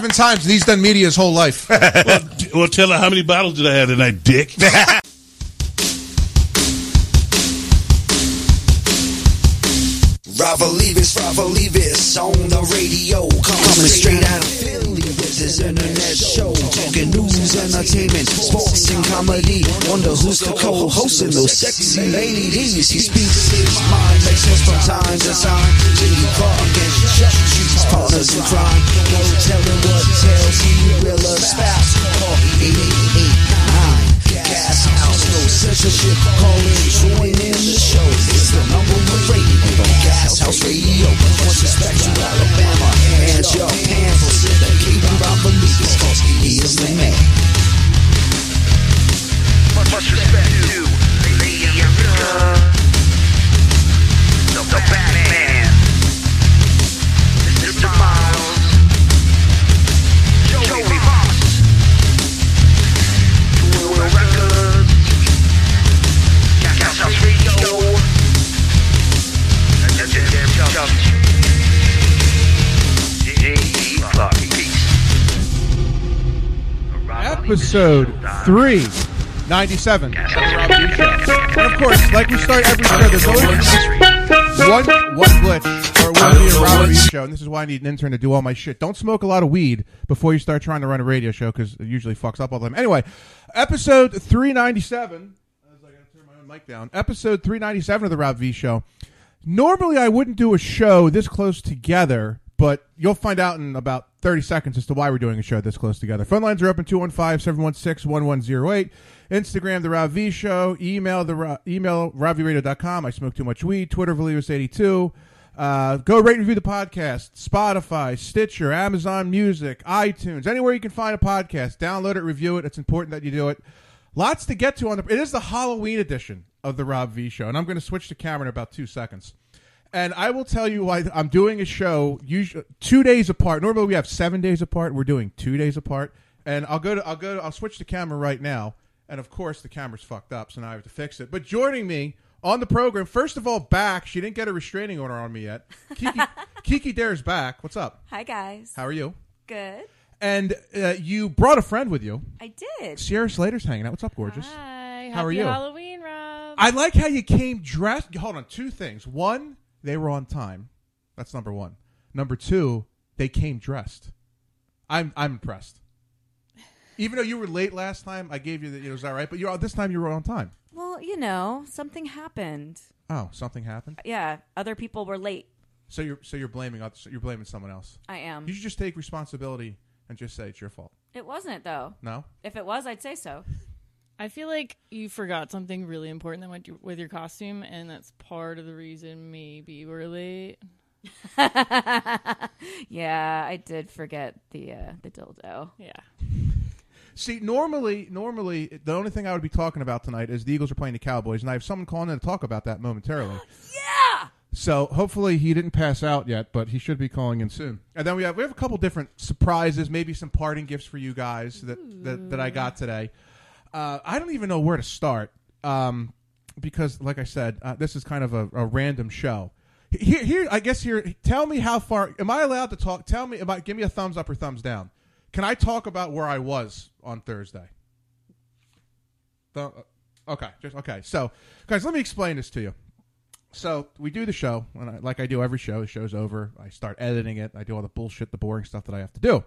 seven times, and he's done media his whole life. well, d- well, tell her how many bottles did I have tonight, Dick? Ravalivis, Ravalivis on the radio. Coming straight out of Philly with his internet show. Talking news, entertainment, sports, and comedy. Wonder who's the co-hosting those sexy ladies. He speaks Episode 397 of the Rob V Show. And of course, like we start every show, there's always one, one glitch or one be a Rob V Show, and this is why I need an intern to do all my shit. Don't smoke a lot of weed before you start trying to run a radio show because it usually fucks up all the time. Anyway, episode 397. As I gotta turn my own mic down. Episode 397 of the Rob V Show. Normally, I wouldn't do a show this close together, but you'll find out in about 30 seconds as to why we're doing a show this close together. Phone lines are open 215-716-1108. Instagram, The Rob V Show. Email, the Ro- email RobVRadio.com. I smoke too much weed. Twitter, Valius82. Uh, go rate and review the podcast. Spotify, Stitcher, Amazon Music, iTunes, anywhere you can find a podcast. Download it, review it. It's important that you do it. Lots to get to on the. It is the Halloween edition of the Rob V Show, and I'm going to switch to camera in about two seconds. And I will tell you why I'm doing a show usually two days apart. Normally we have seven days apart. We're doing two days apart. And I'll go to I'll go to, I'll switch the camera right now. And of course the camera's fucked up, so now I have to fix it. But joining me on the program, first of all, back. She didn't get a restraining order on me yet. Kiki Kiki Dare's back. What's up? Hi, guys. How are you? Good. And uh, you brought a friend with you. I did. Sierra Slayter's hanging out. What's up, gorgeous? Hi. How are you? Halloween, Rob. I like how you came dressed. Hold on, two things. One, they were on time. That's number one. Number two, they came dressed. I'm I'm impressed. Even though you were late last time, I gave you the. It was all right, but you this time you were on time. Well, you know, something happened. Oh, something happened. Yeah, other people were late. So you're so you're blaming oth- you're blaming someone else. I am. You should just take responsibility and just say it's your fault. It wasn't though. No. If it was, I'd say so. I feel like you forgot something really important that went to- with your costume, and that's part of the reason maybe we're late. yeah, I did forget the uh, the dildo. Yeah. See, normally, normally, the only thing I would be talking about tonight is the Eagles are playing the Cowboys, and I have someone calling in to talk about that momentarily. yeah. So hopefully he didn't pass out yet, but he should be calling in soon. And then we have we have a couple different surprises, maybe some parting gifts for you guys that that, that I got today. Uh, I don't even know where to start um, because, like I said, uh, this is kind of a, a random show. Here, here, I guess here. Tell me how far. Am I allowed to talk? Tell me. I, give me a thumbs up or thumbs down. Can I talk about where I was on Thursday? Th- okay, just okay. So, guys, let me explain this to you. So we do the show, and I, like I do every show. The show's over. I start editing it. I do all the bullshit, the boring stuff that I have to do.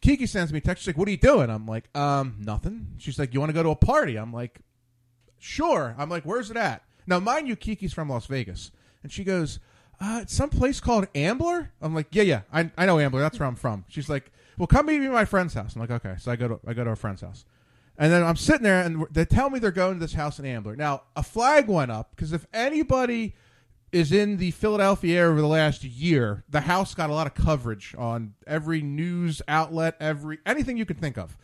Kiki sends me text. She's like, "What are you doing?" I'm like, "Um, nothing." She's like, "You want to go to a party?" I'm like, sure. I'm like, where's it at? Now, mind you, Kiki's from Las Vegas, and she goes, uh, it's some place called Ambler. I'm like, yeah, yeah, I, I know Ambler. That's where I'm from. She's like, well, come meet me at my friend's house. I'm like, okay. So I go to I go to a friend's house, and then I'm sitting there, and they tell me they're going to this house in Ambler. Now, a flag went up because if anybody is in the Philadelphia area over the last year, the house got a lot of coverage on every news outlet, every anything you could think of.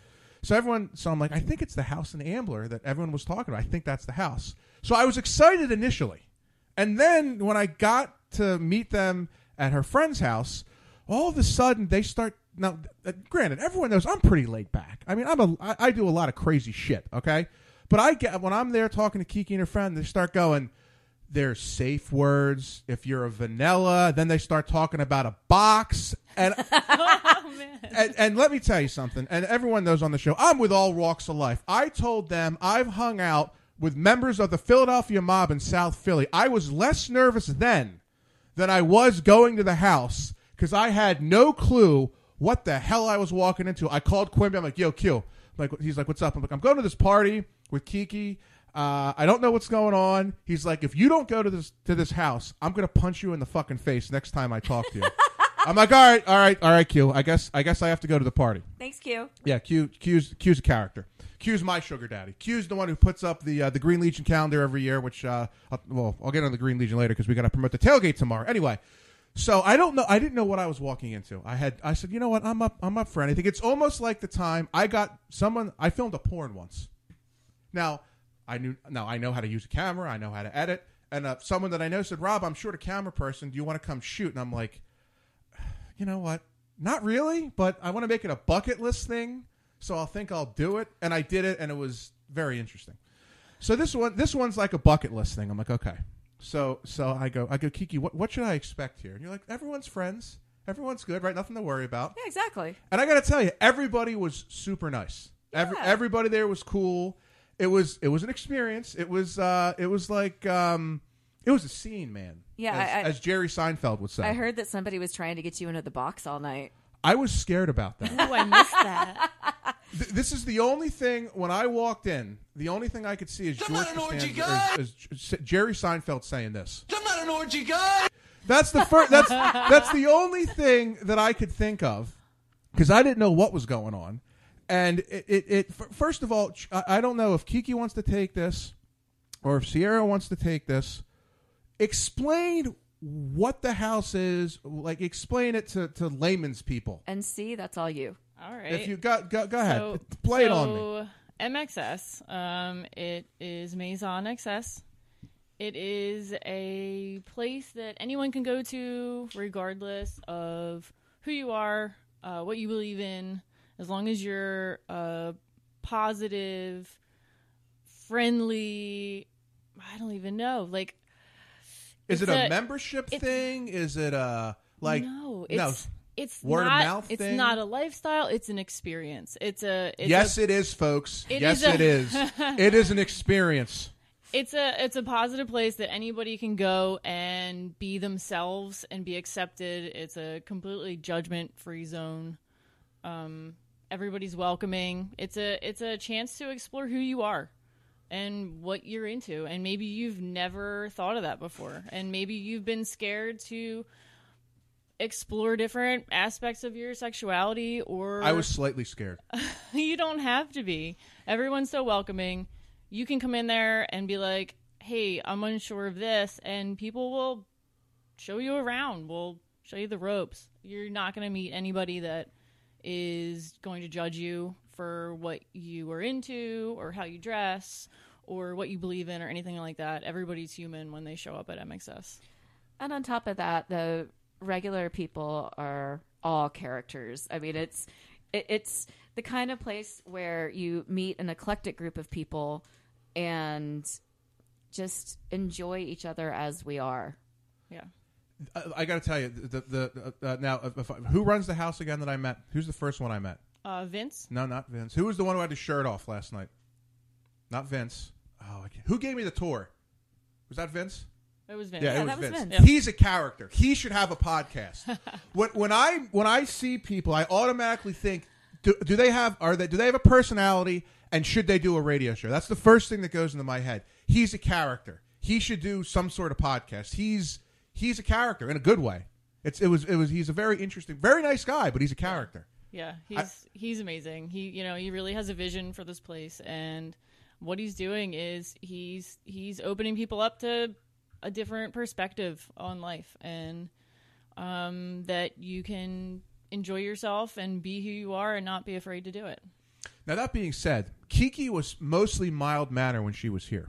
So everyone, so I'm like, I think it's the house in Ambler that everyone was talking about. I think that's the house. So I was excited initially, and then when I got to meet them at her friend's house, all of a sudden they start. Now, uh, granted, everyone knows I'm pretty laid back. I mean, I'm a I, I do a lot of crazy shit. Okay, but I get when I'm there talking to Kiki and her friend, they start going. There's safe words. If you're a vanilla, then they start talking about a box. And oh, and, and let me tell you something, and everyone knows on the show, I'm with all walks of life. I told them I've hung out with members of the Philadelphia mob in South Philly. I was less nervous then than I was going to the house because I had no clue what the hell I was walking into. I called Quimby. I'm like, yo, Q. I'm like, he's like, what's up? I'm like, I'm going to this party with Kiki. Uh, I don't know what's going on. He's like, if you don't go to this to this house, I'm gonna punch you in the fucking face next time I talk to you. I'm like, all right, all right, all right, Q. I guess I guess I have to go to the party. Thanks, Q. Yeah, Q Q's Q's a character. Q's my sugar daddy. Q's the one who puts up the uh, the Green Legion calendar every year, which uh, I'll, well, I'll get on the Green Legion later because we got to promote the tailgate tomorrow. Anyway, so I don't know. I didn't know what I was walking into. I had I said, you know what? I'm up. I'm up for anything. It's almost like the time I got someone. I filmed a porn once. Now I knew. Now I know how to use a camera. I know how to edit. And uh, someone that I know said, Rob, I'm short a camera person. Do you want to come shoot? And I'm like, you know what? Not really, but I want to make it a bucket list thing. So I'll think I'll do it. And I did it, and it was very interesting. So this one, this one's like a bucket list thing. I'm like, okay. So so I go, I go, Kiki, what what should I expect here? And you're like, everyone's friends, everyone's good, right? Nothing to worry about. Yeah, exactly. And I got to tell you, everybody was super nice. Every, Yeah. everybody there was cool. It was it was an experience. It was uh it was like um it was a scene, man. Yeah, as, I- I- as Jerry Seinfeld would say. I heard that somebody was trying to get you into the box all night. I was scared about that. Oh, I missed that. Th- this is the only thing when I walked in. The only thing I could see is George not an orgy Costanza- guy. is- is Jerry Seinfeld saying this. I'm not an orgy guy. That's the first. That's that's the only thing that I could think of because I didn't know what was going on. And it, it, it first of all, I I don't know if Kiki wants to take this or if Sierra wants to take this. Explain what the house is. Like, explain it to, to layman's people. And see, that's all you. All right. If you got, go, go ahead, So- play it on me. MXS. Um, it is Maison XS. It is a place that anyone can go to, regardless of who you are, uh, what you believe in, as long as you're a positive, friendly. I don't even know. Like, Is it a, a- membership thing? Is it a like no, no? it's it's Word of not, mouth It's thing? not a lifestyle. It's an experience. It's a it's yes, a, it is, folks. It yes, is a- it is. it is an experience. it's a it's a positive place that anybody can go and be themselves and be accepted. It's a completely judgment free zone. Um, everybody's welcoming. It's a it's a chance to explore who you are and what you're into, and maybe you've never thought of that before, and maybe you've been scared to explore different aspects of your sexuality or I was slightly scared. you don't have to be. Everyone's so welcoming. You can come in there and be like, "Hey, I'm unsure of this," and people will show you around. Will show you the ropes. You're not going to meet anybody that is going to judge you for what you are into or how you dress or what you believe in or anything like that. Everybody's human when they show up at MXS. And on top of that, the regular people are all characters. I mean, it's it, it's the kind of place where you meet an eclectic group of people and just enjoy each other as we are. Yeah. I, I got to tell you, the the uh, now if I, who runs the house again that I met? Who's the first one I met? Uh, Vince, No, not Vince. Who was the one who had his shirt off last night? Not Vince. Oh, I can't. who gave me the tour? Was that Vince? it was Vince. Yeah, it that was was Vince. Vince. He's a character. He should have a podcast. when when I when I see people, I automatically think, do, do they have are they do they have a personality And should they do a radio show? That's the first thing that goes into my head. He's a character. He should do some sort of podcast. He's he's a character in a good way. It's it was it was he's a very interesting, very nice guy, but he's a character. Yeah, he's he's amazing. He you know he really has a vision for this place, and what he's doing is he's he's opening people up to a different perspective on life, and um, that you can enjoy yourself and be who you are and not be afraid to do it. Now that being said, Kiki was mostly mild manner when she was here.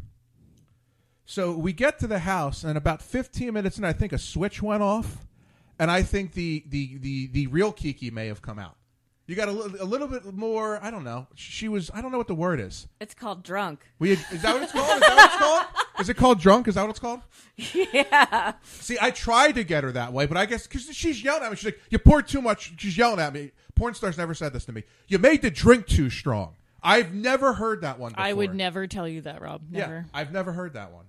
So we get to the house, and about 15 minutes in, I think a switch went off, and I think the the the, the real Kiki may have come out. You got a, li- a little bit more. I don't know. She was. I don't know what the word is. It's called drunk. We is that what it's called? Is that what it's called? Is it called drunk? Is that what it's called? Yeah. See, I tried to get her that way, but I guess because she's yelling at me. She's like, "You poured too much." She's yelling at me. Porn stars never said this to me. You made the drink too strong. I've never heard that one. Before. I would never tell you that, Rob. Yeah, I've never heard that one.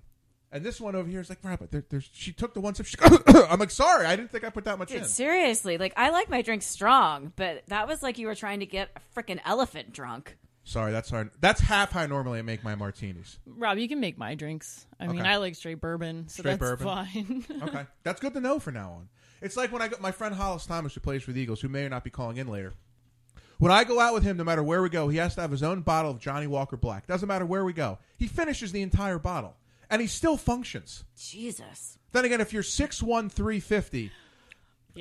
And this one over here is like, right, but there, there's. She took the one sip. She, I'm like, sorry, I didn't think I put that much in. Seriously, like I like my drink strong, but that was like you were trying to get a freaking elephant drunk. Sorry, that's hard. That's half how normally I make my martinis. Rob, you can make my drinks. I mean, Okay. I like straight bourbon, so Straight that's bourbon? fine. Okay, that's good to know for now on. It's like when I got my friend Hollis Thomas, who plays for the Eagles, who may or not be calling in later. When I go out with him, no matter where we go, he has to have his own bottle of Johnnie Walker Black. Doesn't matter where we go. He finishes the entire bottle, and he still functions. Jesus. Then again, if you're six one three fifty,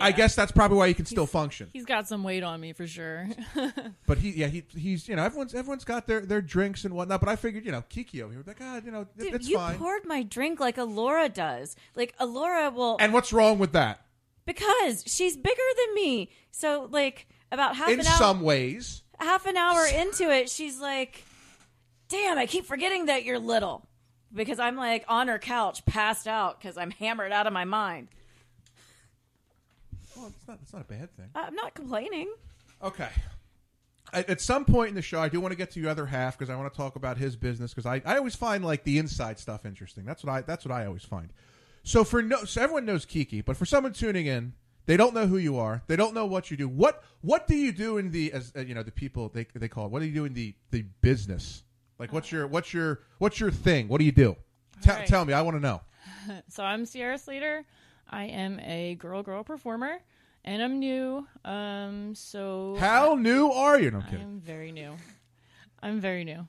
I guess that's probably why you can still function. He's got some weight on me for sure. But he, yeah, he, he's you know everyone's everyone's got their, their drinks and whatnot. But I figured you know Kiki over here, like God, you know it- Dude, it's you fine. poured my drink like Alora does. Like Alora will and what's wrong with that? because she's bigger than me. So like about half In an hour some ways, half an hour into it, she's like, "Damn, I keep forgetting that you're little." Because I'm like on her couch, passed out because I'm hammered out of my mind. well, it's not it's not a bad thing. I'm not complaining. Okay. At, at some point in the show, I do want to get to your other half because I want to talk about his business because I, I always find like the inside stuff interesting. That's what I that's what I always find. So for no, so everyone knows Kiki, but for someone tuning in, they don't know who you are. They don't know what you do. What what do you do in the as uh, you know the people they they call it? What do you do in the the business? Like what's your what's your what's your thing? What do you do? Te- right. Tell me. I want to know. so I'm Sierra Slayter. I am a girl girl performer, and I'm new. Um, so How new are you? No I'm I'm very new. I'm very new.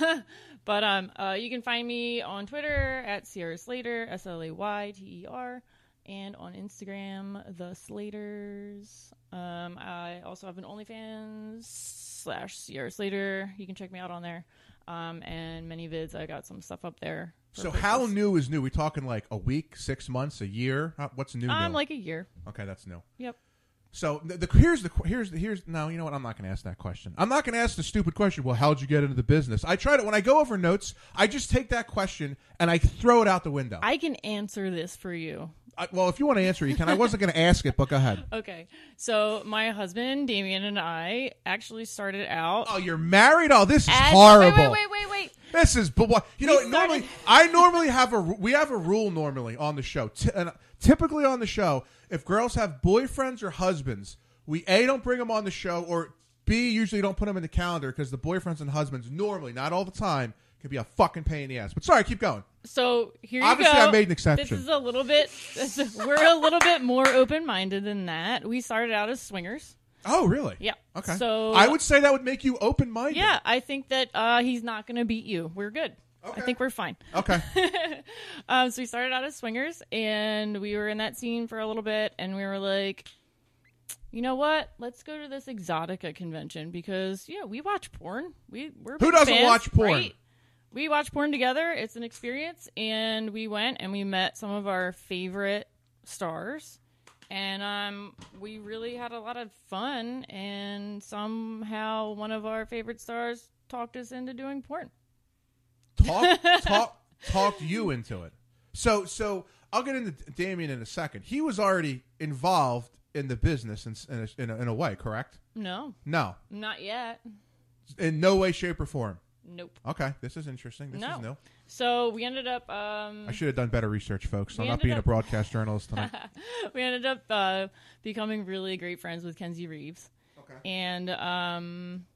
but um, uh, you can find me on Twitter at Sierra Slayter, S L A Y T E R, and on Instagram, The Slayters. Um, I also have an OnlyFans slash Sierra Slayter. You can check me out on there. Um, and many vids. I got some stuff up there. So how new is new? We talking like a week, six months, a year? How, what's new? Um, new? like a year. okay, that's new. Yep. So the, the here's the here's the here's no you know what I'm not going to ask that question. I'm not going to ask the stupid question. Well, how'd you get into the business? I try to when I go over notes, I just take that question and I throw it out the window. I can answer this for you. I, well, if you want to answer, you can. I wasn't going to ask it, but go ahead. Okay. So my husband Damien and I actually started out Oh, you're married? Oh, this is as- horrible. Wait, wait, wait, wait, wait. This is but what you know. We Normally, I normally have a we have a rule normally on the show. T- and typically on the show, if girls have boyfriends or husbands, we a don't bring them on the show, or b usually don't put them in the calendar because the boyfriends and husbands normally, not all the time, can be a fucking pain in the ass. But sorry, keep going. So here you Obviously, go. I made an exception. This is a little bit. we're a little bit more open minded than that. We started out as swingers. Oh, really? Yeah. Okay. So I would say that would make you open minded. Yeah, I think that uh, he's not going to beat you. We're good. Okay. I think we're fine. Okay. Um, so we started out as swingers, and we were in that scene for a little bit, and we were like, you know what? Let's go to this Exotica convention because yeah, we watch porn. We we're Who doesn't fans, watch porn? right? We watch porn together. It's an experience, and we went and we met some of our favorite stars, and um, we really had a lot of fun. And somehow, one of our favorite stars talked us into doing porn. talk talk talked you into it. So so I'll get into Damien in a second. He was already involved in the business in in a, in a, in a way, correct? No, No, not yet. in no way, shape, or form. Nope. Okay, this is interesting. This no. is new. So we ended up um, I should have done better research, folks. I'm not being a broadcast journalist tonight. we ended up uh, becoming really great friends with Kenzie Reeves. Okay. And um,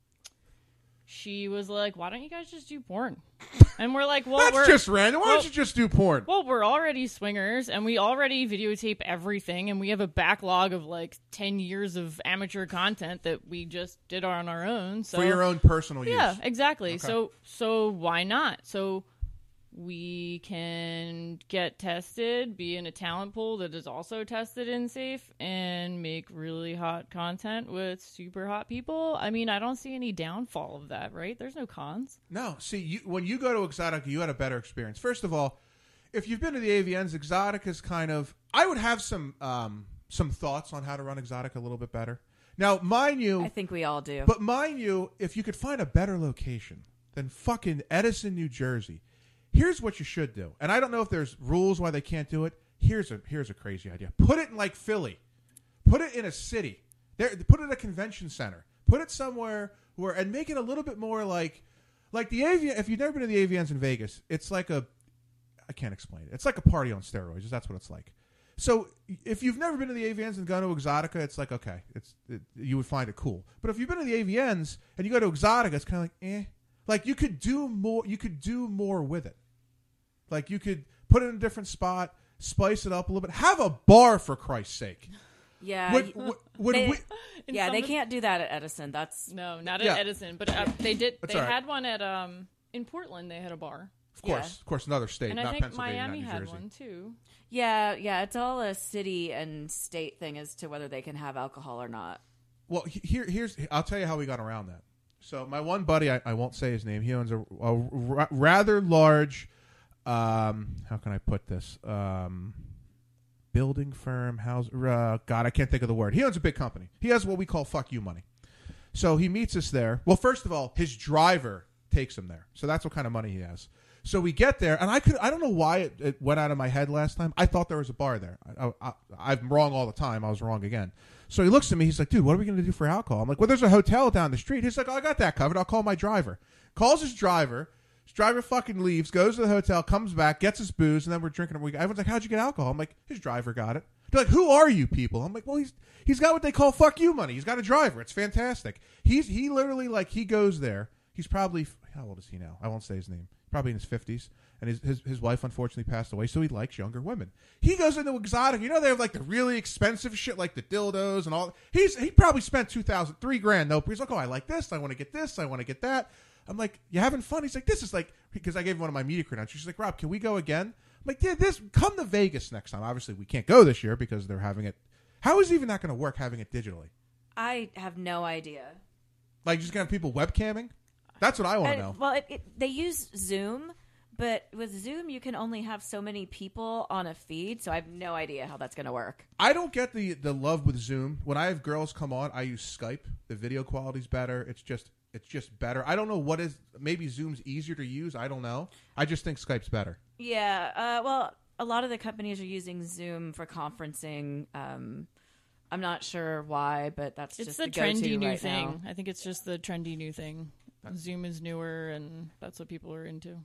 she was like, "Why don't you guys just do porn?" And we're like, "Well, That's we're just random. Why well- don't you just do porn? well, we're already swingers, and we already videotape everything, and we have a backlog of like ten years of amateur content that we just did on our own. So for your own personal yeah, use. Yeah, exactly. So so why not? So we can get tested, be in a talent pool that is also tested and safe, and make really hot content with super hot people. I mean, I don't see any downfall of that, right? There's no cons. No, see, you, when you go to Exotica, you had a better experience. First of all, if you've been to the AVNs, Exotica is kind of. I would have some um, some thoughts on how to run Exotica a little bit better. Now, mind you, I think we all do. But mind you, if you could find a better location than fucking Edison, New Jersey, here's what you should do. And I don't know if there's rules why they can't do it. Here's a here's a crazy idea. Put it in like Philly. Put it in a city. There put it at a convention center. Put it somewhere where and make it a little bit more like like the AVN if you've never been to the AVNs in Vegas, it's like a I can't explain it. It's like a party on steroids. That's what it's like. So if you've never been to the AVNs and gone to Exotica, it's like okay, it's it, you would find it cool. But if you've been to the AVNs and you go to Exotica, it's kind of like eh. Like you could do more. You could do more with it. Like you could put it in a different spot, spice it up a little bit. Have a bar for Christ's sake. yeah, Would, would, would they- we, yeah, they of- can't do that at Edison. That's No, not Yeah. at Edison, but uh, they did. That's they all right. had one at um in Portland. They had a bar, of course, Yeah. of course, another state, and I think Pennsylvania, Miami had Jersey. one too. yeah, yeah. It's all a city and state thing as to whether they can have alcohol or not. Well, here, here's I'll tell you how we got around that. So my one buddy, I, I won't say his name. He owns a, a ra- rather large. Um, how can I put this? Um, building firm, house. Uh, God, I can't think of the word. He owns a big company. He has what we call "fuck you" money. So he meets us there. Well, first of all, his driver takes him there. So that's what kind of money he has. So we get there, and I could I don't know why it, it went out of my head last time. I thought there was a bar there. I, I, I'm wrong all the time. I was wrong again. So he looks at me. He's like, "Dude, what are we going to do for alcohol?" I'm like, "Well, there's a hotel down the street." He's like, oh, "I got that covered. I'll call my driver." Calls his driver. His driver fucking leaves, goes to the hotel, comes back, gets his booze, and then we're drinking. Everyone's like, "How'd you get alcohol?" I'm like, "His driver got it." They're like, "Who are you people?" I'm like, "Well, he's he's got what they call fuck you money. He's got a driver. It's fantastic. He's he literally like he goes there. He's probably how old is he now? I won't say his name. Probably in his fifties, and his, his his wife unfortunately passed away, so he likes younger women. He goes into exotic. You know they have like the really expensive shit, like the dildos and all. He's he probably spent two thousand, three grand. Nope. He's like, oh, I like this. I want to get this. I want to get that. I'm like, you having fun? He's like, this is like because I gave him one of my media credentials. She's like, Rob, can we go again? I'm like, yeah, this come to Vegas next time. Obviously, we can't go this year because they're having it. How is even that going to work having it digitally? I have no idea. Like, just gonna have people webcamming? That's what I want to know. Well, it, it, they use Zoom, but with Zoom, you can only have so many people on a feed. So I have no idea how that's going to work. I don't get the the love with Zoom. When I have girls come on, I use Skype. The video quality's better. It's just it's just better. I don't know what is maybe Zoom's easier to use. I don't know. I just think Skype's better. Yeah. Uh, well, a lot of the companies are using Zoom for conferencing. Um, I'm not sure why, but that's It's just the the, trendy new right thing. now. I think it's just the trendy new thing. Zoom is newer, and that's what people are into.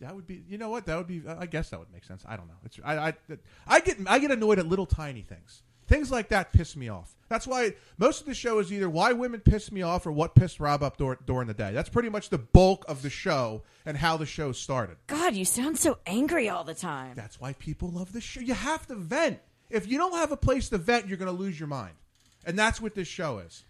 That would be. You know what? That would be. I guess that would make sense. I don't know. It's I I I get I get annoyed at little tiny things. Things like that piss me off. That's why most of the show is either why women piss me off or what pissed Rob up dur- during the day. That's pretty much the bulk of the show and how the show started. God, you sound so angry all the time. That's why people love the show. You have to vent. If you don't have a place to vent, you're going to lose your mind. And that's what this show is.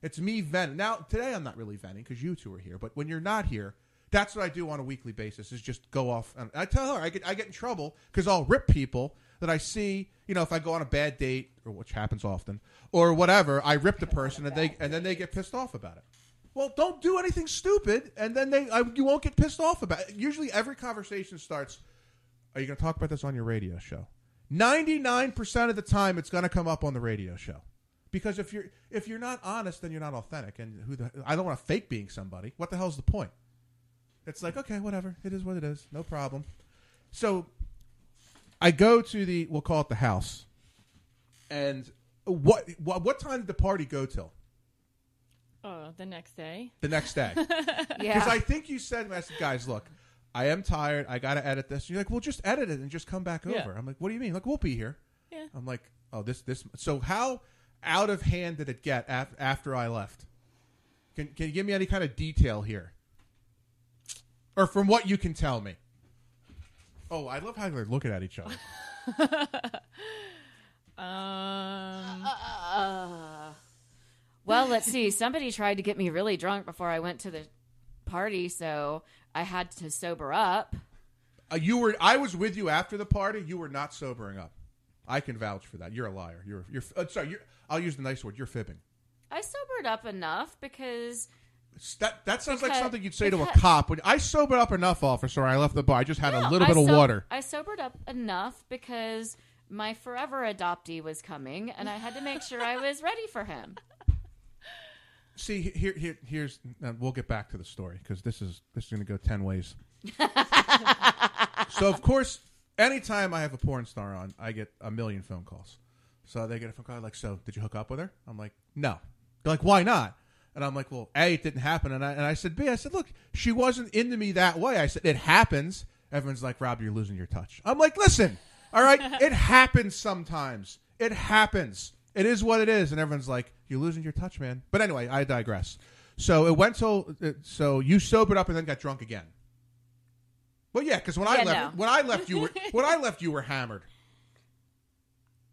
It's me venting. Now, today I'm not really venting because you two are here. But when you're not here, that's what I do on a weekly basis is just go off. And I tell her I get, I get in trouble because I'll rip people that I see. You know, if I go on a bad date, or which happens often, or whatever, I rip the person and they and then they get pissed off about it. Well, don't do anything stupid, and then they I, you won't get pissed off about it. Usually, every conversation starts. Are you going to talk about this on your radio show? Ninety nine percent of the time, it's going to come up on the radio show, because if you're if you're not honest, then you're not authentic. And who the I don't want to fake being somebody. What the hell's the point? It's like okay, whatever. It is what it is. No problem. So I go to the we'll call it the house, and what what, what time did the party go till? Oh, the next day, The next day. Yeah. Because I think you said, I said, guys, look, I am tired. I got to edit this. You're like, well, just edit it and just come back Yeah. over. I'm like, what do you mean? Like, we'll be here. Yeah. I'm like, oh, this, this. So how out of hand did it get af- after I left? Can can you give me any kind of detail here, or from what you can tell me? Oh, I love how they're looking at each other. Um, Uh, well, let's see. Somebody tried to get me really drunk before I went to the party, so I had to sober up. Uh, you were I was with you after the party. You were not sobering up. I can vouch for that. You're a liar. You're you're uh, sorry. You're, I'll use the nice word. You're fibbing. I sobered up enough because That that sounds like something you'd say to a cop. When I sobered up enough, officer. I left the bar. I just had a little bit of water. I sobered up enough because my forever adoptee was coming, and I had to make sure I was ready for him. See here here here's uh, we'll get back to the story because this is this is going to go ten ways. so of course, anytime I have a porn star on, I get a million phone calls. So they get a phone call like, "So did you hook up with her?" I'm like, "No." They're like, "Why not?" And I'm like, "Well, a it didn't happen." And I and I said, B, I said, look, she wasn't into me that way." I said, "It happens." Everyone's like, "Rob, you're losing your touch." I'm like, "Listen, all right, it happens sometimes. It happens. It is what it is." And everyone's like, "You're losing your touch, man." But anyway, I digress. So it went till uh, so you sobered up and then got drunk again. Well, yeah, because when I left, no. when I left, you were when I left, you were hammered.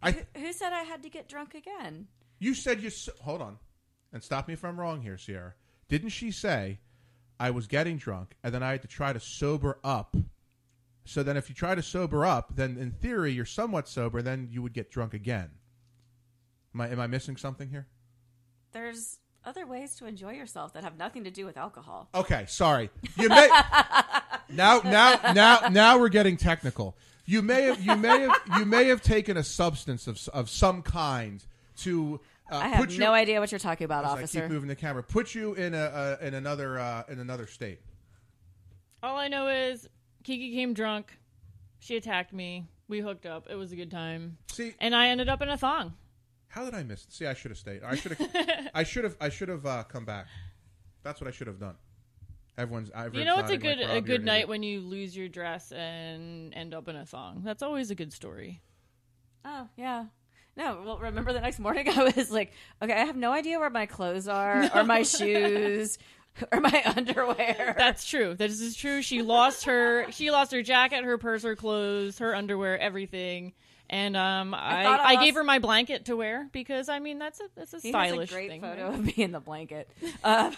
I Who said I had to get drunk again? you said you hold on, and stop me if I'm wrong here, Sierra. Didn't she say I was getting drunk and then I had to try to sober up? So then, if you try to sober up, then in theory you're somewhat sober. Then you would get drunk again. Am I am I missing something here? There's other ways to enjoy yourself that have nothing to do with alcohol. Okay, sorry. You may now now now now we're getting technical. You may have you may have you may have taken a substance of of some kind to uh, I have put you, no idea what you're talking about, As I keep moving the camera. Put you in a uh, in another uh, in another state. all I know is Kiki came drunk. She attacked me. We hooked up. It was a good time. See, And I ended up in a thong. how did I miss? It? See, I should have stayed. I should have. I should have. I should have uh, come back. That's what I should have done. Everyone's. Everyone's You know, it's a good like, a good night idiot." when you lose your dress and end up in a thong. That's always a good story. Oh, yeah. No, well, remember the next morning I was like, okay, I have no idea where my clothes are, or my shoes, or my underwear. That's true. This is true. She lost her. She lost her jacket, her purse, her clothes, her underwear, everything. And um, I, thought I I, gave her my blanket to wear because I mean that's a that's a He stylish has a great thing. photo right? of me in the blanket. Uh,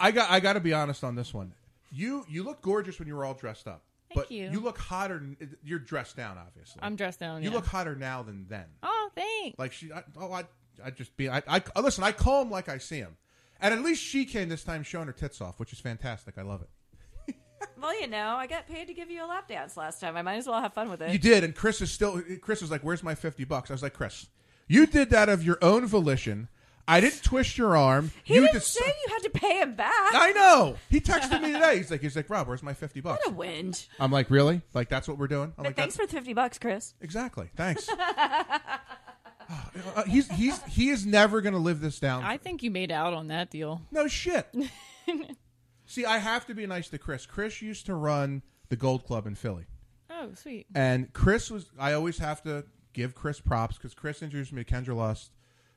I got. I got to be honest on this one. You you look gorgeous when you were all dressed up. Thank but you. You look hotter. You're dressed down, obviously. I'm dressed down. You yeah. look hotter now than then. Oh, thanks. Like she. I, oh, I. I just be. I, I. Listen. I call him like I see him. And at least she came this time showing her tits off, which is fantastic. I love it. well, you know, I got paid to give you a lap dance last time. I might as well have fun with it. You did, and Chris is still. Chris was like, "Where's my fifty bucks?" I was like, "Chris, you did that of your own volition. I didn't twist your arm. He you didn't dec- say you had to pay him back. I know. He texted me today. He's like, he's like, Rob, where's my fifty bucks? What a whinge. I'm like, really? Like that's what we're doing? I'm But like, thanks for the 50 bucks, Chris. exactly. Thanks. Uh, he's he's he is never going to live this down. I think you made out on that deal. no shit. See, I have to be nice to Chris. Chris used to run the Gold Club in Philly. Oh, sweet. And Chris was. I always have to give Chris props because Chris introduced me to Kendra Lust,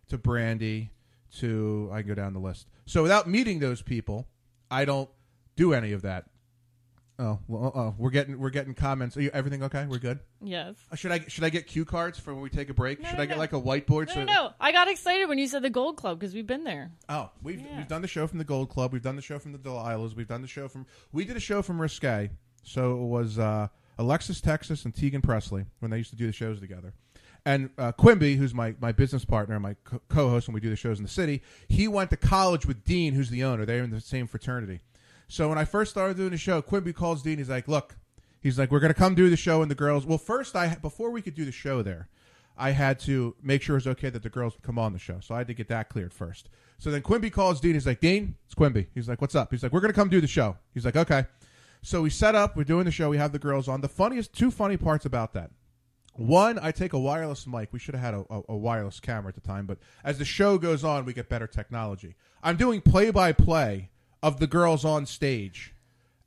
to Brandy, to I can go down the list. So without meeting those people, I don't do any of that. Oh, well, we're getting we're getting comments. Are you, everything okay? We're good. Yes. Uh, Should I should I get cue cards for when we take a break? No, should no, I get no. like a whiteboard? No, so no, no. I got excited when you said the Gold Club because we've been there. Oh, we've Yeah. we've done the show from the Gold Club. We've done the show from the Delilahs. We've done the show from we did a show from Risque. So it was uh, Alexis Texas and Teagan Presley when they used to do the shows together. And uh, Quimby, who's my, my business partner, my co- co-host when we do the shows in the city, he went to college with Dean, who's the owner. They're in the same fraternity. So when I first started doing the show, Quimby calls Dean. He's like, "Look, he's like, we're going to come do the show, and the girls. Well, first, I before we could do the show there, I had to make sure it was okay that the girls would come on the show. So I had to get that cleared first. So then Quimby calls Dean. He's like, Dean, it's Quimby. He's like, what's up? He's like, we're going to come do the show. He's like, okay. So we set up. We're doing the show. We have the girls on. The funniest, two funny parts about that. One, I take a wireless mic. We should have had a, a, a wireless camera at the time, but as the show goes on, we get better technology. I'm doing play by play of the girls on stage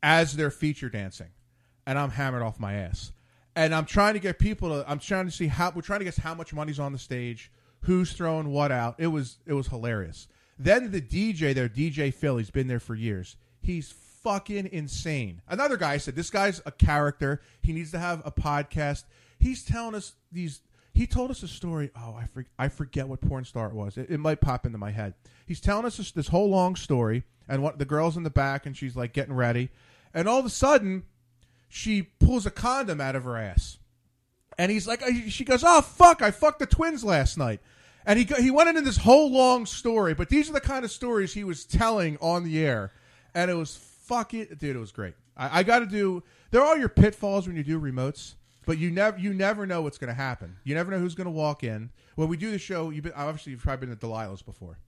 as they're feature dancing, and I'm hammered off my ass. And I'm trying to get people to. I'm trying to see how we're trying to guess how much money's on the stage, who's throwing what out. It was it was hilarious. Then the DJ there, DJ Phil, he's been there for years. He's fucking insane. Another guy said, This guy's a character. He needs to have a podcast. He's telling us these. He told us a story. Oh, I, for, I forget what porn star it was. It, it might pop into my head. He's telling us this, this whole long story, and what the girl's in the back, and she's like getting ready. And all of a sudden, she pulls a condom out of her ass. And he's like, uh, she goes, "Oh fuck, I fucked the twins last night." And he he went into this whole long story, but these are the kind of stories he was telling on the air, and it was fucking dude, it was great. I, I got to do. There are all your pitfalls when you do remotes, but you never you never know what's going to happen. You never know who's going to walk in. When we do the show, you've been obviously you've probably been to Delilah's before.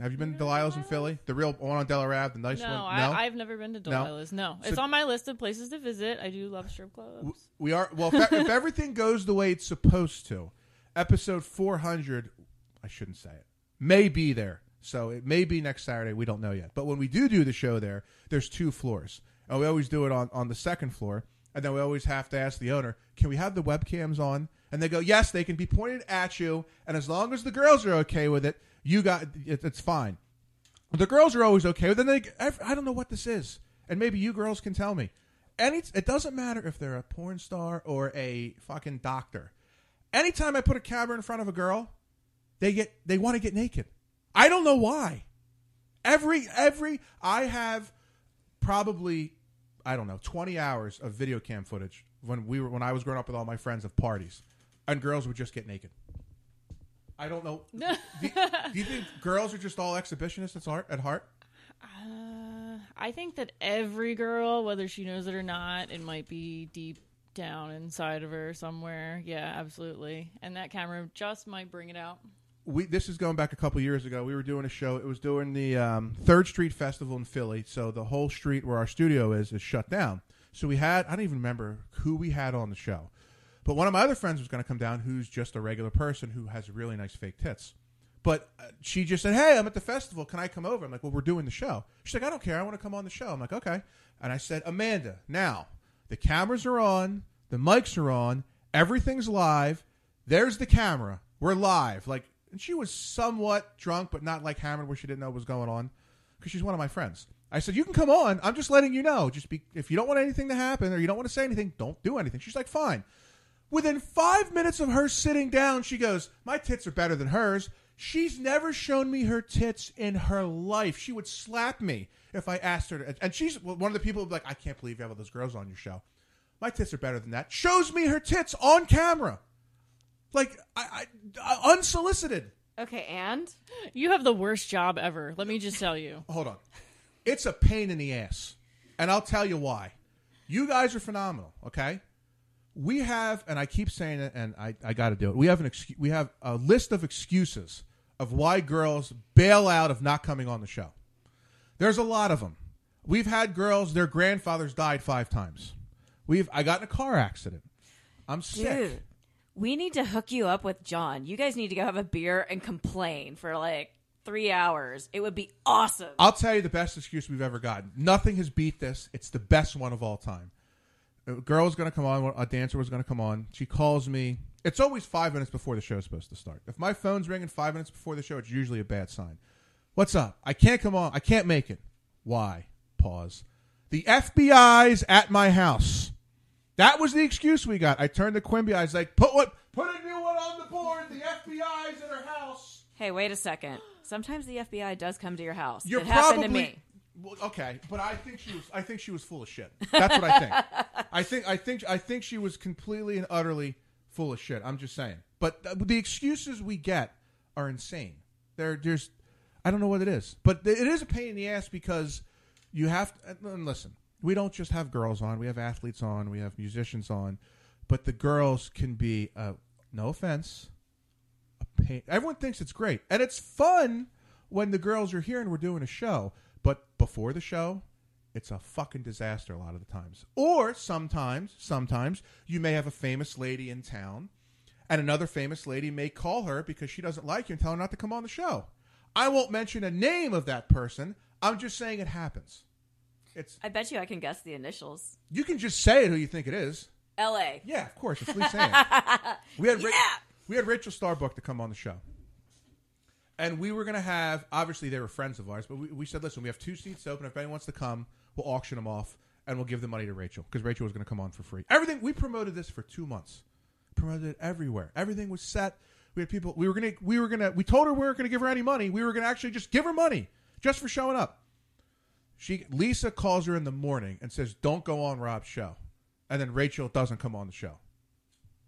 Have you been to Delilah's in Philly? The real one on Delaware Ave, the nice one. no, one. I, I've never been to No? Delilah's. No, So- it's on my list of places to visit. I do love strip clubs. We are well. If, if everything goes the way it's supposed to, episode four hundred, I shouldn't say it, may be there. So it may be next Saturday. We don't know yet. But when we do do the show there, there's two floors, and we always do it on on the second floor. And then we always have to ask the owner, "Can we have the webcams on?" And they go, "Yes, they can be pointed at you, and as long as the girls are okay with it, you got it, it's fine." The girls are always okay. With it. Then they, I don't know what this is, and maybe you girls can tell me. Any, it doesn't matter if they're a porn star or a fucking doctor. Anytime I put a camera in front of a girl, they get they want to get naked. I don't know why. Every every I have probably I don't know twenty hours of video cam footage when we were when I was growing up with all my friends of parties, and girls would just get naked. I don't know. do, do you think girls are just all exhibitionists at heart? At heart? Uh, I think that every girl, whether she knows it or not, it might be deep down inside of her somewhere. Yeah, absolutely. And that camera just might bring it out. We this is going back a couple years ago. We were doing a show. It was doing the um, Third Street Festival in Philly. So the whole street where our studio is is shut down. So we had I don't even remember who we had on the show, but one of my other friends was going to come down, who's just a regular person who has really nice fake tits. But uh, she just said, "Hey, I'm at the festival. Can I come over?" I'm like, "Well, we're doing the show." She's like, "I don't care. I want to come on the show." I'm like, "Okay." And I said, "Amanda, now the cameras are on, the mics are on, everything's live. There's the camera. We're live." Like, and she was somewhat drunk, but not like hammered, where she didn't know what was going on, because she's one of my friends. I said, "You can come on. I'm just letting you know. Just be if you don't want anything to happen or you don't want to say anything, don't do anything." She's like, "Fine." Within five minutes of her sitting down, she goes, My tits are better than hers. She's never shown me her tits in her life. She would slap me if I asked her to. And she's one of the people like, I can't believe you have all those girls on your show. My tits are better than that. Shows me her tits on camera. Like, I, I, uh, unsolicited. Okay, and You have the worst job ever. Let me just tell you. Hold on. It's a pain in the ass. And I'll tell you why. You guys are phenomenal, okay? We have, and I keep saying it, and I, I got to do it. We have an excuse, we have a list of excuses of why girls bail out of not coming on the show. There's a lot of them. We've had girls; their grandfathers died five times. We've I got in a car accident. I'm sick. dude, we need to hook you up with John. You guys need to go have a beer and complain for like three hours. It would be awesome. I'll tell you the best excuse we've ever gotten. Nothing has beat this. It's the best one of all time. A girl was going to come on. A dancer was going to come on. She calls me. It's always five minutes before the show's supposed to start. If my phone's ringing five minutes before the show, it's usually a bad sign. What's up? I can't come on. I can't make it. Why? Pause. The FBI's at my house. That was the excuse we got. I turned to Quimby. I was like, "Put what? Put a new one on the board. The FBI's at her house." Hey, wait a second. Sometimes the FBI does come to your house. You're it probably happened to me. Well, okay, but I think she was. I think she was full of shit. That's what I think. I think. I think. I think she was completely and utterly full of shit. I'm just saying. But the excuses we get are insane. There, there's. I don't know what it is, but it is a pain in the ass because you have to. And listen, we don't just have girls on. We have athletes on. We have musicians on, but the girls can be. Uh, no offense. A pain. Everyone thinks it's great, and it's fun when the girls are here and we're doing a show. But before the show, it's a fucking disaster a lot of the times. Or sometimes, sometimes you may have a famous lady in town, and another famous lady may call her because she doesn't like you and tell her not to come on the show. I won't mention a name of that person. I'm just saying it happens. It's I bet you I can guess the initials. you can just say it who you think it is. L.A. Yeah, of course. It's Lisa Ann. we had Ra- we had Rachel Starbuck to come on the show, and we were going to have. Obviously, they were friends of ours, but we, we said, listen, we have two seats open. If anyone wants to come, we'll auction them off, and we'll give the money to Rachel because Rachel was going to come on for free. Everything we promoted this for two months, promoted it everywhere. Everything was set. We had people. We were gonna. We were gonna. We told her we weren't gonna give her any money. We were gonna actually just give her money just for showing up. She Lisa calls her in the morning and says, "Don't go on Rob's show," and then Rachel doesn't come on the show.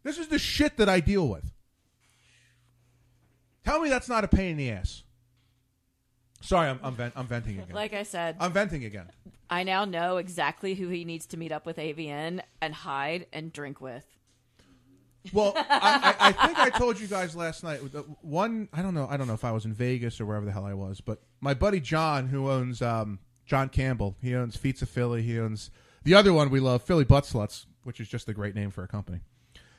This is the shit that I deal with. Tell me that's not a pain in the ass. Sorry, I'm I'm, vent, I'm venting again. Like I said, I'm venting again. I now know exactly who he needs to meet up with AVN and hide and drink with. Well, I, I, I think I told you guys last night. One, I don't know. I don't know if I was in Vegas or wherever the hell I was, but my buddy John, who owns um, John Campbell, he owns Feats of Philly. He owns the other one we love, Philly Butt Sluts, which is just a great name for a company.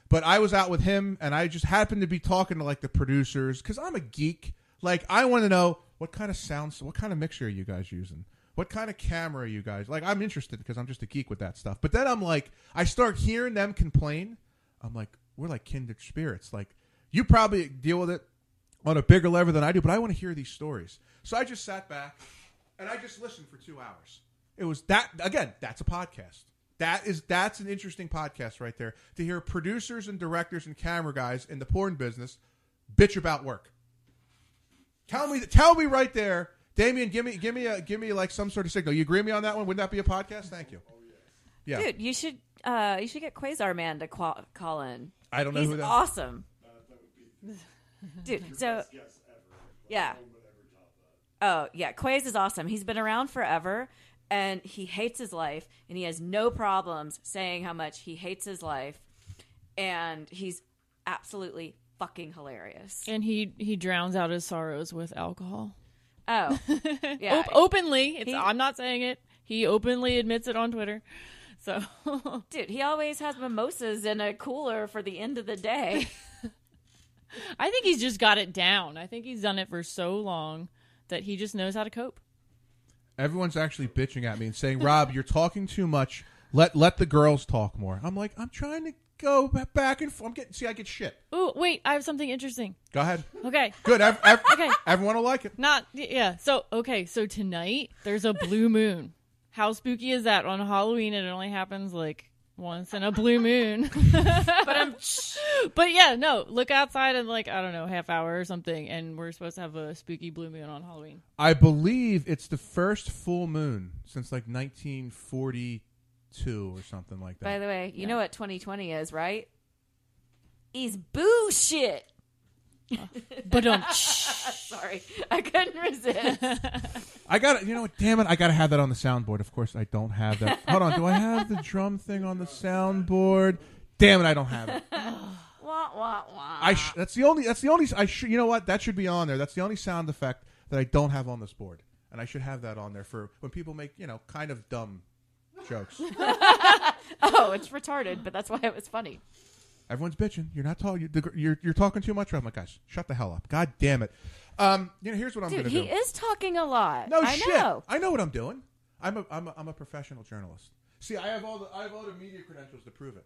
But I was out with him, and I just happened to be talking to like the producers because I'm a geek. Like I want to know what kind of sounds, what kind of mixture are you guys using? What kind of camera are you guys like? I'm interested because I'm just a geek with that stuff. But then I'm like, I start hearing them complain. I'm like, we're like kindred spirits. Like you probably deal with it on a bigger level than I do, but I want to hear these stories. So I just sat back and I just listened for two hours. It was that again. That's a podcast. That is that's an interesting podcast right there to hear producers and directors and camera guys in the porn business bitch about work. Tell me, tell me right there, Damien. Give me, give me a, give me like some sort of signal. You agree with me on that one? Wouldn't that be a podcast? Thank you. Yeah, Dude, you should uh, you should get Quasar Man to call, call in. I don't know He's who that- awesome. Dude, so yeah. Oh yeah, Quays is awesome. He's been around forever, and he hates his life, and he has no problems saying how much he hates his life, and he's absolutely fucking hilarious. And he he drowns out his sorrows with alcohol. Oh, yeah. Op- openly. It's, He- I'm not saying it. He openly admits it on Twitter. So Dude, he always has mimosas in a cooler for the end of the day. I think he's just got it down. I think he's done it for so long that he just knows how to cope. Everyone's actually bitching at me and saying, "Rob, you're talking too much. Let let the girls talk more." I'm like, I'm trying to go back and forth. I'm getting see, I get shit. Oh wait, I have something interesting. Go ahead. Okay. Good. Ev- ev- Okay. Everyone will like it. Not yeah. So okay, so tonight there's a blue moon. How spooky is that? On Halloween, it only happens like once in a blue moon. but I'm, but yeah, no. Look outside in like I don't know, half hour or something, and we're supposed to have a spooky blue moon on Halloween. I believe it's the first full moon since like 1942 or something like that. By the way, you know what 2020 is, right? Is bullshit. But um, Sorry, I couldn't resist. I got to You know what? Damn it! I got to have that on the soundboard. Of course, I don't have that. Hold on. Do I have the drum thing on the soundboard? Damn it! I don't have it. wah wah wah. I sh- that's the only that's the only I sh- you know what that should be on there. That's the only sound effect that I don't have on this board, and I should have that on there for when people make you know kind of dumb jokes. oh, it's retarded, but that's why it was funny. Everyone's bitching. You're not talking. You're, you're you're talking too much. I'm like, guys, shut the hell up. God damn it. Um, you know, here's what I'm Dude, gonna do. he do. is talking a lot. no I shit. know. I know what I'm doing. I'm a I'm a, I'm a professional journalist. See, I have all the I have all the media credentials to prove it.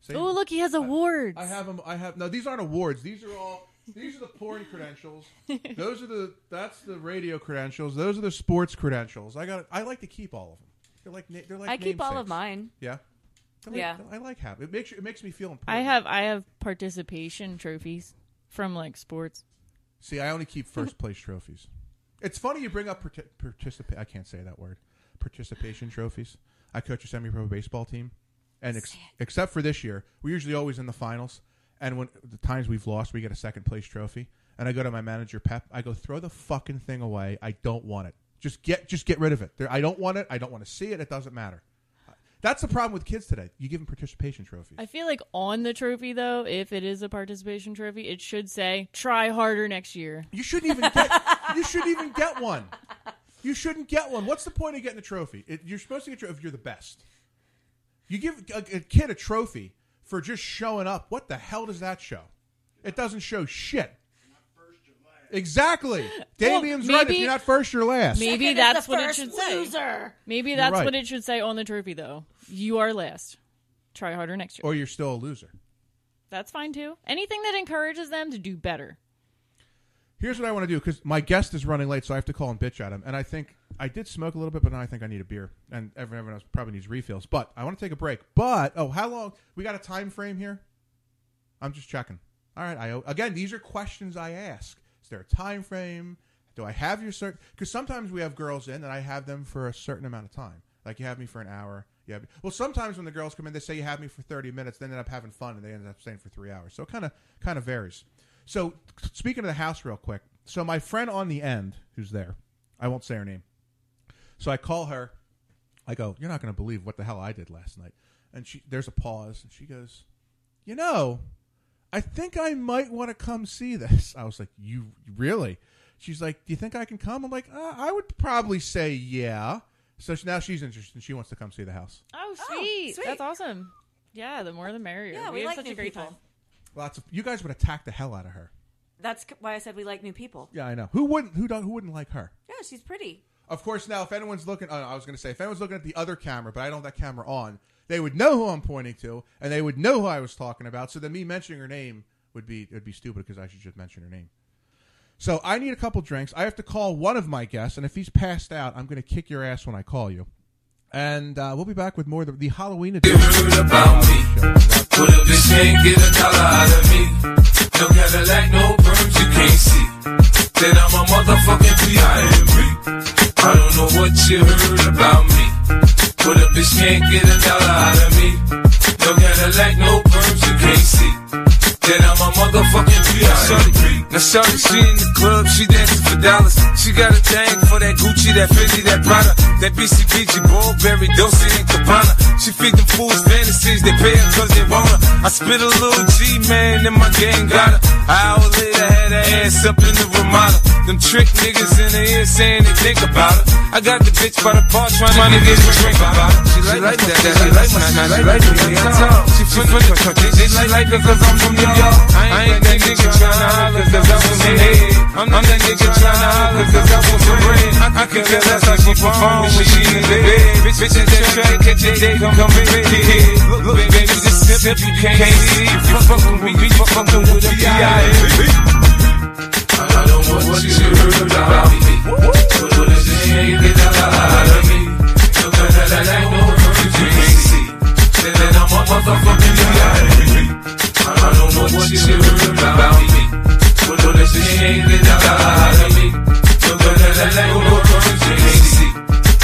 See? oh look, he has awards. I have them. I have no. These aren't awards. These are all. These are the porn credentials. Those are the. That's the radio credentials. Those are the sports credentials. I got. I like to keep all of them. They're like. They're like. I keep all of mine. Yeah. I like, Yeah. I like having it. Makes it makes me feel important. I have I have participation trophies from like sports. See, I only keep first place trophies. It's funny you bring up parti- participate. I can't say that word. Participation trophies. I coach a semi-pro baseball team, and ex- except for this year, we're usually always in the finals. And when the times we've lost, we get a second place trophy. And I go to my manager Pep. I go, throw the fucking thing away. I don't want it. Just get, just get rid of it. There, I don't want it. I don't want to see it. It doesn't matter. That's the problem with kids today. You give them participation trophies. I feel like on the trophy though, if it is a participation trophy, it should say "Try harder next year." You shouldn't even get. you shouldn't even get one. You shouldn't get one. What's the point of getting a trophy? It, you're supposed to get your, if you're the best. You give a, a kid a trophy for just showing up. What the hell does that show? It doesn't show shit. Exactly. Damien's right. If you're not first, you're last. Maybe Second is that's the what it first should say. loser. Maybe that's right. what it should say on the trophy though. You are last. Try harder next year. Or you're still a loser. That's fine too. Anything that encourages them to do better. Here's what I want to do because my guest is running late, so I have to call and bitch at him. And I think I did smoke a little bit, but now I think I need a beer, and everyone else probably needs refills. But I want to take a break. But oh, how long? We got a time frame here. I'm just checking. All right. I again, these are questions I ask. A time frame? Do I have your certain? Because sometimes we have girls in, and I have them for a certain amount of time. Like you have me for an hour. Have well, sometimes when the girls come in, they say you have me for 30 minutes. They end up having fun, and they end up staying for three hours. So it kind of kind of varies. So speaking of the house, real quick. So my friend on the end, who's there, I won't say her name. So I call her. I go, "You're not going to believe what the hell I did last night." And she, there's a pause, and she goes, "You know, I think I might want to come see this." I was like, "You really?" She's like, "Do you think I can come?" I'm like, uh, "I would probably say yeah." So she, now she's interested. and She wants to come see the house. Oh, Oh, sweet. sweet. That's awesome. Yeah, the more the merrier. Yeah, we had like such new a great people. time. Lots of you guys would attack the hell out of her. That's why I said we like new people. Yeah, I know. Who wouldn't? Who don't? Who wouldn't like her? Yeah, she's pretty. Of course. Now, if anyone's looking, oh, I was going to say, if anyone's looking at the other camera, but I don't have that camera on, they would know who I'm pointing to, and they would know who I was talking about. So then me mentioning her name would be would be stupid because I should just mention her name. So I need a couple drinks. I have to call one of my guests, and if he's passed out, I'm going to kick your ass when I call you. And uh, we'll be back with more of the, the Halloween edition. No Cadillac, no you can't see. Then I'm a motherfucking P.I.M.P. I don't know what you heard about me. Put a bitch can't get a dollar out of me. No Cadillac, no perms you can't see. Then I'm a motherfucking P.I.M.P. Now shorty, she in the club, she dancing for dollars. She got a thing for that Gucci, that Fendi, that Prada, that BCBG, Burberry, Dolce and Gabbana. She feed them fools fantasies, they pay her cause they want her. I spit a little G, man, and my gang got her. An hour later, had her ass up in the Ramada. Them trick niggas in the ear saying they think about her. I got the bitch by the bar trying, to get a drink about her. She like, that, that, she like my, she like the way I talk. She country, she like it cause I'm from New I ain't that nigga tryna holler cause I want some head. I'm that nigga tryna holler cause I want some. I can tell that's how she perform when she in the bed. Bitches that try to catch a day, come come in here. Look, look, baby, this simple, you can't see. If you fucking with me, you fucking with a B.I.M.P. I don't what you heard about me. But what is this ain't get out of me. No better than I know you can't see. Then I'm a motherfucking B.I.M.P. I don't know what you heard about me. What is this ain't get a lot out of me. No better than I know you can't see.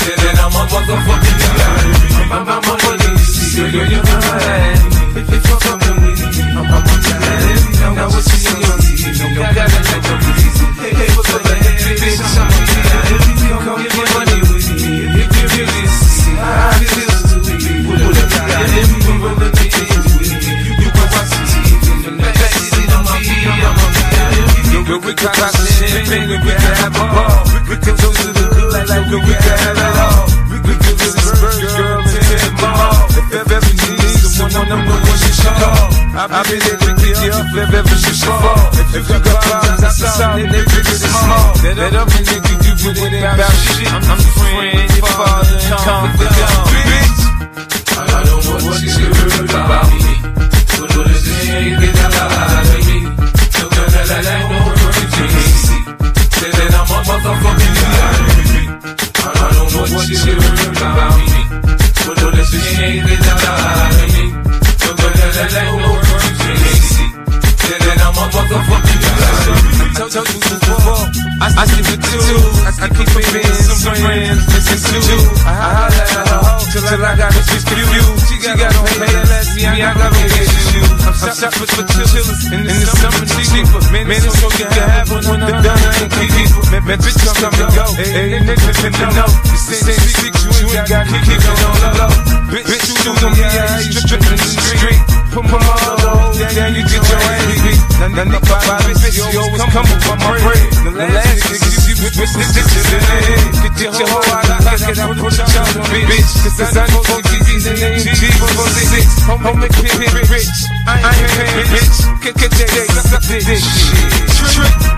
Then I'm a motherfucking B.I.M.P. I'm a motherfucking see. Girl, mine. If you're fucking with me, I'm a motherfucking Now what you see on TV, you gotta let your easy. Hey, what's up, bitch, I'm a B.I.M.P. Come get money with me. If you really see, I feel to be. Put a B.I.M.P. Roll the things with We can pop the champagne, we can have a ball. Man, man, bitch, come and go. Hey, niggas in the know. You say six, you ain't got it on the low. Bitch, you do me, I ain't stripping in the street. Put my all down, you get your ass beat. Now, nobody, bitch, you always come with my bread. The last niggas, you bitch, bitch, bitch, in the head. Get your hoe out of pocket, I put a chop on bitch. Cause I know four G's and they ain't G for six. Home make pit, rich. I ain't paying, bitch. Get, get that day, suck this dick. Trick. I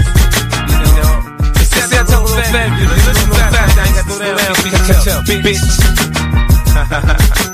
tell, bitch.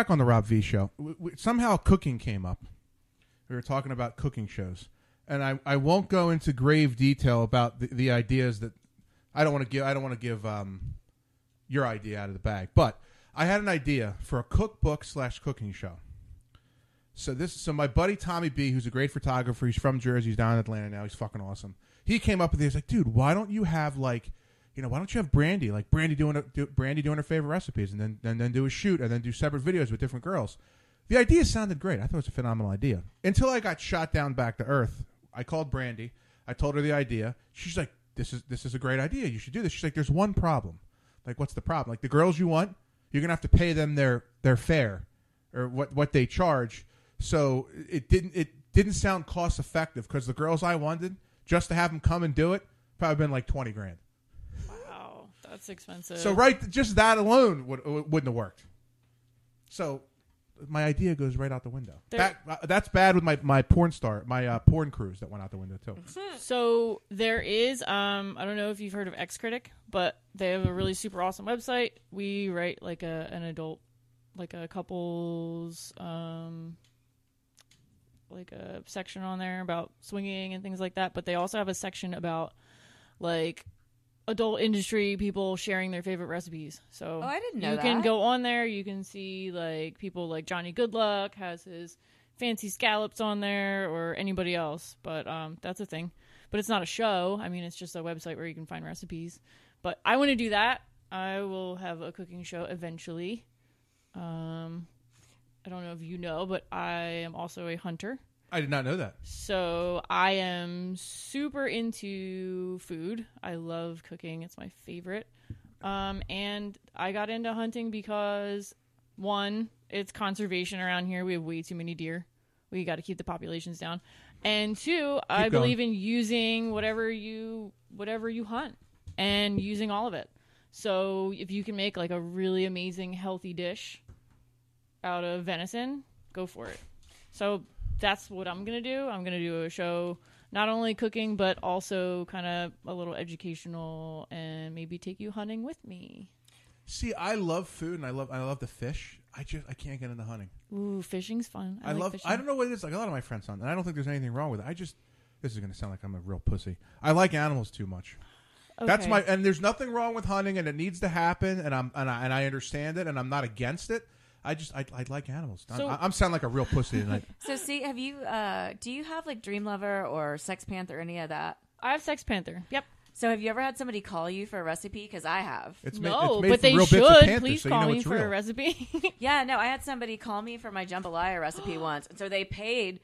back on the Rob V show. W- w- somehow cooking came up. We were talking about cooking shows, and I, I won't go into grave detail about the, the ideas that I don't want to give. I don't want to give um, your idea out of the bag, but I had an idea for a cookbook slash cooking show. So this, so my buddy Tommy B, who's a great photographer, he's from Jersey, he's down in Atlanta now. He's fucking awesome. He came up with this, like, dude, why don't you have like, you know, why don't you have Brandy, like Brandy doing a, do, Brandy doing her favorite recipes, and then and then do a shoot, and then do separate videos with different girls. The idea sounded great. I thought it was a phenomenal idea until I got shot down back to earth. I called Brandy. I told her the idea. She's like, "This is this is a great idea. You should do this." She's like, "There's one problem. Like, what's the problem? Like the girls you want, you're gonna have to pay them their their fare or what what they charge." So it didn't. It didn't sound cost effective because the girls I wanted just to have them come and do it probably been like twenty grand. Wow, that's expensive. So right, just that alone would wouldn't have worked. So my idea goes right out the window. There- That, uh, that's bad with my, my porn star, my uh, porn cruise that went out the window too. So there is, um, I don't know if you've heard of XCritic, but they have a really super awesome website. We write like a an adult, like a couples, um, like a section on there about swinging and things like that. But they also have a section about like adult industry people sharing their favorite recipes. So Oh, I didn't know you can go on there. You can see like people like Johnny Goodluck has his fancy scallops on there, or anybody else. But um, that's a thing. But it's not a show. I mean, it's just a website where you can find recipes. But I want to do that. I will have a cooking show eventually. Um, I don't know if you know, but I am also a hunter. I did not know that. So I am super into food. I love cooking. It's my favorite. Um, and I got into hunting because one, it's conservation around here. We have way too many deer. We got to keep the populations down. And two, I going. believe in using whatever you whatever you hunt and using all of it. So if you can make like a really amazing healthy dish out of venison, go for it. So that's what I'm gonna do. I'm gonna do a show not only cooking but also kind of a little educational and maybe take you hunting with me. See, I love food and I love I love the fish. I just I can't get into hunting. Ooh, fishing's fun. I, I, like love. Fishing. I don't know what it is. Like a lot of my friends hunt, and I don't think there's anything wrong with it. I just this is going to sound like I'm a real pussy. I like animals too much. That's my and there's nothing wrong with hunting, and it needs to happen, and I'm and I, and I understand it, and I'm not against it. I just I, I like animals. So- I, I'm sounding like a real pussy tonight. So, see, have you? uh Do you have like Dream Lover or Sex Panther or any of that? I have Sex Panther. Yep. So, have you ever had somebody call you for a recipe? Because I have. It's no, but they should. Please call me for a recipe. yeah, no, I had somebody call me for my jambalaya recipe once, and so they paid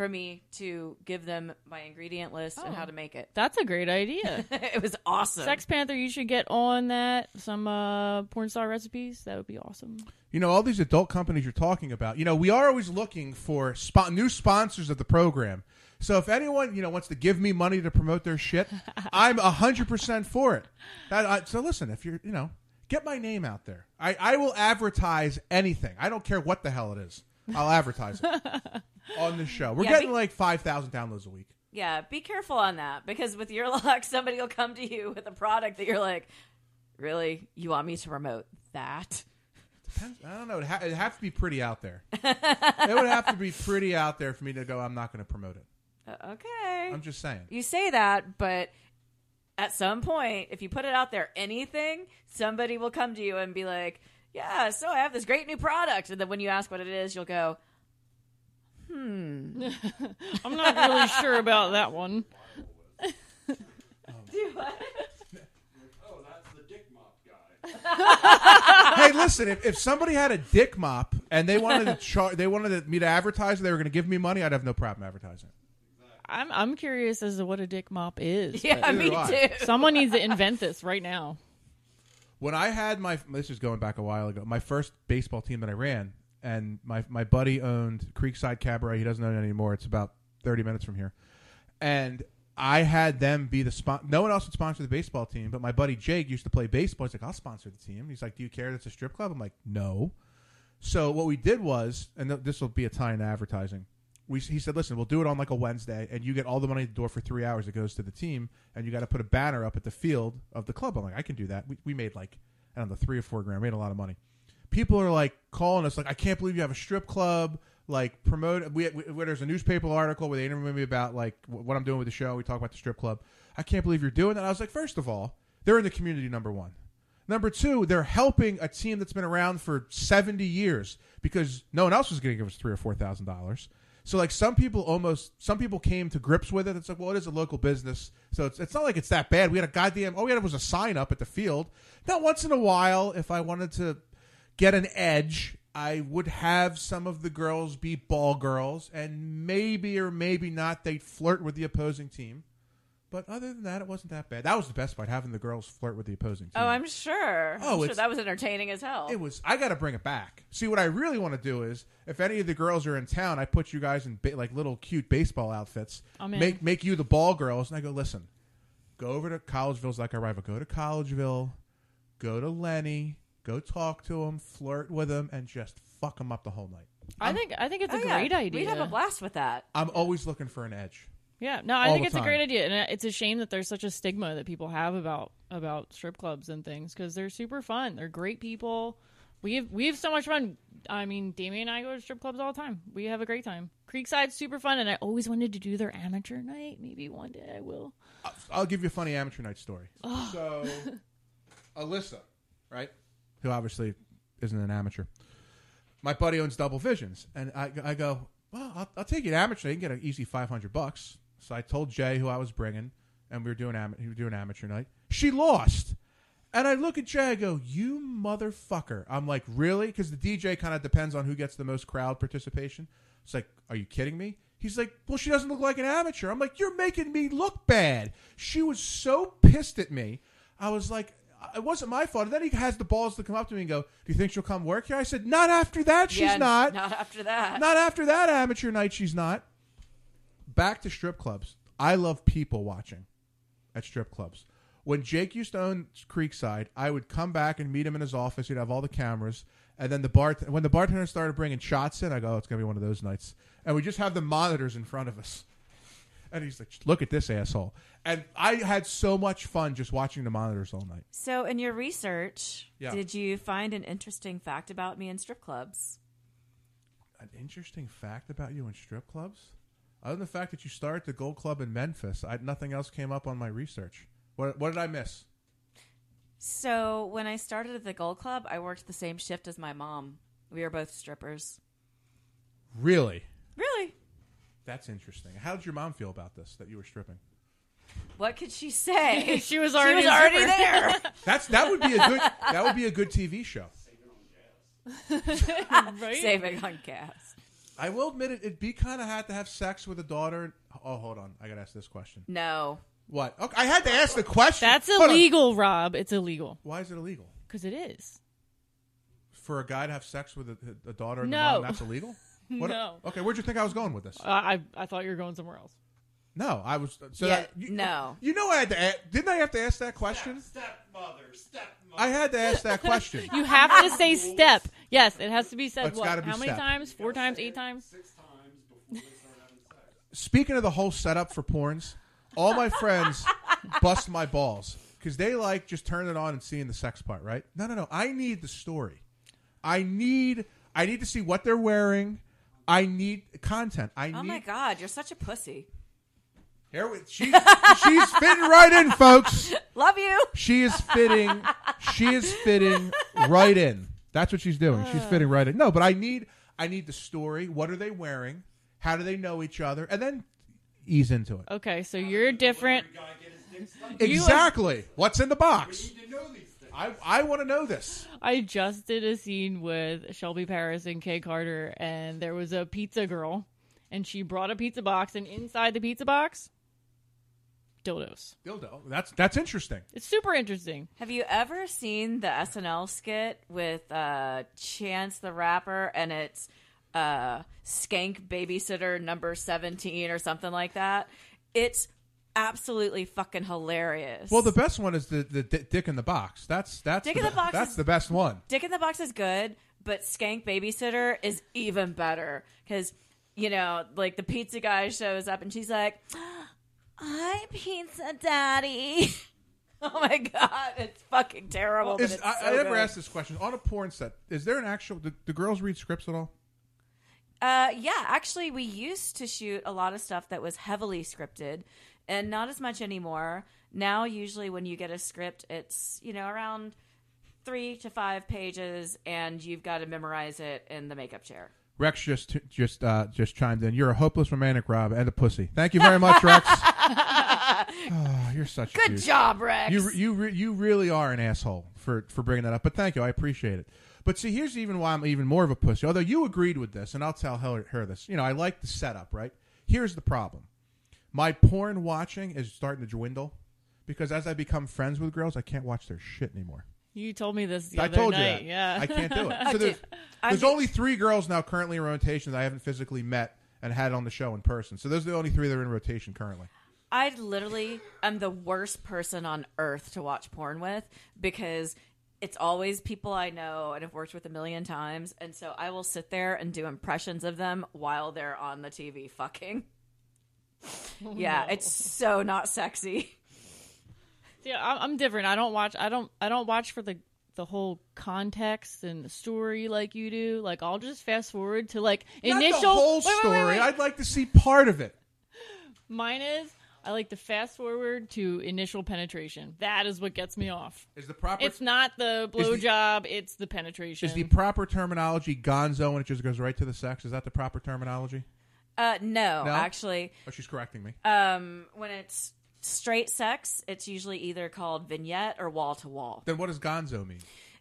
for me to give them my ingredient list and how to make it. That's a great idea. it was awesome. Sex Panther, you should get on that. Some uh, porn star recipes. That would be awesome. You know, all these adult companies you're talking about, you know, we are always looking for spo- new sponsors of the program. So if anyone, you know, wants to give me money to promote their shit, I'm 100% for it. That, I, so listen, if you're, you know, get my name out there. I, I will advertise anything. I don't care what the hell it is. I'll advertise it on the show. We're Yeah, getting be- like 5,000 downloads a week. Yeah, be careful on that because with your luck, somebody will come to you with a product that you're like, really, you want me to promote that? I don't know. It'd, ha- it'd have to be pretty out there. it would have to be pretty out there for me to go, I'm not going to promote it. Uh, okay. I'm just saying. You say that, but at some point, if you put it out there, anything, somebody will come to you and be like, "Yeah, so I have this great new product," and then when you ask what it is, you'll go, "Hmm." I'm not really sure about that one. Do what? Oh, that's the dick mop guy. hey, listen, if, if somebody had a dick mop and they wanted to char- they wanted me to advertise, they were going to give me money, I'd have no problem advertising. I'm I'm curious as to what a dick mop is. Yeah, but- me too. Someone needs to invent this right now. When I had my this is going back a while ago, my first baseball team that I ran, and my my buddy owned Creekside Cabaret. He doesn't own it anymore. It's about thirty minutes from here, and I had them be the spon. No one else would sponsor the baseball team, but my buddy Jake used to play baseball. He's like, I'll sponsor the team. He's like, Do you care? That's a strip club. I'm like, No. So what we did was, and th- this will be a tie in advertising. We, he said, listen, we'll do it on like a Wednesday, and you get all the money at the door for three hours. It goes to the team, and you got to put a banner up at the field of the club. I'm like, I can do that. We, we made like, I don't know, three or four grand. We made a lot of money. People are like calling us, like, I can't believe you have a strip club. Like, promote. We, we, where there's a newspaper article where they interview me about like what I'm doing with the show. We talk about the strip club. I can't believe you're doing that. I was like, first of all, they're in the community. Number one. Number two, they're helping a team that's been around for 70 years because no one else was going to give us three or four thousand dollars. So like some people almost some people came to grips with it. It's like, well, it is a local business, so it's it's not like it's that bad. We had a goddamn all we had was a sign up at the field. Now once in a while, if I wanted to get an edge, I would have some of the girls be ball girls, and maybe or maybe not they'd flirt with the opposing team. But other than that, it wasn't that bad. That was the best part, having the girls flirt with the opposing team. Oh, I'm sure. Oh, I'm sure it's- that was entertaining as hell. It was. I got to bring it back. See, what I really want to do is, if any of the girls are in town, I put you guys in ba- like little cute baseball outfits. I'm in. Make make you the ball girls, and I go listen. Go over to Collegeville's like our rival. Go to Collegeville. Go to Lenny. Go talk to him. Flirt with him, and just fuck him up the whole night. I think I think it's a Oh, yeah. great idea. We'd have a blast with that. I'm always looking for an edge. Yeah, no, I think the it's a great idea, and uh, it's a shame that there's such a stigma that people have about about strip clubs and things because they're super fun. They're great people. We have we have so much fun. I mean, Damien and I go to strip clubs all the time. We have a great time. Creekside's super fun, and I always wanted to do their amateur night. Maybe one day I will. I'll give you a funny amateur night story. So, Alyssa, right, who obviously isn't an amateur. My buddy owns Double Visions, and I, I go, well, I'll, I'll take you to amateur. night. You can get an easy five hundred bucks. So I told Jay who I was bringing, and we were doing am- we were doing amateur night. She lost, and I look at Jay. I go, you motherfucker. I'm like, really? Because the DJ kind of depends on who gets the most crowd participation. It's like, are you kidding me? He's like, well, she doesn't look like an amateur. I'm like, you're making me look bad. She was so pissed at me. I was like, it wasn't my fault. And then he has the balls to come up to me and go, do you think she'll come work here? I said, not after that. She's Yeah, not. Not after that. Not after that amateur night. She's not. Back to strip clubs. I love people watching at strip clubs. When Jake used to own Creekside, I would come back and meet him in his office. He'd have all the cameras, and then the bar when the bartender started bringing shots in, I go, oh, "It's gonna be one of those nights." And we just have the monitors in front of us, and he's like, "Look at this asshole." And I had so much fun just watching the monitors all night. So, in your research, Yeah. did you find an interesting fact about me in strip clubs? An interesting fact about you in strip clubs, other than the fact that you started the Gold Club in Memphis, I, nothing else came up on my research. What, what did I miss? So, when I started at the Gold Club, I worked the same shift as my mom. We were both strippers. Really? Really? That's interesting. How did your mom feel about this? That you were stripping? What could she say? She was She already was already there. That's that would be a good that would be a good TV show. right? Saving on gas. I will admit it. It'd be kind of hard to have sex with a daughter. Oh, hold on. I gotta ask this question. No. What? Okay, I had to ask the question. That's Hold on. illegal, Rob. It's illegal Why is it illegal because it is. for a guy to have sex with a, a daughter? And the No. mom, that's illegal. What- No. Okay, where'd you think I was going with this? I I I thought you were going somewhere else. No, I was. So Yeah, that- you, no. You know, I had to. a- Didn't I have to ask that question? Stepmother, stepmother. I had to ask that question. You have to say step. Yes, it has to be said. It's what? gotta be How many step. times? Four times? Eight times? Six times. Speaking of the whole setup for porns, all my friends bust my balls because they like just turning it on and seeing the sex part. Right? No, no, no. I need the story. I need. I need to see what they're wearing. I need content. I Oh need. my God, you're such a pussy. Here we, she, she's fitting right in, folks. Love you. She is fitting. She is fitting right in. That's what she's doing. She's ah. fitting right in. No, but I need. I need the story. What are they wearing? How do they know each other? And then ease into it. Okay, so you're different. Exactly. What's in the box? I, I want to know this. I just did a scene with Shelby Paris and Kay Carter, and there was a pizza girl, and she brought a pizza box, and inside the pizza box, dildos. Dildo. That's that's interesting. It's super interesting. Have you ever seen the SNL skit with uh, Chance the Rapper and it's uh, Skank Babysitter number 17 or something like that? It's absolutely fucking hilarious. Well, the best one is the, the di- dick in the box. That's that's Dick the, in the be- box That's is- the best one. Dick in the Box is good, but Skank Babysitter is even better because, you know, like the pizza guy shows up and she's like, I'm Pizza Daddy. oh my God. It's fucking terrible. but Is, it's I, so I never good. asked this question on a porn set. Is there an actual? Do, do girls read scripts at all? Uh, yeah, actually, we used to shoot a lot of stuff that was heavily scripted, and not as much anymore. Now, usually, when you get a script, it's you know around three to five pages, and you've got to memorize it in the makeup chair. Rex just just uh, just chimed in. You're a hopeless romantic, Rob, and a pussy. Thank you very much, Rex. oh, you're such a Good job, Rex. You you re- you really are an asshole for for bringing that up. But thank you, I appreciate it. But see, here's even why I'm even more of a pussy. Although you agreed with this, and I'll tell her, her this. You know, I like the setup, right? Here's the problem: My porn watching is starting to dwindle because as I become friends with girls, I can't watch their shit anymore. You told me this the I other told you that. Yeah, I can't do it. So there's, there's only three girls now currently in rotation that I haven't physically met and had on the show in person. So those are the only three that are in rotation currently. I literally am the worst person on earth to watch porn with because it's always people I know and have worked with a million times, and so I will sit there and do impressions of them while they're on the TV fucking. Oh, yeah, no. it's so not sexy. Yeah, I'm, I'm different. I don't watch. I don't. I don't watch for the the whole context and the story like you do. Like I'll just fast forward to like Not initial the whole Wait, wait, wait, story. wait. I'd like to see part of it. Mine is I like to fast forward to initial penetration. That is what gets me off. Is the proper It's not the Is the- blowjob. It's the penetration. is the proper terminology gonzo and it just goes right to the sex? Is that the proper terminology? Uh, no, No? actually, Oh, she's correcting me. um, when it's straight sex, it's usually either called vignette or wall to wall. Then what does gonzo mean?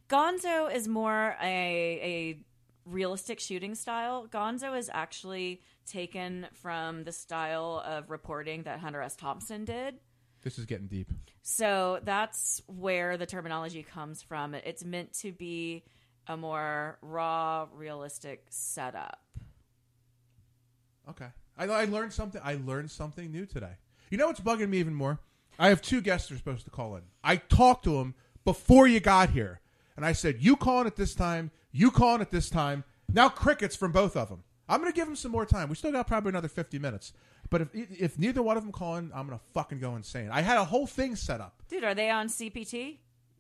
Gonzo is more a a realistic shooting style. Gonzo is actually taken from the style of reporting that Hunter S. Thompson did. This is getting deep. So that's where the terminology comes from. It's meant to be a more raw, realistic setup. Okay. I, I learned something. I learned something new today. You know what's bugging me even more? I have two guests that are supposed to call in. I talked to them before you got here, and I said, "You calling at this time? You calling at this time?" Now crickets from both of them. I'm going to give them some more time. We still got probably another 50 minutes. But if if neither one of them call in, I'm going to fucking go insane. I had a whole thing set up. Dude, are they on CPT?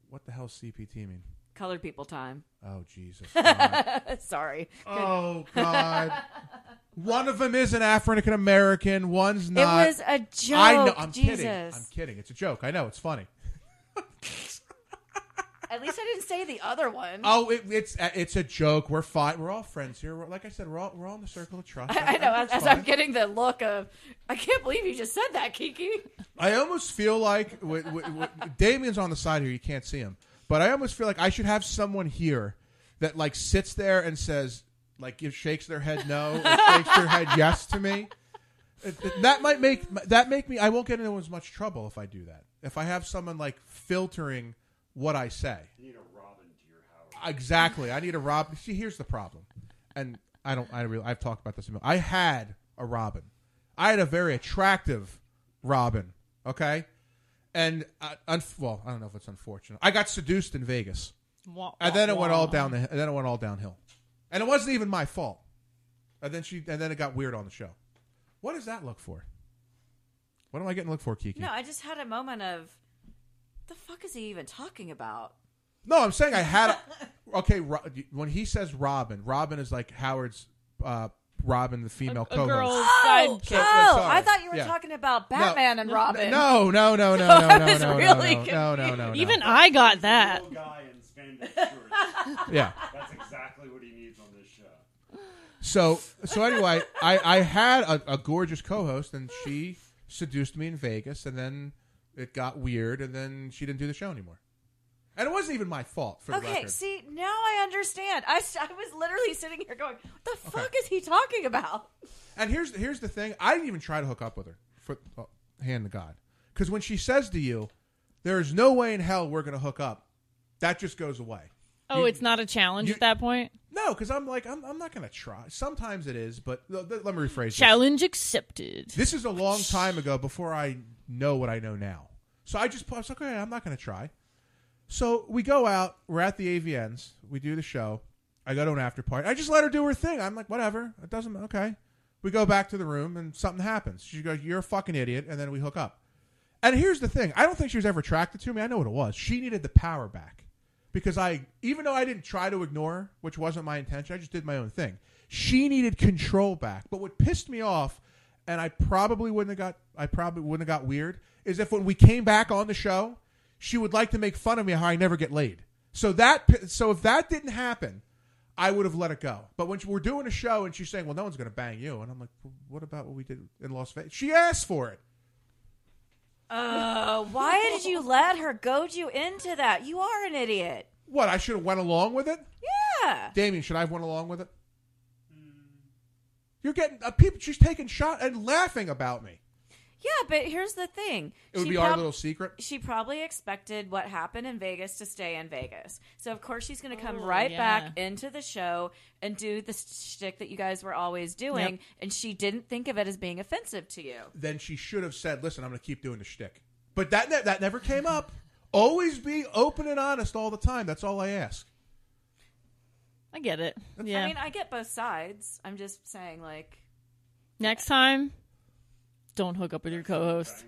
What the hell CPT mean? Colored people time. Oh Jesus! God. Sorry. oh God! One of them is an African American. One's not. It was a joke. I know. I'm kidding. I'm kidding. It's a joke. I know. It's funny. At least I didn't say the other one. Oh, it, it's uh, it's a joke. We're fine. We're all friends here. We're, like I said, we're all we're all in the circle of trust. I, I, I know. As, as, I'm getting the look of, I can't believe you just said that, Kiki. I almost feel like with, with, with, Damien's on the side here. You can't see him, but I almost feel like I should have someone here that like sits there and says, like, gives shakes their head no, or shakes their head yes to me. It- it- that might make that make me. I won't get into as much trouble if I do that. If I have someone like filtering what I say. Exactly. I need a Robin. See, here's the problem, and I don't. I really. I've talked about this. a mil- I had a Robin. I had a very attractive Robin. Okay, and uh, un- well, I don't know if it's unfortunate. I got seduced in Vegas, Wah, and then wah, it went all down the. And then it went all downhill, and it wasn't even my fault. And then she. And then it got weird on the show. What does that look for? What am I getting to look for, Kiki? No, I just had a moment of, the fuck is he even talking about? No, I'm saying I had. A, okay, Ro- when he says Robin, Robin is like Howard's uh, Robin, the female A co-host. girl's Oh, sidekick. oh, sorry. I thought you were Yeah. talking about Batman and Robin. No, no, no, no, So no, no, was no, really no, no, no, no, no, no. Even I got that. guy in. Yeah. That's exactly what he needs on this show. So, so anyway, I, I had a, a gorgeous co-host, and she seduced me in Vegas, and then it got weird, and then she didn't do the show anymore. And it wasn't even my fault for the Okay, record. see, now I understand. I, I was literally sitting here going, what the fuck is he talking about? And here's here's the thing: I didn't even try to hook up with her. For oh, hand to God, because when she says to you, "There's no way in hell we're going to hook up," that just goes away. Oh, it's not a challenge at that point. No, because I'm like, I'm, I'm not going to try. Sometimes it is, but th- th- let me rephrase. this. Challenge accepted. This is a long time ago before I know what I know now. So I just I was like, okay, I'm not going to try. So we go out. We're at the AVNs. We do the show. I go to an after party. I just let her do her thing. I'm like, whatever. It doesn't. Okay. We go back to the room and something happens. She goes, "You're a fucking idiot," and then we hook up. And here's the thing: I don't think she was ever attracted to me. I know what it was. She needed the power back because I, even though I didn't try to ignore which wasn't my intention, I just did my own thing. She needed control back. But what pissed me off, and I probably wouldn't have got, I probably wouldn't have got weird, is if when we came back on the show, she would like to make fun of me how I never get laid. So that, so if that didn't happen, I would have let it go. But when we're doing a show and she's saying, "Well, no one's going to bang you," and I'm like, well, "What about what we did in Las Vegas?" She asked for it. Uh, why did you let her goad you into that? You are an idiot. What? I should have went along with it. Yeah. Damien, should I have went along with it? You're getting uh, people. She's taking shot and laughing about me. Yeah, but here's the thing. It would She be our little secret. She probably expected what happened in Vegas to stay in Vegas. So of course she's going to come Oh, right yeah. back into the show and do the shtick that you guys were always doing, Yep. and she didn't think of it as being offensive to you. Then she should have said, "Listen, I'm going to keep doing the shtick." But that ne- that never came up. Always be open and honest all the time. That's all I ask. I get it. Yeah. I mean, I get both sides. I'm just saying, like, Next time, don't hook up with your co-host.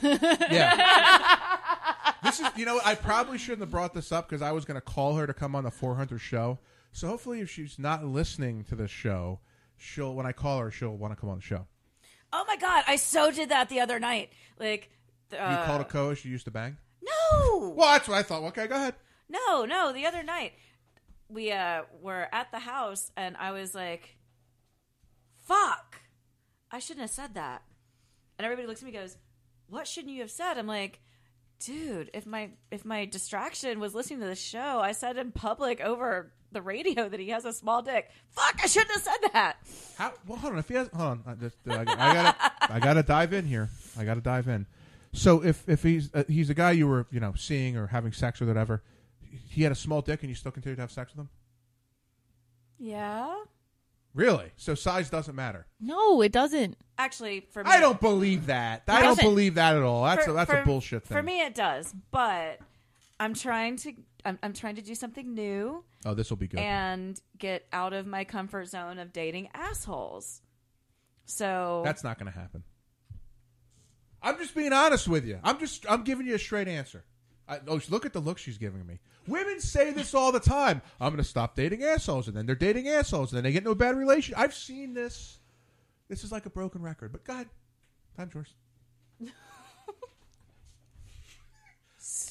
Yeah. this is, you know, I probably shouldn't have brought this up because I was going to call her to come on the 400 show. So hopefully, if she's not listening to this show, she'll when I call her, she'll want to come on the show. oh my god, I so did that the other night. Like, uh, you called a co-host you used to bang. no, Well, that's what I thought. Okay, go ahead. no, no. The other night, we uh were at the house, and I was like, "Fuck, I shouldn't have said that." And everybody looks at me, and goes, "What shouldn't you have said?" I'm like. Dude, if my if my distraction was listening to the show, I said in public over the radio that he has a small dick. Fuck, I shouldn't have said that. How? Well, hold on. If he has, hold on. I, just, I, I gotta, I gotta dive in here. I gotta dive in. So if if he's uh, he's a guy you were you know seeing or having sex with, or whatever, he had a small dick and you still continue to have sex with him. Yeah. Really? So size doesn't matter. No, it doesn't. Actually, for me, I don't believe that. I don't Doesn't. believe that at all. That's For- a, that's for- a bullshit thing. For me, it does, but I'm trying to I'm, I'm trying to do something new oh, this will be good. and get out of my comfort zone of dating assholes. So That's not going to happen. I'm just being honest with you. I'm just I'm giving you a straight answer. I, oh, look at the look she's giving me. Women say this all the time. I'm going to stop dating assholes, and then they're dating assholes, and then they get into a bad relation. I've seen this. This is like a broken record. But God, time's yours.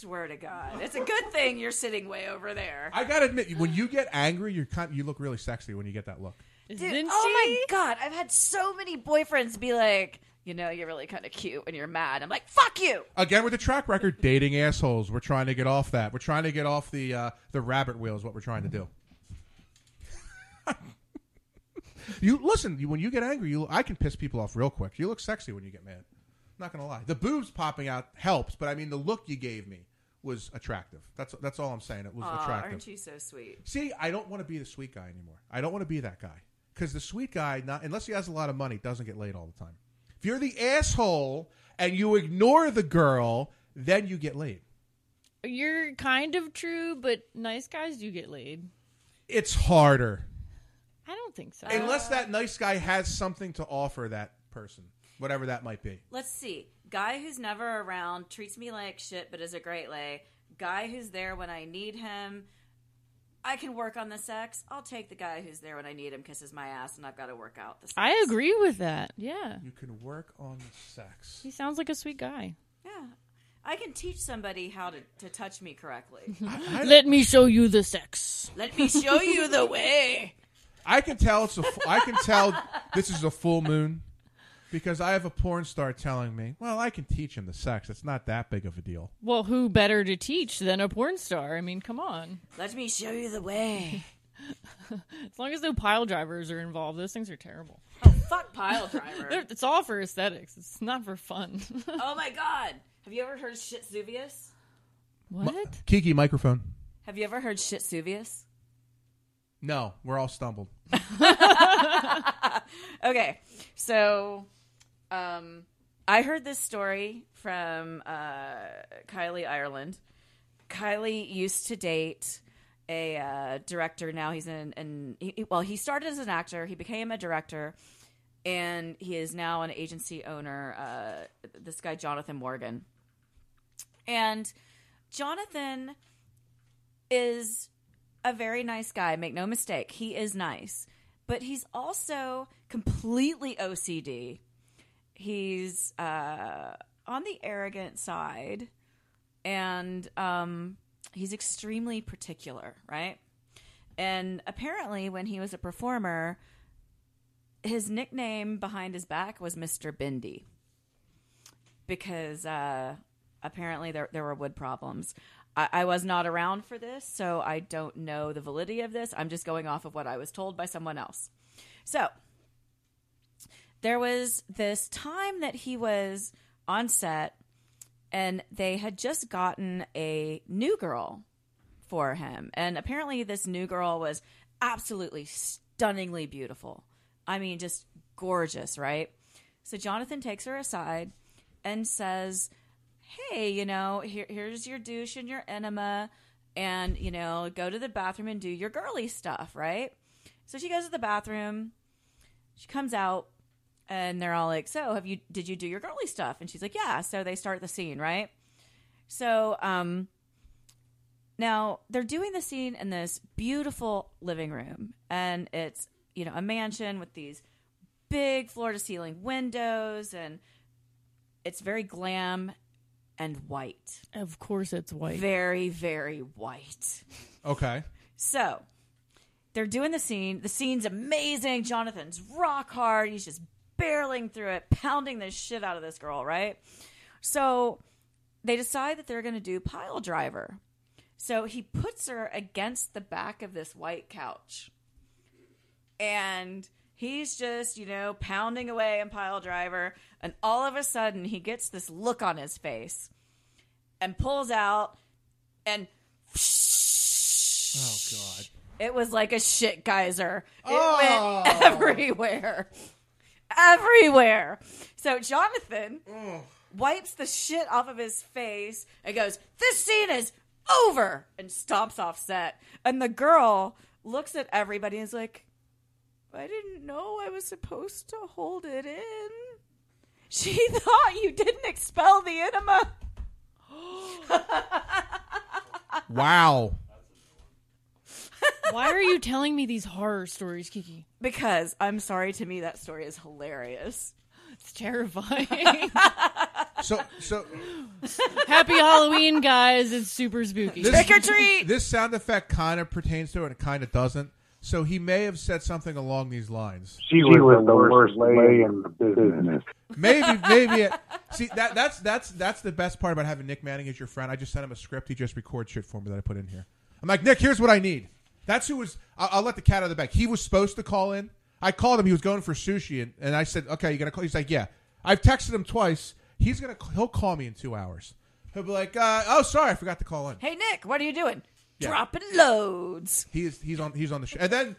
swear to God, it's a good thing you're sitting way over there. I gotta admit, when you get angry, you kind you look really sexy when you get that look. Dude, oh my God, I've had so many boyfriends be like, you know, you're really kind of cute when you're mad. I'm like, fuck you. Again with the track record, dating assholes. We're trying to get off that. We're trying to get off the uh, the rabbit wheel. Is what we're trying to do. you listen. You, when you get angry, you I can piss people off real quick. You look sexy when you get mad. Not gonna lie. The boobs popping out helps, but I mean the look you gave me was attractive. That's that's all I'm saying. It was Aw, attractive. aren't you so sweet? See, I don't want to be the sweet guy anymore. I don't want to be that guy because the sweet guy, not unless he has a lot of money, doesn't get laid all the time. If you're the asshole and you ignore the girl, then you get laid. You're kind of true, but nice guys do get laid. It's harder I don't think so. unless that nice guy has something to offer that person, whatever that might be. Let's see. Guy who's never around, treats me like shit, but is a great lay. Guy who's there when I need him. I can work on the sex. I'll take the guy who's there when I need him, kisses my ass, and I've got to work out the sex. I agree with that. Yeah. You can work on the sex. He sounds like a sweet guy. Yeah. I can teach somebody how to, to touch me correctly. Let me show you the sex. Let me show you the way. I can tell it's a. fu- I can tell this is a full moon because I have a porn star telling me, "Well, I can teach him the sex. It's not that big of a deal." Well, who better to teach than a porn star? I mean, come on. Let me show you the way. As long as no pile drivers are involved, those things are terrible. Oh, fuck pile driver. It's all for aesthetics. It's not for fun. oh my god. Have you ever heard Shitsuvius? what? Kiki microphone. Have you ever heard Shitsuvius? No, we're all stumbled. okay, so um, I heard this story from uh, Kylie Ireland. Kylie used to date a uh, director. Now he's in, in he, well, he started as an actor. He became a director, and he is now an agency owner. Uh, this guy Jonathan Morgan, and Jonathan is a very nice guy. Make no mistake, he is nice, but he's also completely OCD. He's uh, on the arrogant side, and um, he's extremely particular, right? And apparently, when he was a performer, his nickname behind his back was Mr. Bindi because uh, apparently there, there were wood problems. I was not around for this, so I don't know the validity of this. I'm just going off of what I was told by someone else. So, there was this time that he was on set and they had just gotten a new girl for him. And apparently, this new girl was absolutely stunningly beautiful. I mean, just gorgeous, right? So Jonathan takes her aside and says, Hey, you know, here, here's your douche and your enema, and, you know, go to the bathroom and do your girly stuff, right? So she goes to the bathroom. She comes out, and they're all like, "So, have you did you do your girly stuff?" And she's like, "Yeah." So they start the scene, right? So, um now they're doing the scene in this beautiful living room and it's, you know, a mansion with these big floor to ceiling windows and it's very glam and white. Of course it's white. Very, very white. Okay. So they're doing the scene. The scene's amazing. Jonathan's rock hard. He's just barreling through it, pounding the shit out of this girl, right? So they decide that they're going to do pile driver. So he puts her against the back of this white couch. And he's just, you know, pounding away in pile driver. And all of a sudden, he gets this look on his face and pulls out and Oh God. it was like a shit geyser. It Oh. went everywhere. Everywhere. So Jonathan wipes the shit off of his face and goes, This scene is over and stomps off set. And the girl looks at everybody and is like, I didn't know I was supposed to hold it in. She thought you didn't expel the enema. Wow. Why are you telling me these horror stories, Kiki? Because I'm sorry, to me that story is hilarious. It's terrifying. So so Happy Halloween, guys. It's super spooky. this, Trick or treat. This sound effect kind of pertains to it and it kind of doesn't. So he may have said something along these lines. She was the worst lay in the business. Maybe, maybe. It, see that that's that's that's the best part about having Nick Manning as your friend. I just sent him a script. He just records shit for me that I put in here. I'm like, Nick, here's what I need. That's who was. I'll, I'll let the cat out of the bag. He was supposed to call in. I called him. He was going for sushi, and, and I said, okay, you gonna call? He's like, yeah. I've texted him twice. He's gonna. He'll call me in two hours. He'll be like, uh, oh, sorry, I forgot to call in. Hey Nick, what are you doing? Yeah. Dropping loads. He's he's on he's on the show. And then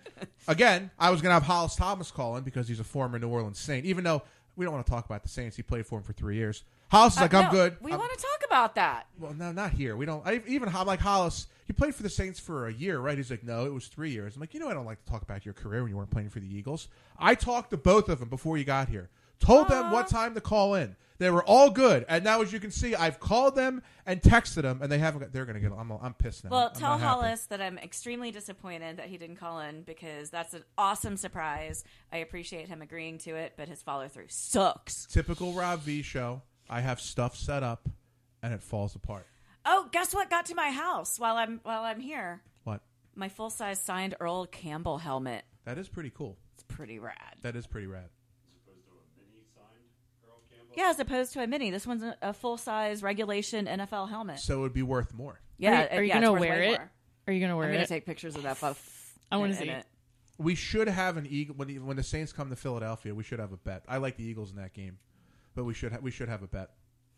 again, I was gonna have Hollis Thomas call in because he's a former New Orleans Saint. Even though we don't want to talk about the Saints, he played for him for three years. Hollis is like, Uh, I'm good. We want to talk about that. well, no, not here. We don't. I, even I'm like Hollis. You played for the Saints for a year, right? He's like, no, it was three years. I'm like, you know, I don't like to talk about your career when you weren't playing for the Eagles. I talked to both of them before you got here. Told them what time to call in. They were all good, and now as you can see, I've called them and texted them, and they haven't. got They're going to get. I'm, I'm pissed now. Well, I'm tell. Hollis that I'm extremely disappointed that he didn't call in because that's an awesome surprise. I appreciate him agreeing to it, but his follow through sucks. Typical Rob V show. I have stuff set up, and it falls apart. Oh, guess what got to my house while I'm while I'm here? What? My full size signed Earl Campbell helmet. That is pretty cool. It's pretty rad. That is pretty rad. Yeah, as opposed to a mini. This one's a, a full size regulation NFL helmet. So it would be worth more. Yeah, Are you, are you yeah, gonna worth wear way it? more. Are you gonna wear it? I'm gonna it? take pictures of that buff. I want in- to see in it. We should have an eagle when the, when the Saints come to Philadelphia. We should have a bet. I like the Eagles in that game, but we should ha- we should have a bet.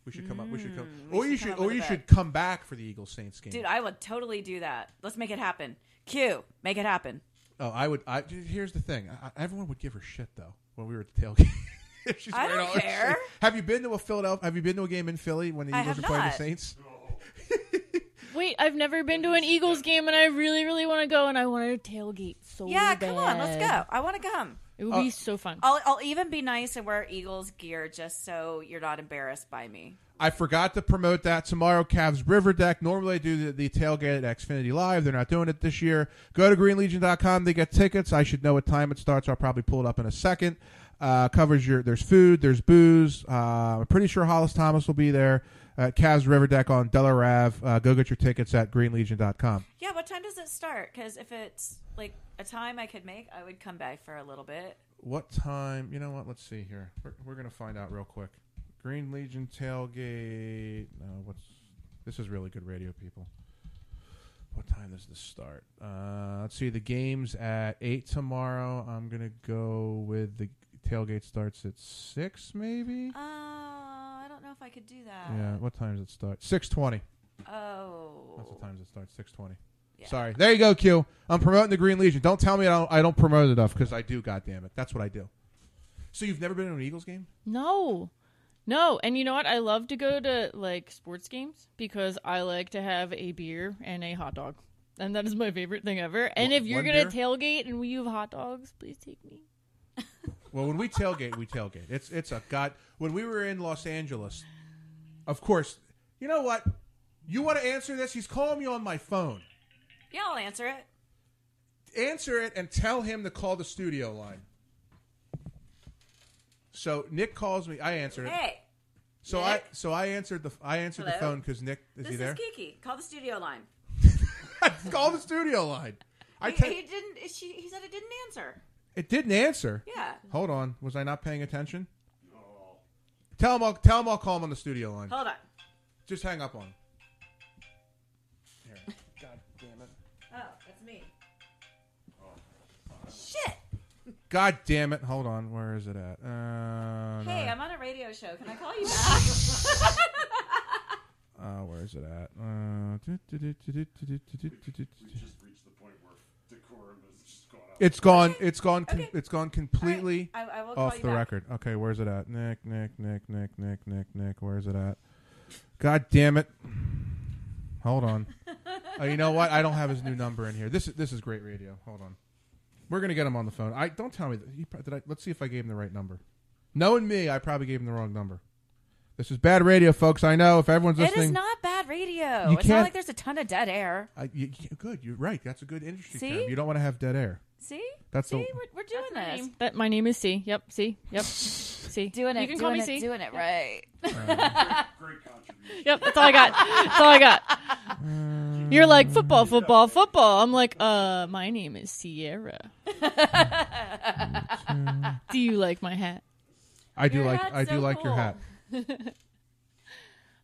We should come up. We should come. Mm, we Or should you come should up or with a you bet. should come back for the Eagles Saints game. Dude, I would totally do that. Let's make it happen. Q, make it happen. oh, I would. I, here's the thing. I, I- everyone would give her shit though when we were at the tailgate. If she's I wearing don't all her care. shit. Have you been to a Philadelphia? Have you been to a game in Philly when the I Eagles have are playing the not. Saints? Wait, I've never been to an Eagles game, and I really, really want to go, and I want to tailgate so yeah, bad. come on, let's go. I want to come. It would Uh, be so fun. I'll, I'll even be nice and wear Eagles gear just so you're not embarrassed by me. I forgot to promote that tomorrow. Cavs River Deck. Normally I do the, the tailgate at Xfinity Live. They're not doing it this year. Go to greenlegion.com They get tickets. I should know what time it starts. I'll probably pull it up in a second. Uh, covers your. There's food. There's booze. Uh, I'm pretty sure Hollis Thomas will be there at Cavs River Deck on Delaware Ave. Uh, go get your tickets at greenlegion.com. Yeah, what time does it start? Because if it's like a time I could make, I would come by for a little bit. What time? You know what? Let's see here. We're, we're gonna find out real quick. Green Legion tailgate. No, what's this is really good radio, people. What time does this start? Uh, let's see. The game's at eight tomorrow. I'm gonna go with the tailgate starts at six, maybe. Oh, I don't know if I could do that. yeah. What time does it start? Six twenty. Oh. That's the times it starts. Six twenty. Yeah. Sorry. There you go, Q. I'm promoting the Green Legion. Don't tell me I don't. I don't promote enough because I do. God damn it. That's what I do. So you've never been to an Eagles game? No. No, and you know what? I love to go to like sports games because I like to have a beer and a hot dog. And that is my favorite thing ever. And Wha- if you're going to beer? tailgate and we have hot dogs, please take me. Well, when we tailgate, we tailgate. It's it's a god. When we were in Los Angeles, of course. You know what? You want to answer this? He's calling me on my phone. Yeah, I'll answer it. Answer it and tell him to call the studio line. So Nick calls me. I answered it. Hey, So Nick? I so I answered the I answered the phone because Nick is this he there? is Kiki. Call the studio line. Call the studio line. I he, te- he didn't. She, he said it didn't answer. It didn't answer. Yeah. Hold on. Was I not paying attention? No. Tell him I'll tell him I'll call him on the studio line. Hold on. Just hang up on him. Here. God damn it. Oh, that's me. Shit. God damn it. Hold on. Where is it at? Uh, Hey, no. I'm on a radio show. Can I call you back? Uh, where is it at? Uh, It's gone. It's gone. com- It's gone completely I- I will call off you the back. record. Okay, where's it at? Nick, Nick, Nick, Nick, Nick, Nick, Nick. Where's it at? God damn it! Hold on. oh, you know what? I don't have his new number in here. This is this is great radio. Hold on. We're gonna get him on the phone. I don't tell me that. He, pro- did I, let's see if I gave him the right number. Knowing me, I probably gave him the wrong number. This is bad radio, folks. I know. If everyone's it listening, is not bad radio. You it's can't- not like there's a ton of dead air. I, you, you- good. You're right. That's a good industry See? term. You don't want to have dead air. See? That's See, the- we're, we're doing That's this. name. That my name is C. Yep, C. Yep. C. Doing it. You can doing call me it, C. Doing it right. Yep, that's all I got. That's all I got. You're like football, football, football. I'm like, uh, my name is Sierra. Do you like my hat? I do Your like. hat's I do so like your hat.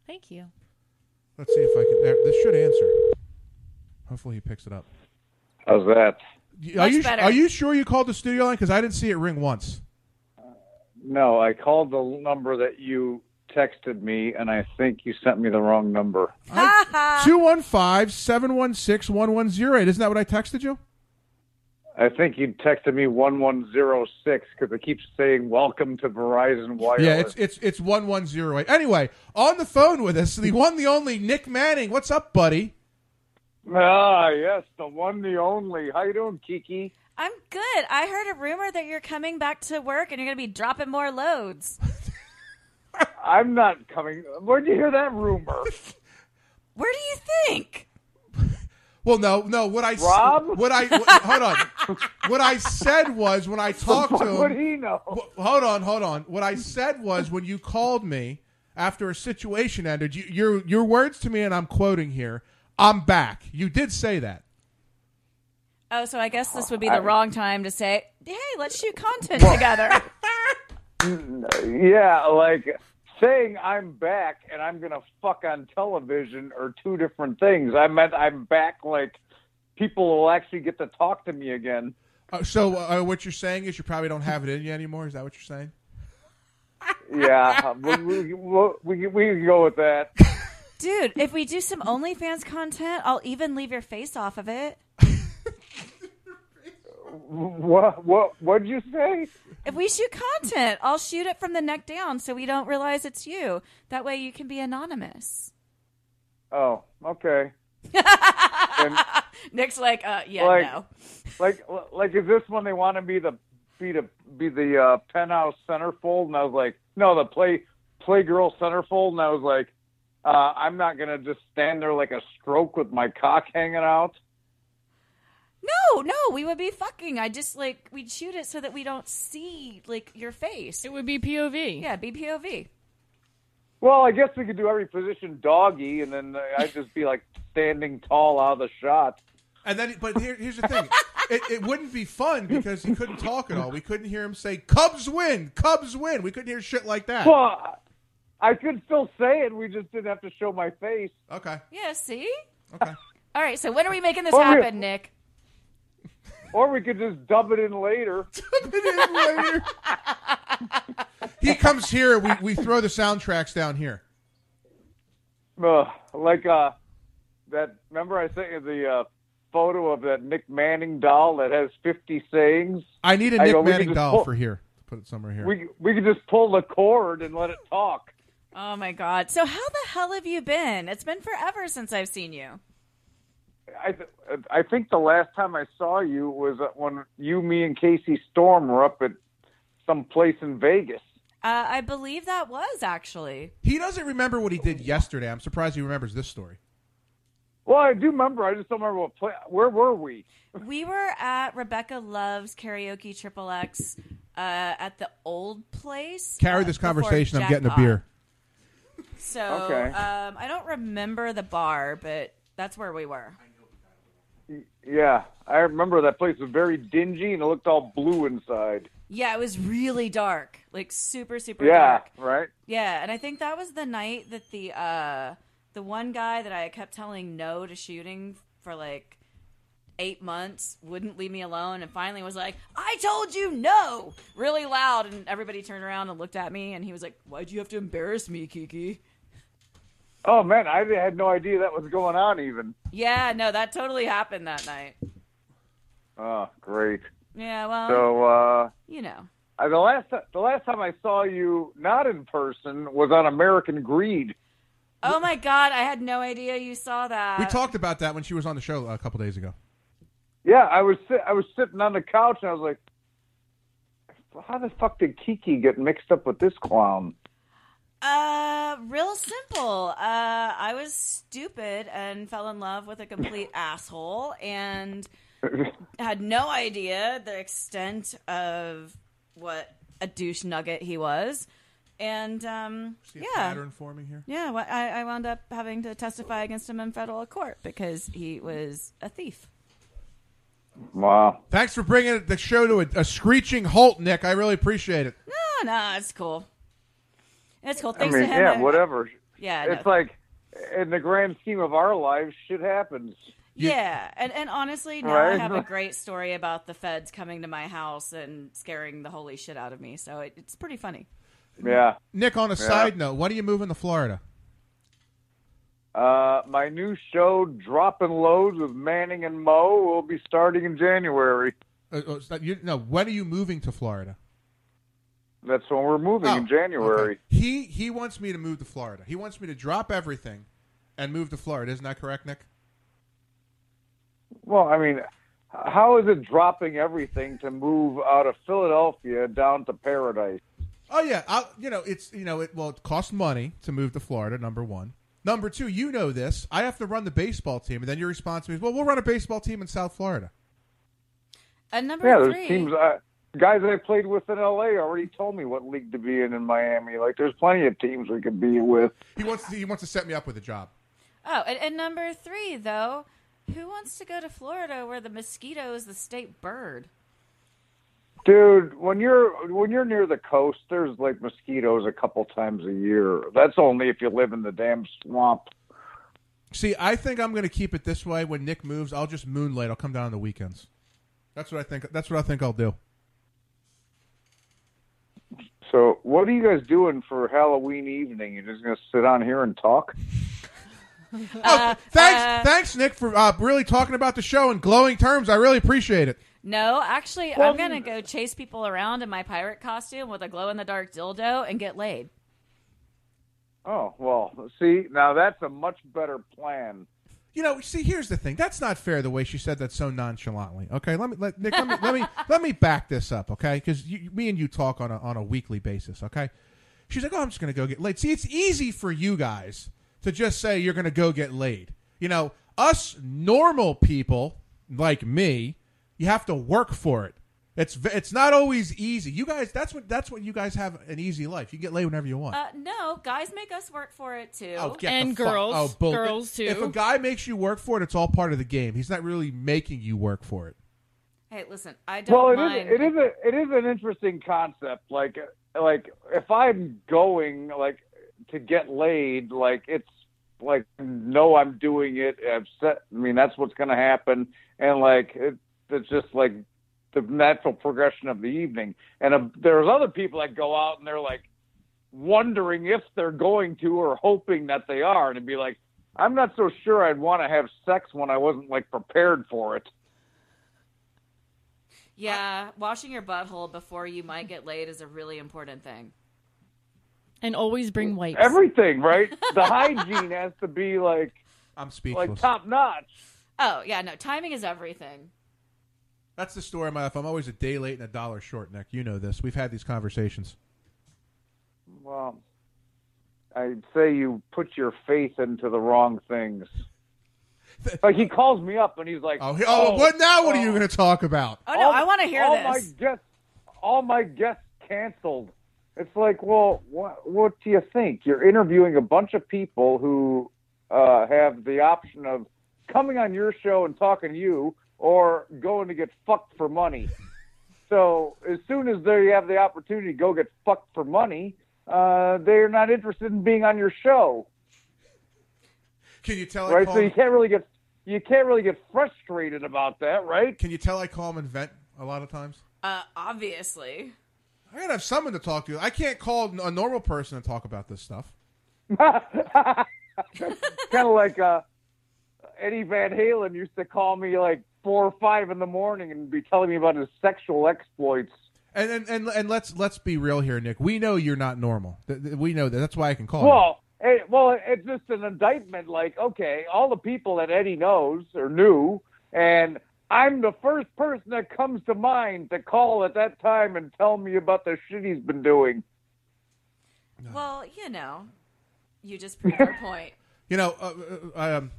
Thank you. Let's see if I can. There, this should answer. Hopefully, he picks it up. How's that? Are you are you sure you called the studio line? Because I didn't see it ring once. No, I called the number that you texted me, and I think you sent me the wrong number. 215-716-1108. Isn't that what I texted you? I think you texted me one one zero six because it keeps saying "Welcome to Verizon Wireless." Yeah, it's it's it's one one zero eight. Anyway, on the phone with us, the one, the only Nick Manning. What's up, buddy? Ah, yes, the one, the only. How you doing, Kiki? I'm good. I heard a rumor that you're coming back to work and you're going to be dropping more loads. I'm not coming. Where'd you hear that rumor? Where do you think? Well, no, no. What I s- Rob? What I what, hold on. What I said was when I talked to him. What he know? Wh- Hold on, hold on. What I said was when you called me after a situation ended, you, your your words to me, and I'm quoting here. I'm back. You did say that. Oh, so I guess this would be the I- wrong time to say, "Hey, let's shoot content together." Yeah, like saying I'm back and I'm gonna fuck on television are two different things. I meant I'm back like people will actually get to talk to me again. Uh, so uh, what you're saying is you probably don't have it in you anymore. Is that what you're saying? Yeah, we, we, we, we, we can go with that. Dude, if we do some OnlyFans content, I'll even leave your face off of it. What what what'd you say? If we shoot content, I'll shoot it from the neck down so we don't realize it's you. That way you can be anonymous. Oh, okay. Nick's like, uh, yeah, like, no. like like is this when they want to be the be the be the uh, penthouse centerfold? And I was like, no, the play playgirl centerfold. And I was like, uh, I'm not gonna just stand there like a stroke with my cock hanging out. No, no, we would be fucking. I just like we'd shoot it so that we don't see like your face. It would be POV. Yeah, be POV. Well, I guess we could do every position doggy, and then I'd just be like standing tall out of the shot. And then, but here, here's the thing: it, it wouldn't be fun because he couldn't talk at all. We couldn't hear him say "Cubs win, Cubs win." We couldn't hear shit like that. Well, I could still say it. We just didn't have to show my face. Okay. Yeah, see? Okay. All right, so when are we making this Well, we- happen, Nick? or we could just dub it in later. Put it in later. he comes here. We we throw the soundtracks down here. Uh, like uh, that. Remember, I sent you the uh, photo of that Nick Manning doll that has fifty sayings. I need a I Nick go, we could Manning just doll pull- for here. Put it somewhere here. We we could just pull the cord and let it talk. Oh my god! So how the hell have you been? It's been forever since I've seen you. I th- I think the last time I saw you was uh, when you, me, and Casey Storm were up at some place in Vegas. Uh, I believe that was actually. He doesn't remember what he did yesterday. I'm surprised he remembers this story. Well, I do remember. I just don't remember what play. Where were we? We were at Rebecca Loves Karaoke Triple X uh, at the old place. Carry uh, this conversation. I'm getting a Jackpot. beer. So Okay. um, I don't remember the bar, but that's where we were. Yeah, I remember that place was very dingy and it looked all blue inside. Yeah, it was really dark, like super super yeah, dark. right. Yeah, and I think that was the night that the uh the one guy that I kept telling no to shooting for like eight months wouldn't leave me alone and finally was like, I told you no really loud and everybody turned around and looked at me and he was like, Why'd you have to embarrass me, Kiki? Oh man, I had no idea that was going on. Even. Yeah, no, that totally happened that night. Oh, great. Yeah, well So, uh, you know. I, the last the last time I saw you not in person was on American Greed. Oh my god, I had no idea you saw that. We talked about that when she was on the show a couple days ago. Yeah, I was sit, I was sitting on the couch and I was like, "How the fuck did Kiki get mixed up with this clown?" Uh, real simple. Uh, I was stupid and fell in love with a complete asshole and had no idea the extent of what a douche nugget he was. And um, See a yeah, pattern forming here. yeah, well, I, I wound up having to testify against him in federal court because he was a thief. Wow. Thanks for bringing the show to a, a screeching halt, Nick. I really appreciate it. No, no, it's cool. It's cool. I Thanks mean, to him. yeah, I- whatever. Yeah, it's no. like in the grand scheme of our lives, shit happens. Yeah, and and honestly, now I have a great story about the feds coming to my house and scaring the holy shit out of me. So it, it's pretty funny. Yeah. Nick, on a Yeah. side note, when are you moving to Florida? Uh, my new show, Dropping Loads with Manning and Mo, will be starting in January. Uh, uh, so you, no, when are you moving to Florida? That's when we're moving Oh, in January. okay. He he wants me to move to Florida. He wants me to drop everything and move to Florida. Isn't that correct, Nick? Well, I mean, how is it dropping everything to move out of Philadelphia down to Paradise? Oh yeah, i you know it's you know it well it costs money to move to Florida. Number one. Number two, you know this. I have to run the baseball team, and then your response to me is, "Well, we'll run a baseball team in South Florida." And number Yeah, there's three, teams. Uh, guys that I played with in LA already told me what league to be in in Miami. Like, there's plenty of teams we could be with. He wants to, he wants to set me up with a job. oh, and, and number three though, who wants to go to Florida where the mosquito is the state bird? Dude, when you're when you're near the coast, there's like mosquitoes a couple times a year. That's only if you live in the damn swamp. See, I think I'm going to keep it this way. When Nick moves, I'll just moonlight. I'll come down on the weekends. That's what I think. That's what I think I'll do. So, what are you guys doing for Halloween evening? You're just gonna sit on here and talk? Oh, thanks, thanks, Nick, for uh, really talking about the show in glowing terms. I really appreciate it. No, actually, Well- I'm gonna mm. go chase people around in my pirate costume with a glow in the dark dildo and get laid. Oh well, see now that's a much better plan. You know, see, here's the thing. That's not fair. The way she said that so nonchalantly. Okay, let me let Nick. Let me let me let me back this up. Okay, because me and you talk on a on a weekly basis. Okay, she's like, "Oh, I'm just gonna go get laid." See, it's easy for you guys to just say you're gonna go get laid. You know, us normal people like me, you have to work for it. It's it's not always easy. You guys, that's what that's what you guys have an easy life. You get laid whenever you want. Uh, no, guys make us work for it too. Oh, get the fuck- oh, bull- If a guy makes you work for it, it's all part of the game. He's not really making you work for it. Hey, listen, I don't Well, it is mind. it is a it is an interesting concept. Like like if I'm going like to get laid, like it's like no, I'm doing it. I've set. I mean, that's what's going to happen. And like it, it's just like the natural progression of the evening. And uh, there's other people that go out and they're like wondering if they're going to or hoping that they are, and it'd be like, I'm not so sure I'd want to have sex when I wasn't like prepared for it. Yeah, washing your butthole before you might get laid is a really important thing. And always bring wipes. Everything, right? The hygiene has to be like I'm speechless. like top notch. Oh yeah, no, timing is everything. That's the story of my life. I'm always a day late and a dollar short, Nick. You know this. We've had these conversations. Well, I'd say you put your faith into the wrong things. Like he calls me up and he's like, Oh, he- oh, what now? What are you going to talk about? Oh no, I want to hear all this. my guests, all my guests canceled. It's like, well, what, what do you think? You're interviewing a bunch of people who uh, have the option of coming on your show and talking to you, or going to get fucked for money. So as soon as they have the opportunity to go get fucked for money, uh, they're not interested in being on your show, Can you tell? I right? call So you him, can't really get you can't really get frustrated about that, right? Can you tell I call him and vent a lot of times? Uh, obviously. I gotta have someone to talk to. I can't call a normal person and talk about this stuff. kind of like uh, Eddie Van Halen used to call me like four or five in the morning and be telling me about his sexual exploits. And and and, and let's let's be real here, Nick. We know you're not normal. Th- th- We know that. That's why I can call. Well, it, well, it's just an indictment. Like, okay, all the people that Eddie knows or knew, and I'm the first person that comes to mind to call at that time and tell me about the shit he's been doing. Well, you know, you just proved your point. You know, uh, uh, um,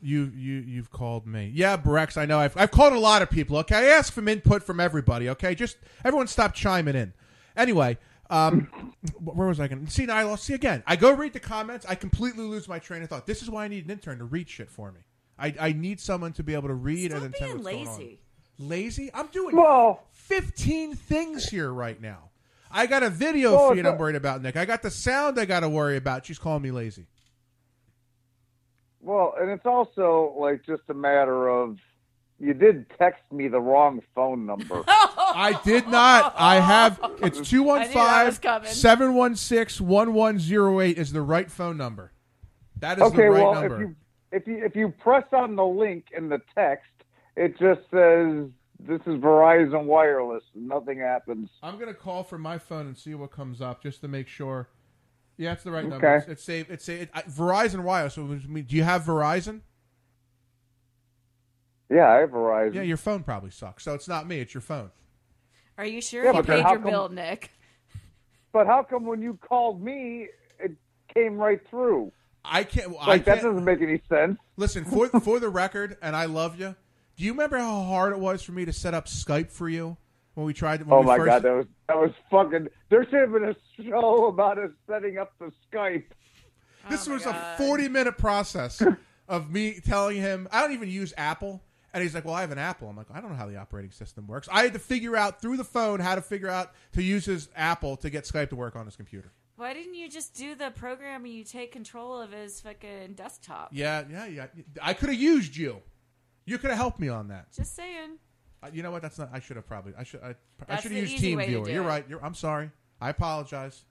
you you you've called me. Yeah, Brex. I know. I've I've called a lot of people. Okay, I ask for input from everybody. Okay, just everyone stop chiming in. Anyway, um, where was I going? to See, now I lost. See again. I go read the comments. I completely lose my train of thought. This is why I need an intern to read shit for me. I I need someone to be able to read and then tell me being what's going on. lazy. Lazy? I'm doing Well, 15 things here right now. I got a video Well, feed I'm worried about, Nick. I got the sound I got to worry about. She's calling me lazy. Well, and it's also like just a matter of you did text me the wrong phone number. I did not. I have. It's I knew that was 215 coming. 716 1108 is the right phone number. That is okay, the right well, number. if you if you if you press on the link in the text, it just says this is Verizon Wireless. Nothing happens. I'm going to call from my phone and see what comes up just to make sure. Yeah, it's the right number. Okay. It's, it's saved. It's saved. I, Verizon Wireless. So, which means- do you have Verizon? Yeah, I have Verizon. Yeah, your phone probably sucks. So it's not me. It's your phone. Are you sure Yeah, you paid your come- bill, Nick? But how come when you called me, it came right through? I can't. I Like that can't- doesn't make any sense. Listen, for for the record, and I love you. Do you remember how hard it was for me to set up Skype for you when we tried? When Oh we my first, god, that was that was fucking. There should have been a show about us setting up the Skype. This oh, was a forty-minute process of me telling him I don't even use Apple, and he's like, "Well, I have an Apple." I'm like, "I don't know how the operating system works." I had to figure out through the phone how to figure out to use his Apple to get Skype to work on his computer. Why didn't you just do the program and you take control of his fucking desktop? Yeah, yeah, yeah. I could have used you. You could have helped me on that. Just saying. Uh, You know what? That's not. I should have probably. I should. I, I That's should the have used easy Team way to Viewer. do You're it. right. You're, I'm sorry. I apologize.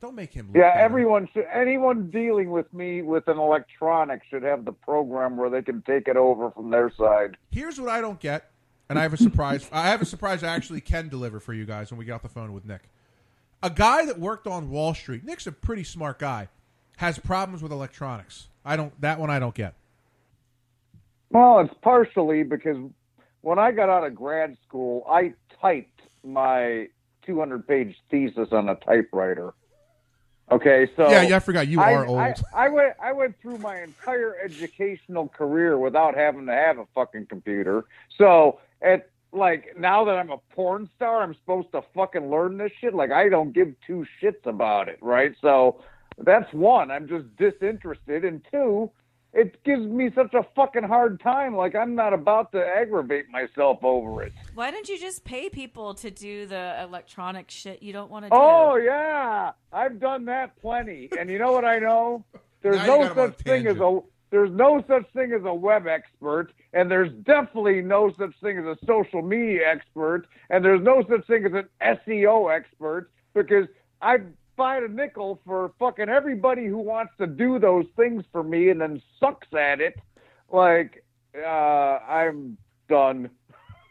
Don't make him. Look Yeah, bad. everyone should. Anyone dealing with me with an electronic should have the program where they can take it over from their side. Here's what I don't get, and I have a surprise. I have a surprise I actually can deliver for you guys when we get off the phone with Nick. A guy that worked on Wall Street. Nick's a pretty smart guy. Has problems with electronics. I don't. That one I don't get. Well, it's partially because when I got out of grad school, I typed my 200 page thesis on a typewriter. Okay, so Yeah, yeah, I forgot. You I- are old. I, I went I went through my entire educational career without having to have a fucking computer. So at like now that I'm a porn star, I'm supposed to fucking learn this shit. Like I don't give two shits about it, right? So that's one. I'm just disinterested, and two, it gives me such a fucking hard time. Like I'm not about to aggravate myself over it. Why don't you just pay people to do the electronic shit you don't want to do? Oh yeah, I've done that plenty. And you know what I know? There's Now no got him on such thing as a there's no such thing as a web expert, and there's definitely no such thing as a social media expert, and there's no such thing as an SEO expert because I find a nickel for fucking everybody who wants to do those things for me and then sucks at it. Like, uh, I'm done.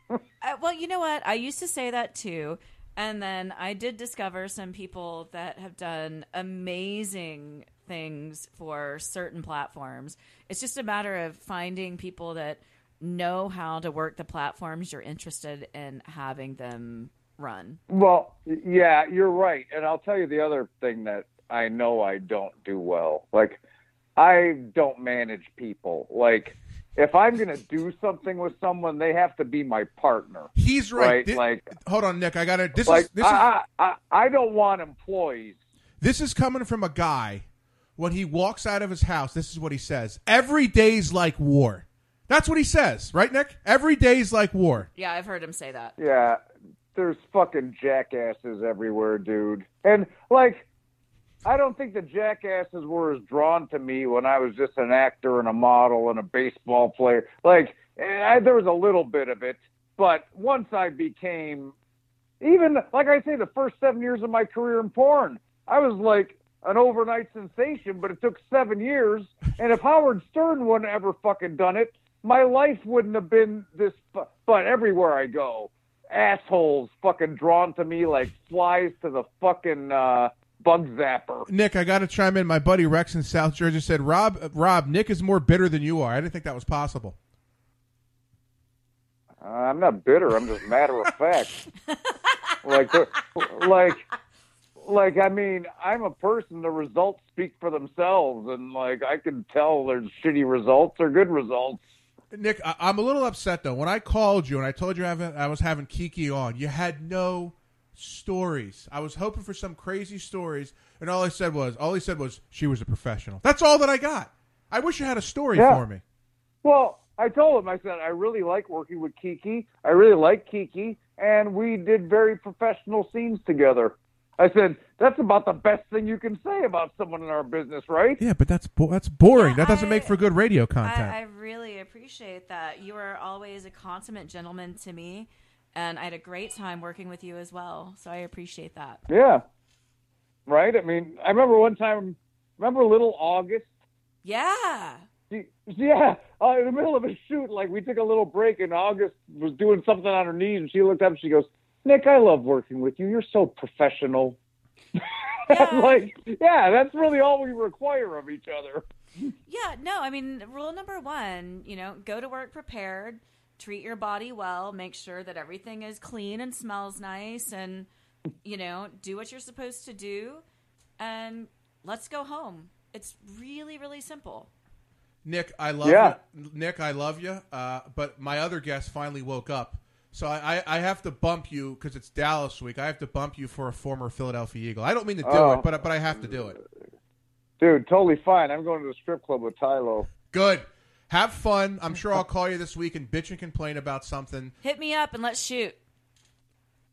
Uh, well, you know what? I used to say that too. And then I did discover some people that have done amazing things for certain platforms. It's just a matter of finding people that know how to work the platforms you're interested in having them run. Well, yeah, you're right. And I'll tell you the other thing that I know I don't do well. Like, I don't manage people. Like, if I'm going to do something with someone, they have to be my partner. He's right. Thi- Like, hold on, Nick. I got to. This like is this is I, I, I, I don't want employees. this is coming from a guy. When he walks out of his house, this is what he says: "Every day's like war." That's what he says, right, Nick? Every day's like war. Yeah, I've heard him say that. Yeah, there's fucking jackasses everywhere, dude. And like, I don't think the jackasses were as drawn to me when I was just an actor and a model and a baseball player. Like, eh, I, there was a little bit of it, but once I became, even like I say, the first seven years of my career in porn, I was like an overnight sensation. But it took seven years, and if Howard Stern wouldn't ever fucking done it, my life wouldn't have been this. But everywhere I go, assholes fucking drawn to me like flies to the fucking uh, bug zapper. Nick, I got to chime in. My buddy Rex in South Jersey said, "Rob, Rob, Nick is more bitter than you are." I didn't think that was possible. Uh, I'm not bitter. I'm just matter of fact. like, like, like. I mean, I'm a person. The results speak for themselves, and like, I can tell there's shitty results or good results. Nick, I- I'm a little upset though. When I called you and I told you I was having Kiki on, you had no stories. I was hoping for some crazy stories, and all I said was, all he said was, she was a professional. That's all that I got. I wish you had a story Yeah. for me. Well, I told him. I said I really like working with Kiki. I really like Kiki, and we did very professional scenes together. I said that's about the best thing you can say about someone in our business, right? Yeah, but that's bo- that's boring. that doesn't make for good radio content. I, I really appreciate that. You were always a consummate gentleman to me, and I had a great time working with you as well. So I appreciate that. Yeah. Right? I mean, I remember one time, remember Little August? Yeah. She, yeah, uh, in the middle of a shoot, like we took a little break, and August was doing something on her knees, and she looked up and she goes, Nick, I love working with you. You're so professional. I'm like, yeah, that's really all we require of each other. Yeah, no, I mean, rule number one, you know, go to work prepared, treat your body well, make sure that everything is clean and smells nice, and, you know, do what you're supposed to do, and let's go home. It's really, really simple. Nick, I love Yeah. you. Nick, I love you. Uh, but my other guest finally woke up, so I, I, I have to bump you because it's Dallas week. I have to bump you for a former Philadelphia Eagle. I don't mean to do Oh. it, but but I have to do it. Dude, totally fine. I'm going to the strip club with Tylo. Good. Have fun. I'm sure I'll call you this week and bitch and complain about something. Hit me up and let's shoot.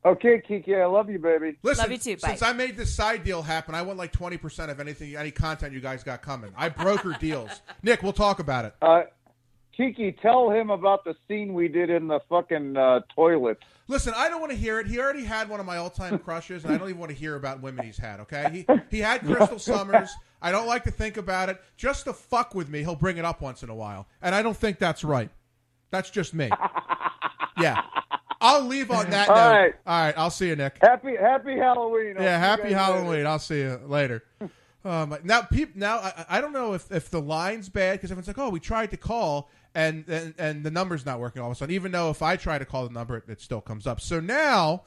Okay, Kiki, I love you, baby. Listen, Love you too. Bye. since I made this side deal happen, I want like 20% of anything, any content you guys got coming. I broker deals. Nick, we'll talk about it. Uh, Kiki, tell him about the scene we did in the fucking uh, toilet. Listen, I don't want to hear it. He already had one of my all-time crushes, and I don't even want to hear about women he's had. Okay, he he had Crystal Summers. I don't like to think about it. Just to fuck with me, he'll bring it up once in a while, and I don't think that's right. That's just me. Yeah, I'll leave on that All note. right. All right, I'll see you, Nick. Happy Happy Halloween. I'll Yeah, happy guys later. Halloween. I'll see you later. Um, now, now I, I don't know if, if the line's bad because everyone's like, "Oh, we tried to call and, and and the number's not working all of a sudden." Even though if I try to call the number, it, it still comes up. So now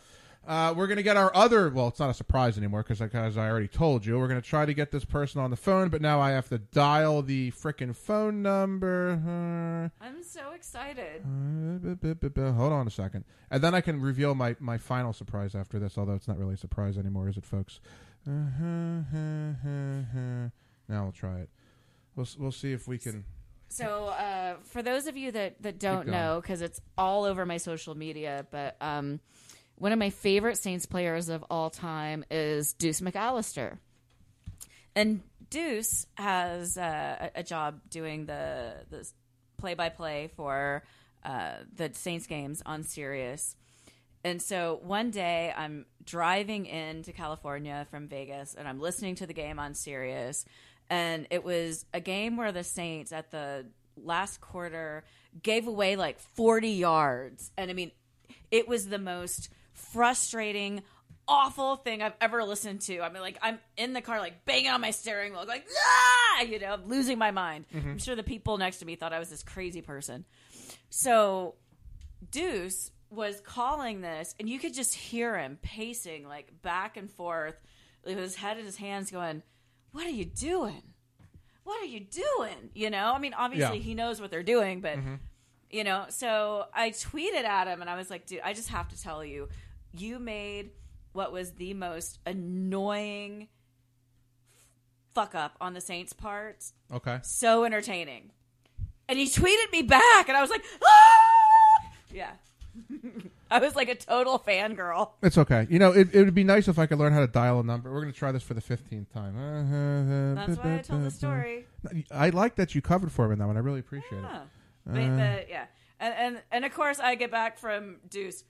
uh, we're gonna get our other. Well, it's not a surprise anymore because as I already told you, we're gonna try to get this person on the phone, but now I have to dial the freaking phone number. I'm so excited. Uh, Hold on a second, and then I can reveal my, my final surprise after this. Although it's not really a surprise anymore, is it, folks? Now we'll try it. We'll we'll see if we can. So, uh, for those of you that, that don't know, because it's all over my social media, but um, one of my favorite Saints players of all time is Deuce McAllister. and Deuce has uh, a, a job doing the the play by play for uh, the Saints games on Sirius. And so one day I'm driving into California from Vegas and I'm listening to the game on Sirius. And it was a game where the Saints at the last quarter gave away like 40 yards. And I mean, it was the most frustrating, awful thing I've ever listened to. I mean, like, I'm in the car, like, banging on my steering wheel, like, ah! You know, I'm losing my mind. Mhm. I'm sure the people next to me thought I was this crazy person. So Deuce was calling this, and you could just hear him pacing like back and forth with his head in his hands, going, "What are you doing? What are you doing?" You know, I mean, obviously Yeah. he knows what they're doing, but Mhm. you know. So I tweeted at him, and I was like, "Dude, I just have to tell you, you made what was the most annoying fuck up on the Saints' part Okay. so entertaining." And he tweeted me back, and I was like, "Ah!" Yeah. I was like a total fangirl. It's okay. You know, it, it would be nice if I could learn how to dial a number. We're going to try this for the 15th time. That's why I told the story. I like that you covered for me in that one. I really appreciate Yeah. it. But, Uh, but, yeah. And, and and of course I get back from Deuce.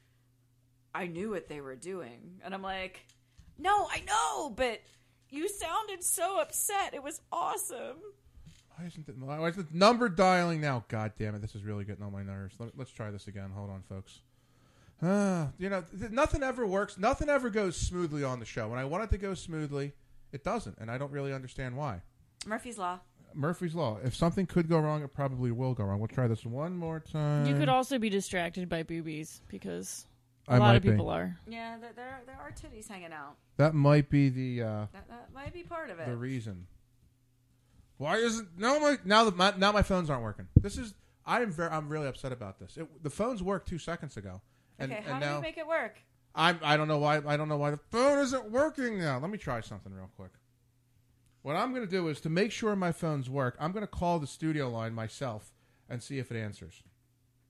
I knew what they were doing. And I'm like, No, I know, but you sounded so upset. It was awesome. Why isn't it? Why is it number dialing now? God damn it! This is really getting on my nerves. Let, let's try this again. Hold on, folks. Uh, you know, th- nothing ever works. Nothing ever goes smoothly on the show. When I want it to go smoothly, it doesn't, and I don't really understand why. Murphy's Law. Murphy's law. If something could go wrong, it probably will go wrong. We'll try this one more time. You could also be distracted by boobies because a I lot might of be. people are. Yeah, there, there, there are titties hanging out. That might be the uh, That, that might be part of it. the reason. Why isn't no my now that my, now my phones aren't working? This is I am very I'm really upset about this. It, the phones worked two seconds ago, and, okay, how and do now you make it work? I'm I don't know why I don't know why the phone isn't working now. Let me try something real quick. What I'm going to do is to make sure my phones work. I'm going to call the studio line myself and see if it answers,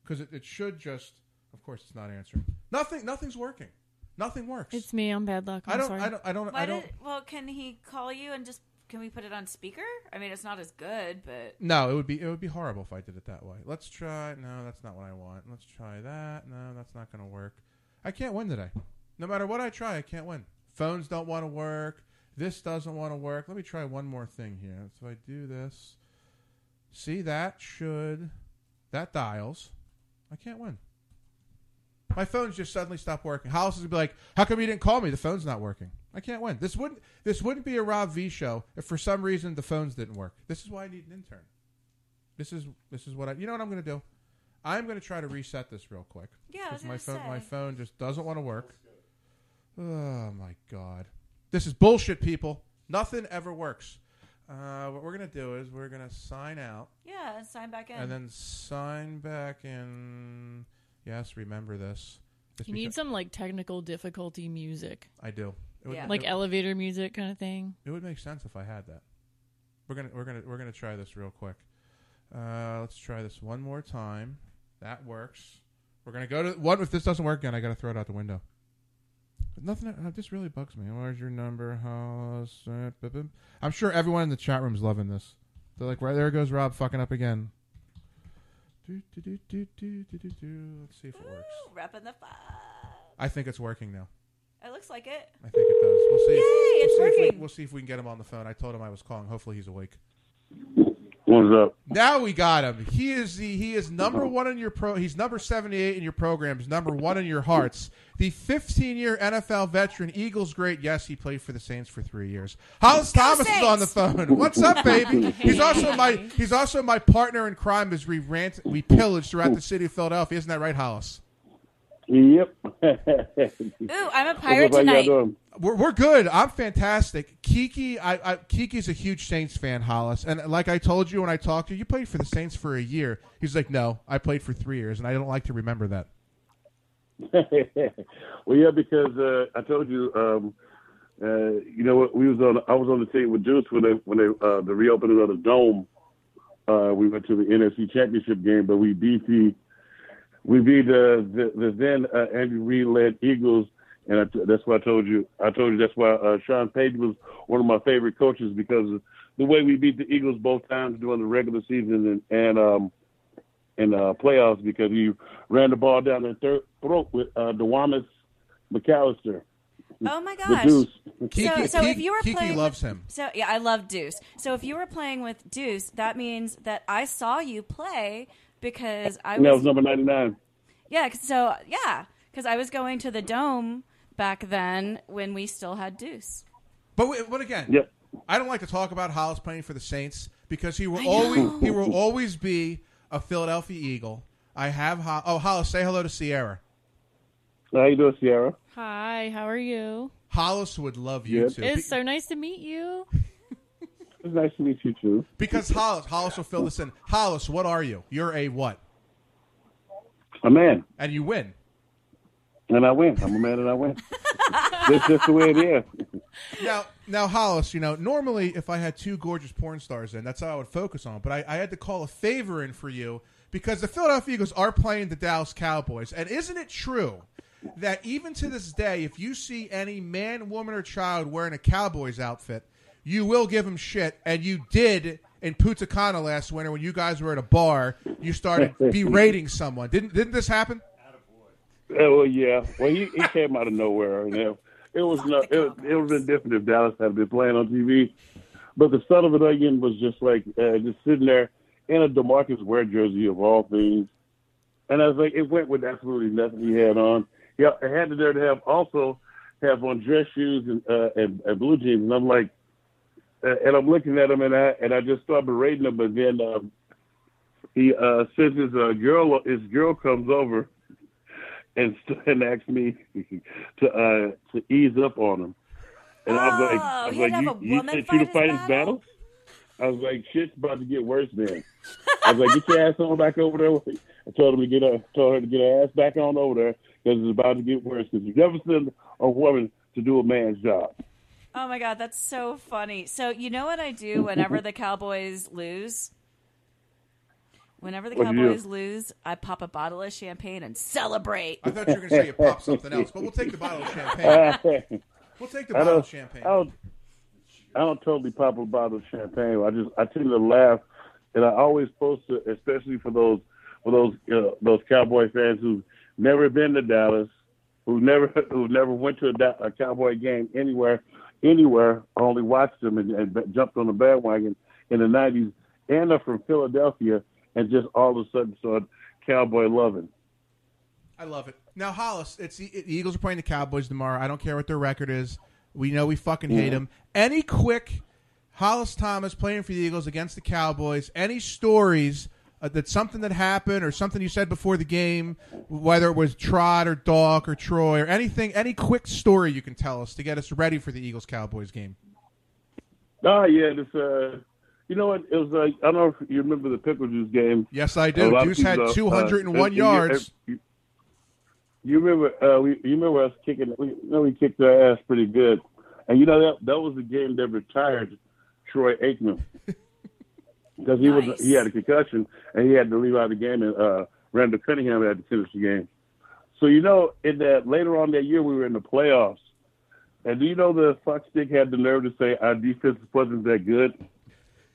because it, it should just. Of course, it's not answering. Nothing. Nothing's working. Nothing works. It's me. I'm bad luck. I'm I don't. Sorry. I don't. I don't. Why I don't. did, well, can he call you and just can we put it on speaker? I mean, it's not as good, but No, it would be it would be horrible if I did it that way. Let's try. No, that's not what I want. Let's try that. No, that's not going to work. I can't win today. No matter what I try, I can't win. Phones don't want to work. This doesn't want to work. Let me try one more thing here. So I do this. See that should that dials. I can't win. My phone's just suddenly stopped working. Hollis is gonna be like, "How come you didn't call me? The phone's not working." I can't win. This wouldn't this wouldn't be a Rob V show if for some reason the phones didn't work. This is why I need an intern. This is this is what I. You know what I'm going to do? I'm going to try to reset this real quick. Yeah, I was my gonna phone my phone just doesn't want to work. Oh my god, this is bullshit, people. Nothing ever works. Uh, what we're going to do is we're going to sign out yeah, sign back in. and then sign back in. Yes, remember this. This You need some like technical difficulty music. I do. It would- Like it- elevator music kind of thing. It would make sense if I had that. We're gonna we're gonna we're gonna try this real quick. Uh, let's try this one more time. That works. We're gonna go to what if this doesn't work again? I gotta throw it out the window. But nothing. Uh, this really bugs me. Where's your number? House. uh, bip, bip. I'm sure everyone in the chat room's loving this. They're like, right there goes Rob fucking up again. Do, do, do, do, do, do, do, do. Let's see if it works. Ooh, repping the five. I think it's working now. It looks like it. I think it does. We'll see. Yay, we'll it's see if we- working. we'll see if we can get him on the phone. I told him I was calling. Hopefully he's awake. What's up? Now we got him. He is the he is number one in your pro. He's number seventy eight in your programs. Number one in your hearts. The fifteen year NFL veteran, Eagles great. Yes, he played for the Saints for three years. Hollis Thomas is on the phone. What's up, baby? He's also my he's also my partner in crime as we rant we pillage throughout the city of Philadelphia. Isn't that right, Hollis? Yep. Ooh, I'm a pirate What's y'all tonight. doing? We're, we're good. I'm fantastic. Kiki, I, I Kiki's a huge Saints fan, Hollis, and like I told you when I talked to you, you played for the Saints for a year. He's like, no, I played for three years, and I don't like to remember that. well, yeah, because uh, I told you, um, uh, you know, what we was on. I was on the team with Juice when they when they uh, the reopening of the dome. Uh, we went to the NFC Championship game, but we beat the we beat the the, the then uh, Andy Reid led Eagles and I t- that's why I told you. I told you that's why uh, Sean Payton was one of my favorite coaches because of the way we beat the Eagles both times during the regular season and and um in uh, playoffs because he ran the ball down their third throat with uh, Dewamis McAllister. Oh my The gosh! Deuce. So, so if you were Kiki playing loves with, him. So yeah, I love Deuce. So if you were playing with Deuce, that means that I saw you play because I And that was was number ninety nine. Yeah, So yeah, because I was going to the dome back then when we still had Deuce. But wait, but again, Yep. I don't like to talk about Hollis playing for the Saints because he will always he will always be a Philadelphia Eagle. I have Ho- oh Hollis, say hello to Sierra. How you doing, Sierra? Hi, how are you? Hollis would love you Good. too. It's so nice to meet you. It's nice to meet you too. because Hollis Hollis will fill this in. Hollis, what are you? You're a what? A man, And you win. and I win. I'm a man, and I win. That's just the way it is. Now, now, Hollis, you know, normally if I had two gorgeous porn stars in, that's how I would focus on. But I, I had to call a favor in for you because the Philadelphia Eagles are playing the Dallas Cowboys. And isn't it true that even to this day, if you see any man, woman, or child wearing a Cowboys outfit, you will give them shit? And you did in Punta Cana last winter when you guys were at a bar. You started berating someone. Didn't didn't this happen? Oh well, yeah. Well, he, he came out of nowhere, and it, it was no, it, it would have been different if Dallas had been playing on TV. But the son of an onion was just like uh, just sitting there in a DeMarcus Ware jersey of all things, and I was like, it went with absolutely nothing he had on. He had to there to have also have on dress shoes and uh, and, and blue jeans, and I'm like, uh, and I'm looking at him, and I and I just started berating him, but then um, he uh, says his uh, girl his girl comes over and and asks me to uh to ease up on him. And I was like, I was Oh, like, you, you sent you to fight his his battle? I was like, shit's about to get worse, man. I was like, get your ass on back over there. I told him to get her, told her to get her ass back on over there because it's about to get worse. Because you never send a woman to do a man's job. Oh my god, that's so funny. So you know what I do whenever the Cowboys lose? Whenever the What do you do? Cowboys lose, I pop a bottle of champagne and celebrate. I thought you were going to say you pop something else, but we'll take the bottle of champagne. We'll take the I bottle don't, of champagne. I don't, I don't totally pop a bottle of champagne. I just I tend to laugh, and I always post it, especially for those for those uh, those Cowboy fans who've never been to Dallas, who never who never went to a, a Cowboy game anywhere, anywhere. I only watched them and, and jumped on the bandwagon in the '90s, and are from Philadelphia, and just all of a sudden started Cowboy loving. I love it. Now, Hollis, it's the, the Eagles are playing the Cowboys tomorrow. I don't care what their record is. We know we fucking hate Mhm. them. Any quick Hollis Thomas playing for the Eagles against the Cowboys? Any stories uh, that something that happened or something you said before the game, whether it was Trot or Doc or Troy or anything? Any quick story you can tell us to get us ready for the Eagles Cowboys game? Ah, yeah, this uh, you know what? It was like I don't know if you remember the pickle juice game. Yes, I do. Duce had uh, 201 uh, yards. You, you remember? Uh, we, you remember us kicking? We, you know, we kicked our ass pretty good, and you know that that was the game that retired Troy Aikman because he was he had a concussion and he had to leave out of the game, and uh, Randall Cunningham had to finish the game. So you know, in that later on that year, we were in the playoffs, and do you know the Fox stick had the nerve to say our defense wasn't that good?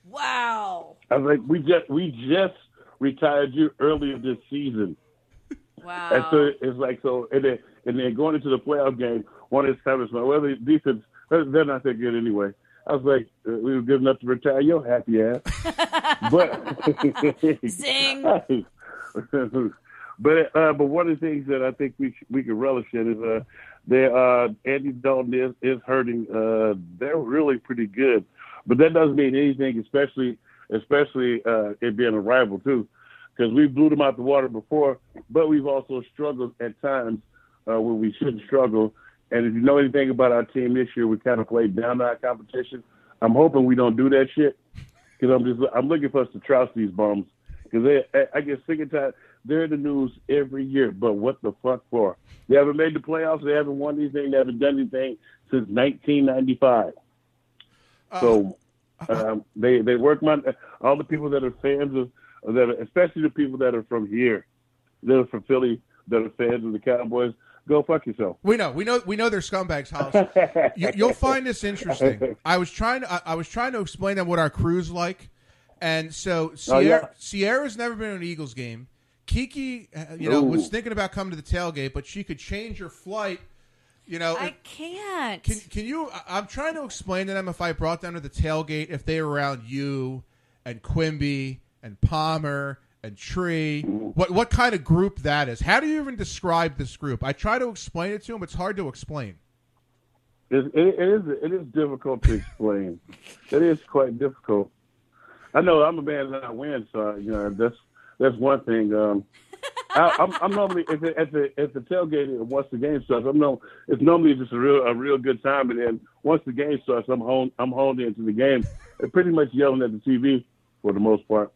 Wow. I was like, we just we just retired you earlier this season. Wow. And so it's like so, and then and then going into the playoff game, one of his comments "Well, the defense they're not that good anyway." I was like, uh, "We were good enough to retire your happy ass," but Zing. but uh, but one of the things that I think we we can relish in is uh, they uh, Andy Dalton is is hurting. Uh, they're really pretty good, but that doesn't mean anything, especially especially uh, it being a rival too, because we blew them out the water before, but we've also struggled at times uh, when we shouldn't struggle. And if you know anything about our team this year, we kind of played down our competition. I'm hoping we don't do that shit because I'm just I'm looking for us to trounce these bums because they I get sick and tired. They're in the news every year, but what the fuck for? They haven't made the playoffs. They haven't won anything. They haven't done anything since 1995. So um, they they work my all the people that are fans of that, are, especially the people that are from here, that are from Philly, that are fans of the Cowboys. Go fuck yourself. We know, we know, we know they're scumbags. Hollis. you, you'll find this interesting. I was trying to, I, I was trying to explain them what our crew's like, and so Oh, Sierra, yeah. Sierra's never been to an Eagles game. Kiki, uh, you know, was thinking about coming to the tailgate, but she could change her flight. You know, I can't. Can, can you? I- I'm trying to explain to them if I brought them to the tailgate, if they were around you and Quimby and Palmer and Tree, what what kind of group that is? How do you even describe this group? I try to explain it to him. It's hard to explain. It, it, it is it is difficult to explain. it is quite difficult. I know I'm a man that I win, so you know that's that's one thing. Um, I, I'm, I'm normally at the, at the at the tailgate once the game starts. I'm no, it's normally just a real a real good time, and then once the game starts, I'm honed I'm honed into the game and pretty much yelling at the TV for the most part.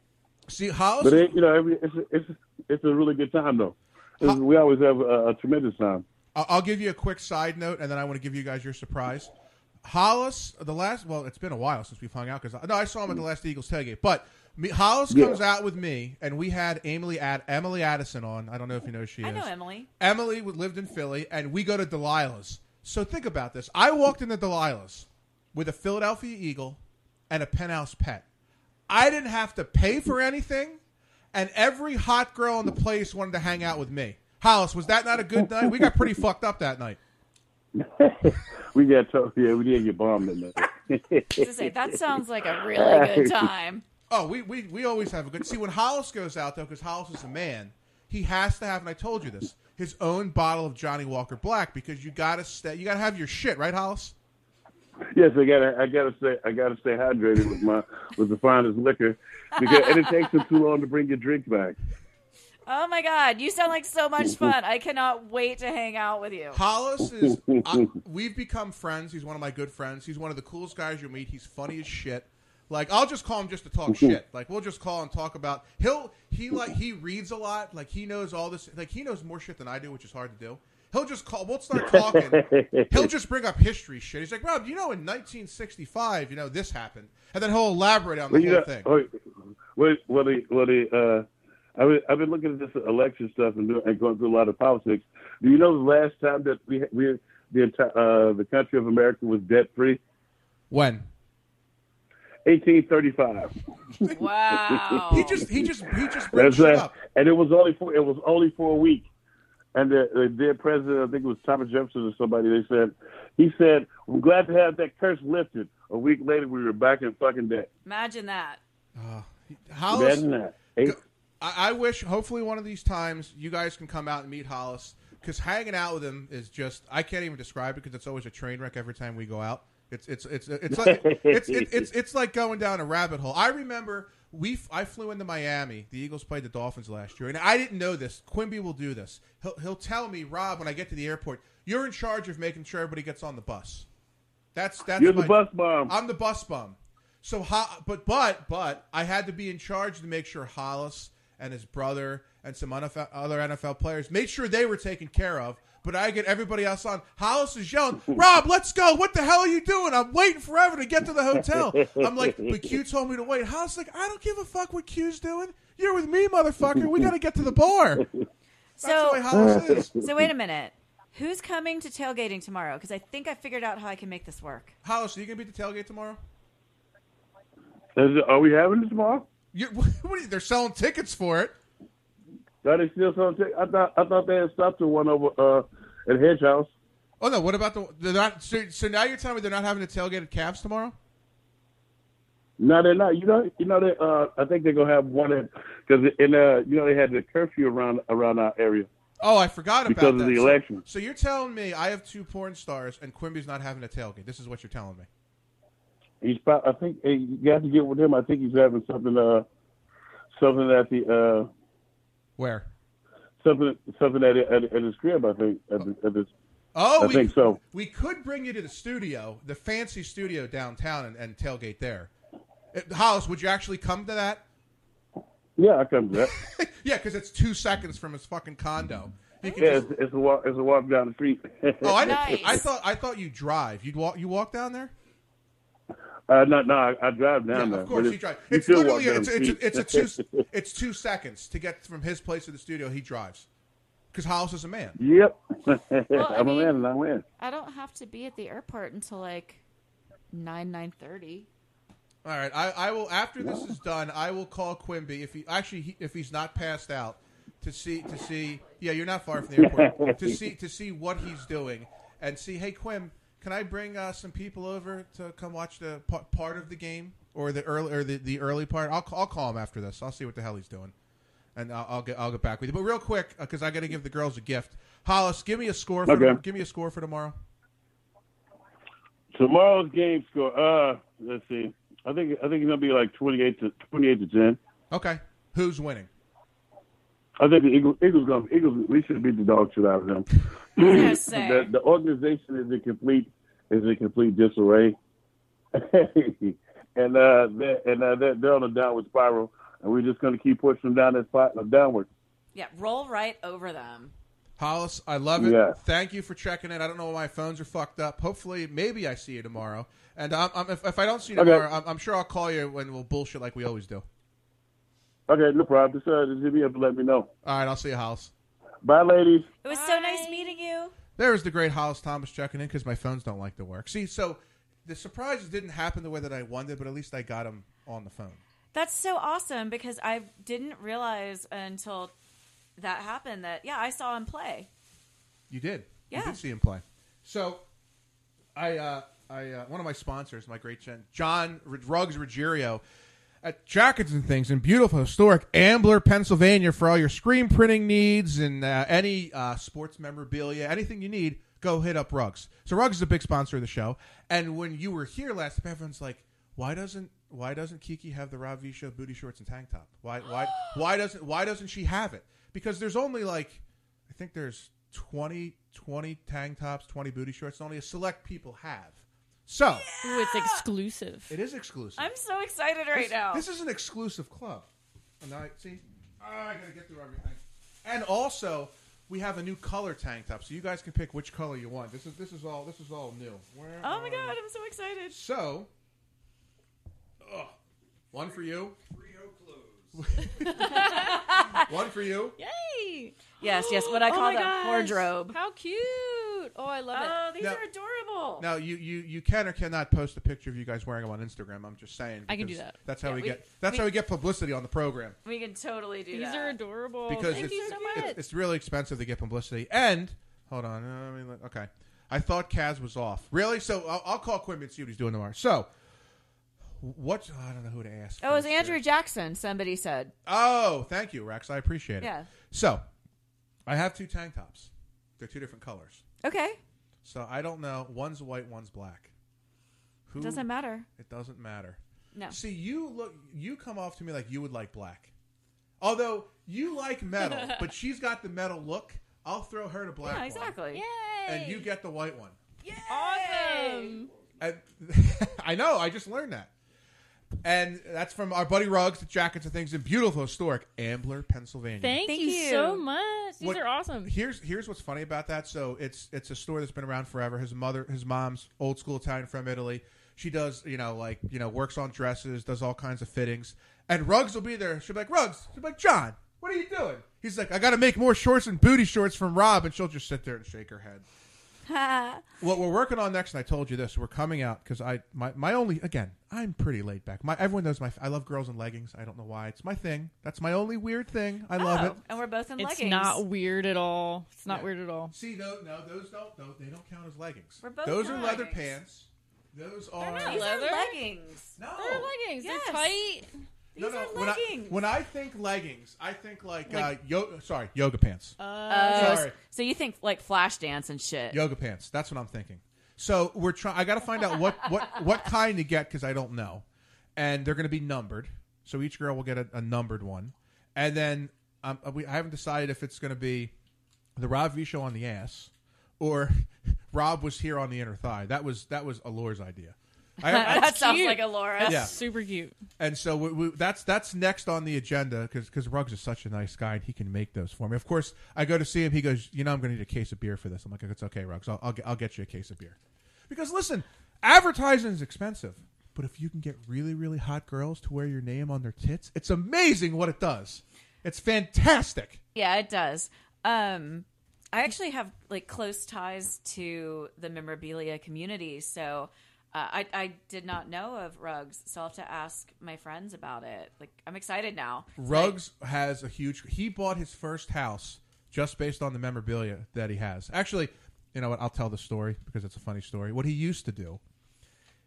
See, Hollis, But it, you know, every, it's a, it's it's a really good time though. It's- we always have a, a tremendous time. I- I'll give you a quick side note, and then I want to give you guys your surprise. Hollis, the last well, it's been a while since we've hung out because no, I saw him at the last Eagles tailgate. But me, Hollis Yeah. comes out with me, and we had Emily Ad, Emily Addison on. I don't know if you know who she I is. know Emily. Emily lived in Philly, and we go to Delilah's. So think about this. I walked into Delilah's with a Philadelphia Eagle and a penthouse pet. I didn't have to pay for anything, and every hot girl in the place wanted to hang out with me. Hollis, was that not a good night? We got pretty fucked up that night. we got tough. Yeah, we did get bombed in there. To say, that sounds like a really good time. Oh, we, we, we always have a good. See, when Hollis goes out though, because Hollis is a man, he has to have, and I told you this, his own bottle of Johnnie Walker Black because you gotta stay, you gotta have your shit, right, Hollis? Yes, I gotta, I gotta stay, I gotta stay hydrated with my, with the finest liquor, because and it takes them too long to bring your drink back. Oh my god, you sound like so much fun. I cannot wait to hang out with you. Hollis is. I, we've become friends. He's one of my good friends. He's one of the coolest guys you'll meet. He's funny as shit. Like I'll just call him just to talk shit. Like we'll just call and talk about. He'll he like he reads a lot. Like he knows all this. Like he knows more shit than I do, which is hard to do. He'll just call. We'll start talking. he'll just bring up history shit. He's like, Rob, you know, in 1965, you know, this happened, and then he'll elaborate on the Well, whole know, thing. Wait, well, well, the, well, the, uh, I've been, I've been looking at this election stuff and, do, and going through a lot of politics. Do you know the last time that we we the entire uh, the country of America was debt free? When? 1835. Wow. he just he just he just brings That's shit uh, up. and it was only for it was only for a week. And the, the dead president, I think it was Thomas Jefferson or somebody, they said he said, "We're glad to have that curse lifted." A week later, we were back in fucking debt. Imagine that. Uh, Hollis, Imagine that. Eight- I, I wish, hopefully, one of these times you guys can come out and meet Hollis because hanging out with him is just I can't even describe it because it's always a train wreck every time we go out. It's it's it's it's like it's, it's it's it's like going down a rabbit hole. I remember we f- I flew into Miami. The Eagles played the Dolphins last year, and I didn't know this. Quimby will do this. He'll he'll tell me, Rob, when I get to the airport, you're in charge of making sure everybody gets on the bus. That's that's You're the bus bum. I'm the bus bum. So, but but but I had to be in charge to make sure Hollis and his brother and some NFL, other NFL players made sure they were taken care of. But I get everybody else on. Hollis is yelling, "Rob, let's go! What the hell are you doing? I'm waiting forever to get to the hotel." I'm like, "But Q told me to wait." Hollis is like, "I don't give a fuck what Q's doing. You're with me, motherfucker. We got to get to the bar." So, the way Hollis is. so wait a minute. Who's coming to tailgating tomorrow? Because I think I figured out how I can make this work. Hollis, are you gonna be at the tailgate tomorrow? Is it- Are we having it tomorrow? You, what are you, they're selling tickets for it. Are they still selling tickets? I thought I thought they had stopped to one over uh, at Hedge House. Oh no! What about the? They're not. So, so now you're telling me they're not having a tailgate at Cavs tomorrow? No, they're not. You know, you know, they. Uh, I think they're gonna have one at because in uh, you know, they had the curfew around around our area. Oh, I forgot about Because of that. the election. So, you're telling me I have two porn stars and Quimby's not having a tailgate? This is what you're telling me. He's. prob- I think uh, you have to get with him. I think he's having something. Uh, something at the. Uh, Where? something. Something at at, at his crib. I think. At, the, at his. Oh, I we, think so. We could bring you to the studio, the fancy studio downtown, and, and tailgate there. Uh, Hollis, would you actually come to that? Yeah, I come to that. yeah, because it's two seconds from his fucking condo. Yeah, just- it's, it's a walk. It's a walk down the street. oh, I, didn't- I thought I thought you drive. You walk. You walk down there. Uh, no, no, I, I drive down Yeah, there. of course but he drives. you It's still literally walk down it's, it's, it's a two it's two seconds to get from his place to the studio. He drives because Hollis is a man. Yep. I I'm a mean- man and I win. I don't have to be at the airport until like nine nine thirty. All right, I, I will after this is done. I will call Quimby if he actually he, if he's not passed out to see to see. Yeah, you're not far from the airport to see to see what he's doing and see. Hey, Quim, can I bring uh, some people over to come watch the pa- part of the game or the early or the, the early part? I'll I'll call him after this. I'll see what the hell he's doing, and I'll, I'll get I'll get back with you. But real quick, because I got to give the girls a gift. Hollis, give me a score. For Okay. give me a score for tomorrow. Tomorrow's game score. Uh, let's see. I think I think it's gonna be like twenty eight to twenty eight to ten. Okay, who's winning? I think the Eagles, Eagles gonna Eagles. We should beat the dog shit out of them. Gonna the, the organization is in complete is in complete disarray, and uh, they're, and uh, they're, they're on a downward spiral, and we're just gonna keep pushing them down that spot uh, downward. Yeah, roll right over them. Hollis, I love it. Yeah. Thank you for checking in. I don't know why my phones are fucked up. Hopefully, maybe I see you tomorrow. And um, um, if, if I don't see you Okay. tomorrow, I'm, I'm sure I'll call you when we'll bullshit like we always do. Okay, no problem. Just uh, just hit me up and let me know. All right, I'll see you, Hollis. Bye, ladies. It was so nice meeting you. There's the great Hollis Thomas checking in because my phones don't like to work. See, so the surprises didn't happen the way that I wanted, but at least I got him on the phone. That's so awesome because I didn't realize until that happened that yeah, I saw him play. You did. Yeah. You did see him play. So, I, uh, I, uh, one of my sponsors, my great friend John R- Ruggs Ruggiero, at Jackets and Things in beautiful, historic Ambler, Pennsylvania, for all your screen printing needs and uh, any uh, sports memorabilia, anything you need. Go hit up Ruggs. So Ruggs is a big sponsor of the show. And when you were here last time, everyone's like, "Why doesn't Why doesn't Kiki have the Rob V Show booty shorts and tank top? Why Why Why doesn't Why doesn't she have it? Because there's only like I think there's 20, 20 tank tops, 20 booty shorts. Only a select people have. So Ooh, it's exclusive. it is exclusive. I'm so excited right this, now. This is an exclusive club. And I see. Oh, I gotta get through everything. And also, we have a new color tank top, so you guys can pick which color you want. This is this is all this is all new. Where oh my are- god, I'm so excited. So, ugh, one for you. one for you. Yay! Yes, yes, what I Oh call my the gosh. wardrobe. How cute! Oh, I love it. Oh, these Now- are adorable. Now you, you you can or cannot post a picture of you guys wearing them on Instagram. I'm just saying. I can do that. That's how Yeah, we, we- get. That's we- how we get publicity on the program. We can totally do These that. are adorable. because Thank it's, you so much. it's, it's really expensive to get publicity. And hold on, uh, I mean, okay, I thought Kaz was off. Really? So I'll, I'll call Quimby and see what he's doing tomorrow. So what? I don't know who to ask. Oh, it was Andrew here. Jackson, somebody said. Oh, thank you, Rex. I appreciate it. Yeah. So I have two tank tops. They're two different colors. Okay. So I don't know. One's white, one's black. Who? Doesn't matter. It doesn't matter. No. See, you look. You come off to me like you would like black. Although you like metal, but she's got the metal look. I'll throw her to black. Yeah, one, exactly. Yay! and you get the white one. Yay! awesome. And I know. I just learned that. And that's from our buddy Ruggs, the jackets and things in beautiful, historic Ambler, Pennsylvania. Thank, Thank you, you. so much. These What- are awesome. Here's here's what's funny about that. So it's it's a store that's been around forever. His mother, his mom's old school Italian from Italy. She does you know like you know works on dresses, does all kinds of fittings. And Ruggs will be there. She'll be like Ruggs. She'll be like John. What are you doing? He's like I got to make more shorts and booty shorts from Rob, and she'll just sit there and shake her head. What we're working on next, and I told you this, we're coming out because I my, my only again, I'm pretty laid back. My everyone knows my I love girls in leggings. I don't know why. It's my thing. That's my only weird thing. I oh, love Oh, it. And we're both in leggings. It's leggings. not weird at all. It's not Yeah. weird at all. See, no, no, those don't, no, they don't count as leggings. We're both those are in leather leggings. pants. Those are not These leather. are leggings. no, They're leggings. Yes. They're tight. No, These no. are When I, when I think leggings, I think like, Like- uh, yo- sorry, yoga pants. Oh, Sorry. so you think like flash dance and shit? yoga pants. That's what I'm thinking. So we're trying. I got to find out what what what kind to get because I don't know, and they're going to be numbered. So each girl will get a, a numbered one, and then um, we, I haven't decided if it's going to be the Rob V show on the ass or Rob was here on the inner thigh. That was that was Alore's idea. I, I- that sounds cute. like a Laura. That's Yeah. super cute. and so we, we, that's that's next on the agenda because Ruggs is such a nice guy and he can make those for me. Of course, I go to see him. He goes, you know, I'm going to need a case of beer for this. I'm like, it's okay, Ruggs. I'll I'll get, I'll get you a case of beer. Because listen, advertising is expensive, but if you can get really really hot girls to wear your name on their tits, it's amazing what it does. It's fantastic. Yeah, it does. Um, I actually have like close ties to the memorabilia community, so uh, I I did not know of Ruggs, so I'll have to ask my friends about it. Like I'm excited now. Ruggs has a huge. He bought his first house just based on the memorabilia that he has. Actually, you know what? I'll tell the story because it's a funny story. What he used to do.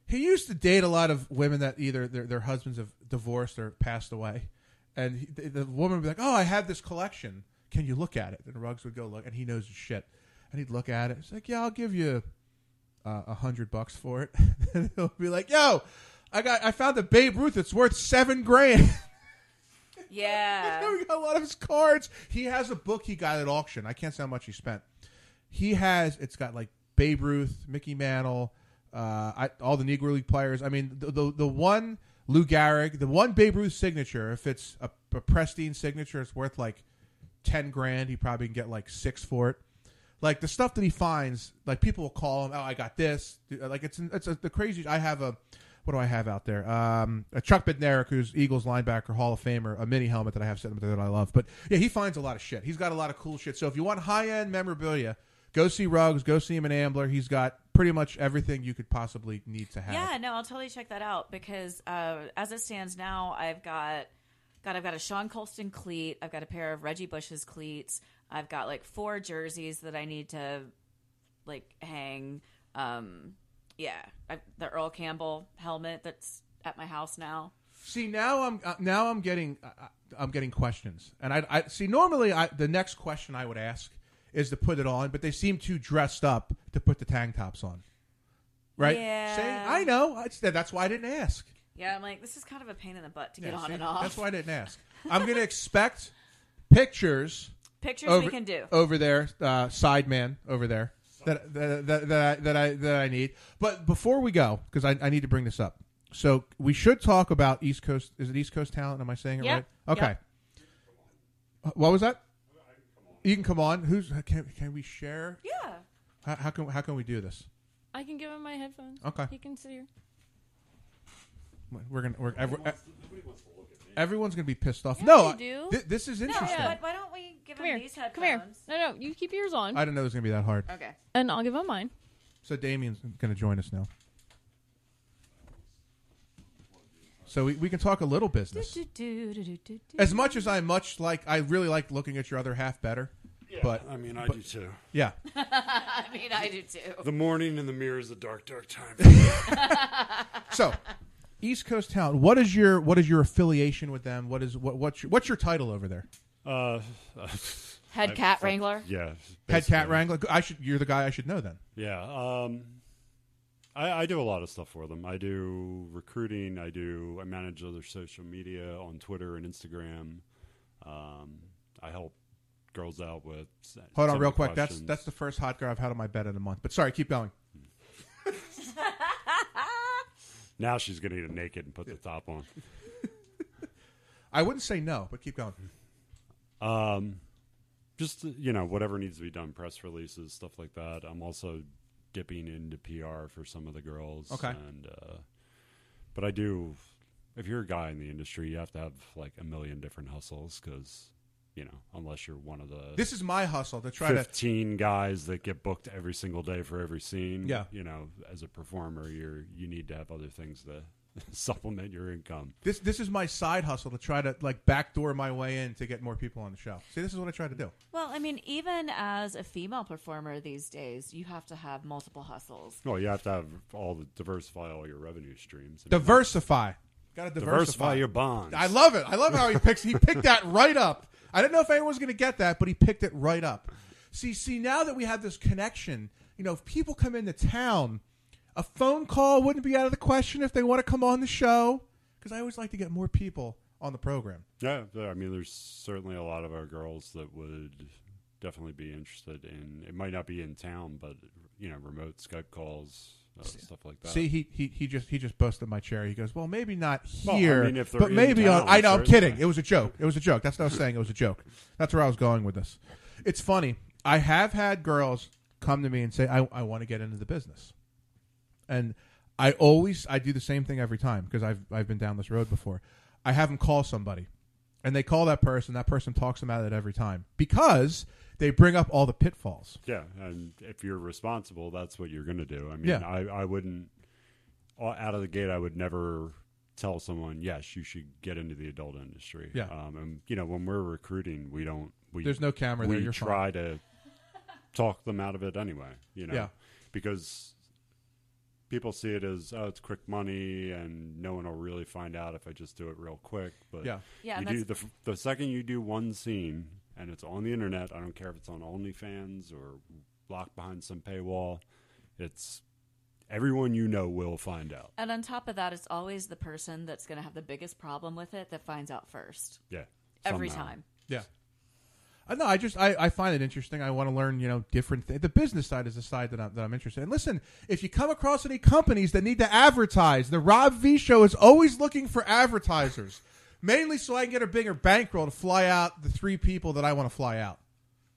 He used to date a lot of women that either their, their husbands have divorced or passed away, and he, the, the woman would be like, "Oh, I have this collection. Can you look at it?" And Ruggs would go look, and he knows his shit, and he'd look at it. He's like, "Yeah, I'll give you uh, a hundred bucks for it." and he'll be like, "Yo, I got I found the Babe Ruth. It's worth seven grand." Yeah. we got a lot of his cards. He has a book he got at auction. I can't say how much he spent. He has. It's got like Babe Ruth, Mickey Mantle, uh, I, all the Negro League players. I mean, the, the the one Lou Gehrig, the one Babe Ruth signature. If it's a, a pristine signature, it's worth like ten grand. He probably can get like six for it. Like the stuff that he finds, like people will call him. Oh, I got this. Like it's it's a, the crazy. I have a what do I have out there? Um, a Chuck Bednarik, who's Eagles linebacker, Hall of Famer, a mini helmet that I have sitting up there that I love. But yeah, he finds a lot of shit. He's got a lot of cool shit. So if you want high end memorabilia, go see Ruggs, go see him in Ambler. He's got pretty much everything you could possibly need to have. Yeah, no, I'll totally check that out because uh, as it stands now, I've got God, I've got a Sean Colston cleat, I've got a pair of Reggie Bush's cleats, I've got like four jerseys that I need to like hang. Um, yeah, I, the Earl Campbell helmet that's at my house now. See now I'm uh, now I'm getting uh, I'm getting questions, and I, I see normally I, the next question I would ask is to put it on, but they seem too dressed up to put the tank tops on. Right? Yeah. I know. I, that's why I didn't ask. Yeah, I'm like, this is kind of a pain in the butt to Yeah, get on see? and off. That's why I didn't ask. I'm going to expect pictures. Pictures over, we can do. over there, uh, side man over there that that, that, that, I, that I that I need. But before we go, because I, I need to bring this up, so we should talk about East Coast. Is it East Coast talent? Am I saying it Yep. right? Okay. Yep. What was that? You can come on. Who's can, can we share? Yeah. How, how can how can we do this? I can give him my headphones. Okay. He can sit here. We're gonna we're every, everyone's gonna be pissed off. Yeah, no, they do. thi- this is No, interesting. but why don't we give Come him here. these Come here. No, no, you keep yours on. I didn't know it was gonna be that hard. Okay. And I'll give him mine. So Damien's going to join us now. So we, we can talk a little business. As much as I much like, I really like looking at your other half better. but I mean, I but- do too. Yeah. I mean, I do too. The morning in the mirror is a dark, dark time. So, East Coast Talent. What is your what is your affiliation with them? What is what what's your, what's your title over there? Uh, Head I- cat wrangler? Yeah. Head cat wrangler. I should. You're the guy I should know then. Yeah. Um, I, I do a lot of stuff for them. I do recruiting. I do. I manage other social media on Twitter and Instagram. Um, I help girls out with. Hold on, some real quick. That's that's the first hot girl I've had on my bed in a month. But sorry, keep going. Now she's gonna get naked and put the top on. I wouldn't say no, but keep going. Um, just you know, whatever needs to be done, press releases, stuff like that. I'm also dipping into PR for some of the girls. Okay. and uh, but I do. If you're a guy in the industry, you have to have like a million different hustles because you know, unless you're one of the This is my hustle to try to. fifteen guys that get booked every single day for every scene. Yeah. you know, as a performer, you're you need to have other things to supplement your income. This this is my side hustle to try to like backdoor my way in to get more people on the show. See, this is what I try to do. Well, I mean, even as a female performer these days, you have to have multiple hustles. Well, you have to have all the diversify all your revenue streams. Diversify. Got to diversify. Diversify your bonds. I love it. I love how he picks. He picked that right up. I didn't know if anyone was going to get that, but he picked it right up. See, see, now that we have this connection, you know, if people come into town, a phone call wouldn't be out of the question if they want to come on the show. Because I always like to get more people on the program. Yeah, I mean, there's certainly a lot of our girls that would definitely be interested in. It might not be in town, but you know, remote Skype calls, uh, stuff like that. See, he, he he just he just busted my cherry. He goes, "Well, maybe not Well, I here, mean, but maybe on." I know. I'm kidding. It was a joke. It was a joke. That's what I was saying. It was a joke. That's where I was going with this. It's funny. I have had girls come to me and say, "I I want to get into the business," and I always I do the same thing every time because I've I've been down this road before. I have them call somebody, and they call that person. That person talks them out of it every time because they bring up all the pitfalls. Yeah, and if you're responsible, that's what you're going to do. I mean, Yeah. I, I wouldn't out of the gate. I would never tell someone, yes, you should get into the adult industry. Yeah. um, and you know, when we're recruiting, we don't. We, There's no camera we there, you're fine. try to talk them out of it anyway. You know, Yeah. because people see it as oh, it's quick money, and no one will really find out if I just do it real quick. But Yeah. Yeah, you do the the second you do one scene and it's on the internet. I don't care if it's on OnlyFans or locked behind some paywall. It's everyone you know will find out. And on top of that, it's always the person that's going to have the biggest problem with it that finds out first. Yeah, Every somehow. time. Yeah. No, I just I, I find it interesting. I want to learn, you know, different. Th- the business side is the side that I'm, that I'm interested in. Listen, if you come across any companies that need to advertise, the Rob V Show is always looking for advertisers, mainly so I can get a bigger bankroll to fly out the three people that I want to fly out.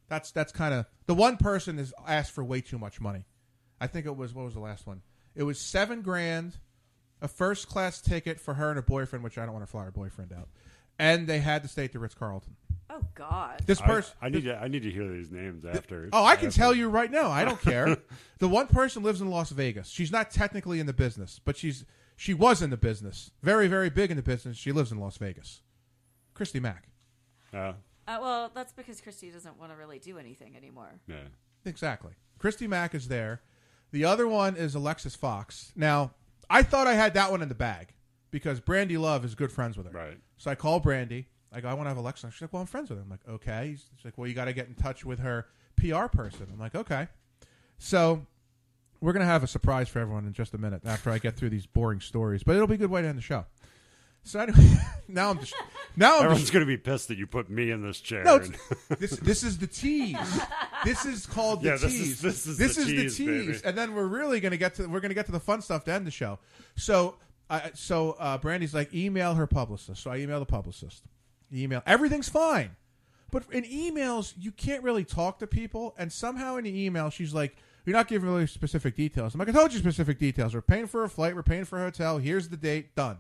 That's that's kind of the one person has asked for way too much money. I think it was what was the last one? It was seven grand, a first class ticket for her and her boyfriend, which I don't want to fly her boyfriend out, and they had to stay at the Ritz Carlton. Oh God. This person, I, need to I need to hear these names after. Oh, I can after. tell you right now. I don't care. the one person lives in Las Vegas. She's not technically in the business, but she's she was in the business. Very, very big in the business. She lives in Las Vegas. Christy Mack. Yeah. Uh, well, that's because Christy doesn't want to really do anything anymore. Yeah. Exactly. Christy Mack is there. The other one is Alexis Fox. Now, I thought I had that one in the bag because Brandy Love is good friends with her. Right. So I call Brandy. I go, I want to have Alexa. She's like, well, I'm friends with her. I'm like, okay. She's like, well, you got to get in touch with her PR person. I'm like, okay. So we're going to have a surprise for everyone in just a minute after I get through these boring stories, but it'll be a good way to end the show. So anyway, now I'm just now I'm Everyone's just, going to be pissed that you put me in this chair. no, this this is the tease. This is called the Yeah, this tease. is- this is the tease, baby. and then we're really gonna get to we're gonna get to the fun stuff to end the show. So, so uh, Brandy's like, email her publicist. So I email the publicist. Email everything's fine, but in emails you can't really talk to people, and somehow in the email she's like. You're not giving really specific details. I'm like, I told you specific details. We're paying for a flight. We're paying for a hotel. Here's the date. Done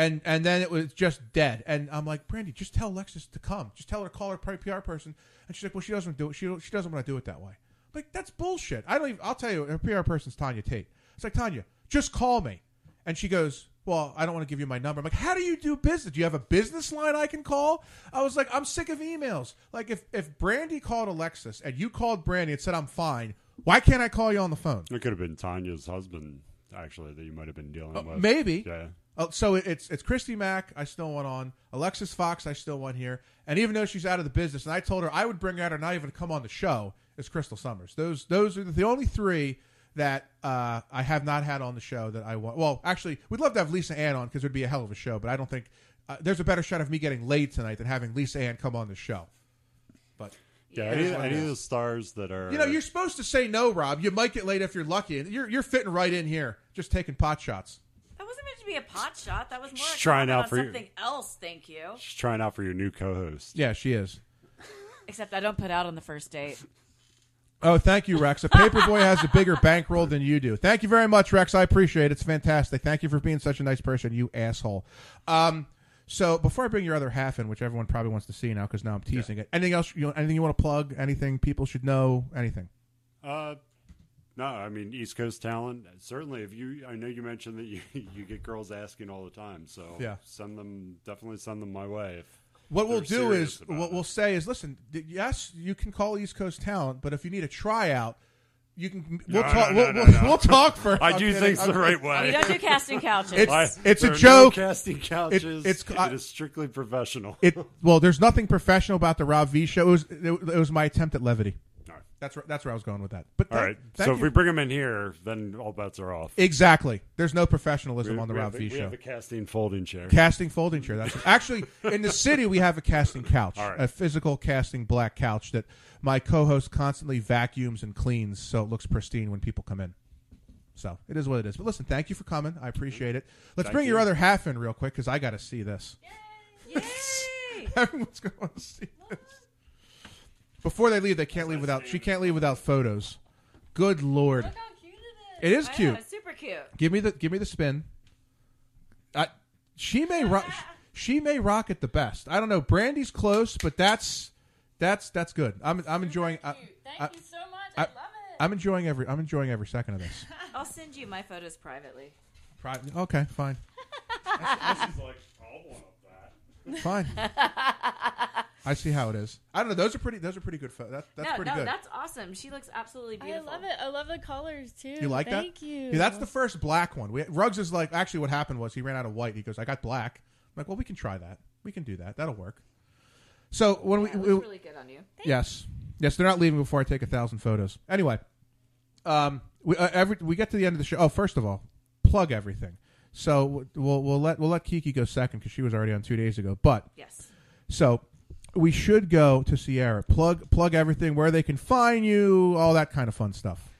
and and then it was just dead. And I'm like, Brandy, just tell Alexis to come. Just tell her to call her PR person. And she's like, well, she doesn't do it. She she doesn't want to do it that way. I'm like that's bullshit. I don't even. I'll tell you, her PR person's Tanya Tate. It's like Tanya, just call me. And she goes, well, I don't want to give you my number. I'm like, how do you do business? Do you have a business line I can call? I was like, I'm sick of emails. Like if if Brandy called Alexis and you called Brandy and said I'm fine, why can't I call you on the phone? It could have been Tanya's husband, actually, that you might have been dealing with. Uh, Maybe. Yeah. Oh, so it- it's it's Christy Mack. I still want on Alexis Fox. I still want here. And even though she's out of the business, and I told her I would bring her out or not even come on the show, is Kristal Summers. Those those are the only three that uh, I have not had on the show that I want. Well, actually, we'd love to have Lisa Ann on because it would be a hell of a show. But I don't think uh, there's a better shot of me getting laid tonight than having Lisa Ann come on the show. But Yeah, it is any, any of the stars that are. You know, you're supposed to say no, Rob. You might get laid if you're lucky. And You're you're fitting right in here, just taking pot shots. That wasn't meant to be a pot shot. That was more Just a trying out on for you. something else. Thank you. She's trying out for your new co-host. Yeah, she is. Except I don't put out on the first date. Oh, thank you, Rex. A paperboy has a bigger bankroll than you do. Thank you very much, Rex. I appreciate it. It's fantastic. Thank you for being such a nice person, you asshole. Um, so before I bring your other half in, which everyone probably wants to see now because now I'm teasing it. Anything else? You anything you want to plug? Anything people should know? Anything? Uh, no, I mean East Coast talent. Certainly, if you, I know you mentioned that you you get girls asking all the time. So Yeah. send them definitely send them my way. If What we'll do is what it. we'll say is, listen, yes, you can call East Coast talent, but if you need a tryout, you can. We'll No, talk. no, we'll, no, we'll, no. we'll talk first. I do kidding. things I'm the right way. We don't do casting couches. It's I- it's there a are joke. No casting It- couches. it's it is strictly professional. It well, there's nothing professional about the Rob V show. It was it, it was my attempt at levity. That's where, that's where I was going with that. But all thank- right. thank So if you. we bring them in here, then all bets are off. exactly, there's no professionalism We- on the we Rob have a- V we show. have a casting folding chair. Casting folding chair. That's actually in the city we have a casting couch, All right. a physical casting black couch that my co-host constantly vacuums and cleans so it looks pristine when people come in. So it is what it is. But listen, thank you for coming. I appreciate it. Let's Thank bring your you. other half in real quick because I got to see this. Yay! Everyone's going to see this. Before they leave, they can't leave without. She can't leave without photos. Good lord, it is I know, cute. it's super cute. Give me the give me the spin. I, she may run. she may rock it the best. I don't know. Brandy's close, but that's that's that's good. I'm I'm enjoying. I, Thank you so much. I, love it. I'm enjoying every I'm enjoying every second of this. I'll send you my photos privately. Pri- okay, fine, She's like, I want that. fine. I see how it is. I don't know. Those are pretty. Those are pretty good. Pho- that, that's no, pretty no, good. that's awesome. She looks absolutely beautiful. I love it. I love the colors too. You like that? Thank you. Yeah, that's the first black one. We, Ruggs is like, actually, what happened was he ran out of white. He goes, I got black. I'm like, well, we can try that. We can do that. That'll work. So when Yeah, it we, looks we- really good on you. yes, yes, they're not leaving before I take a thousand photos. Anyway, um, we uh, every we get to the end of the show. Oh, first of all, plug everything. So we'll we'll let we'll let Kiki go second because she was already on two days ago. But Yes. so we should go to Sierra. Plug plug everything where they can find you, all that kind of fun stuff.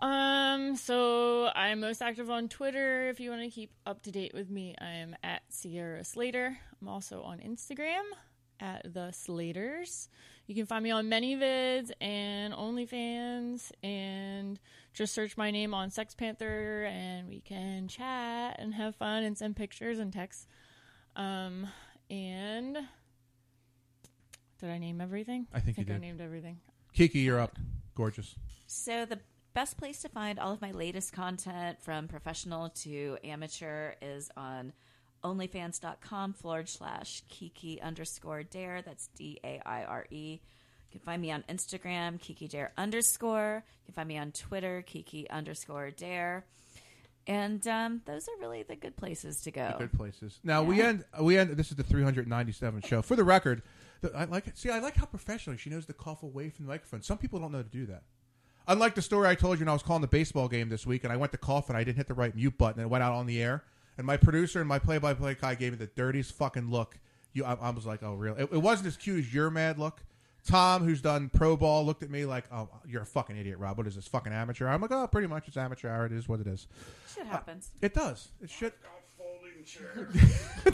Um, so I'm most active on Twitter. If you want to keep up to date with me, I am at Sierra Slayter. I'm also on Instagram at the Slayters. You can find me on ManyVids and OnlyFans, and just search my name on Sex Panther, and we can chat and have fun and send pictures and texts. Um, and did I name everything? I think you I did. named everything. Kiki, you're up. Gorgeous. So the best place to find all of my latest content from professional to amateur is on onlyfans.com forward slash kiki underscore dare. That's D A I R E. You can find me on Instagram, Kiki Dare underscore. You can find me on Twitter, Kiki underscore dare. And um, those are really the good places to go. The good places. Now we end. We end. This is the 397 show. For the record, the, I like. See, I like how professionally she knows to cough away from the microphone. Some people don't know to do that. Unlike the story I told you when I was calling the baseball game this week, and I went to cough and I didn't hit the right mute button, and it went out on the air. And my producer and my play-by-play guy gave me the dirtiest fucking look. You, I, I was like, oh, really? It, it wasn't as cute as your mad look. Tom, who's done pro ball, looked at me like, "Oh, you're a fucking idiot, Rob. What is this fucking amateur?" I'm like, "Oh, pretty much, it's amateur hour. It is what it is." Shit uh, happens. It does. It should. Folding chair.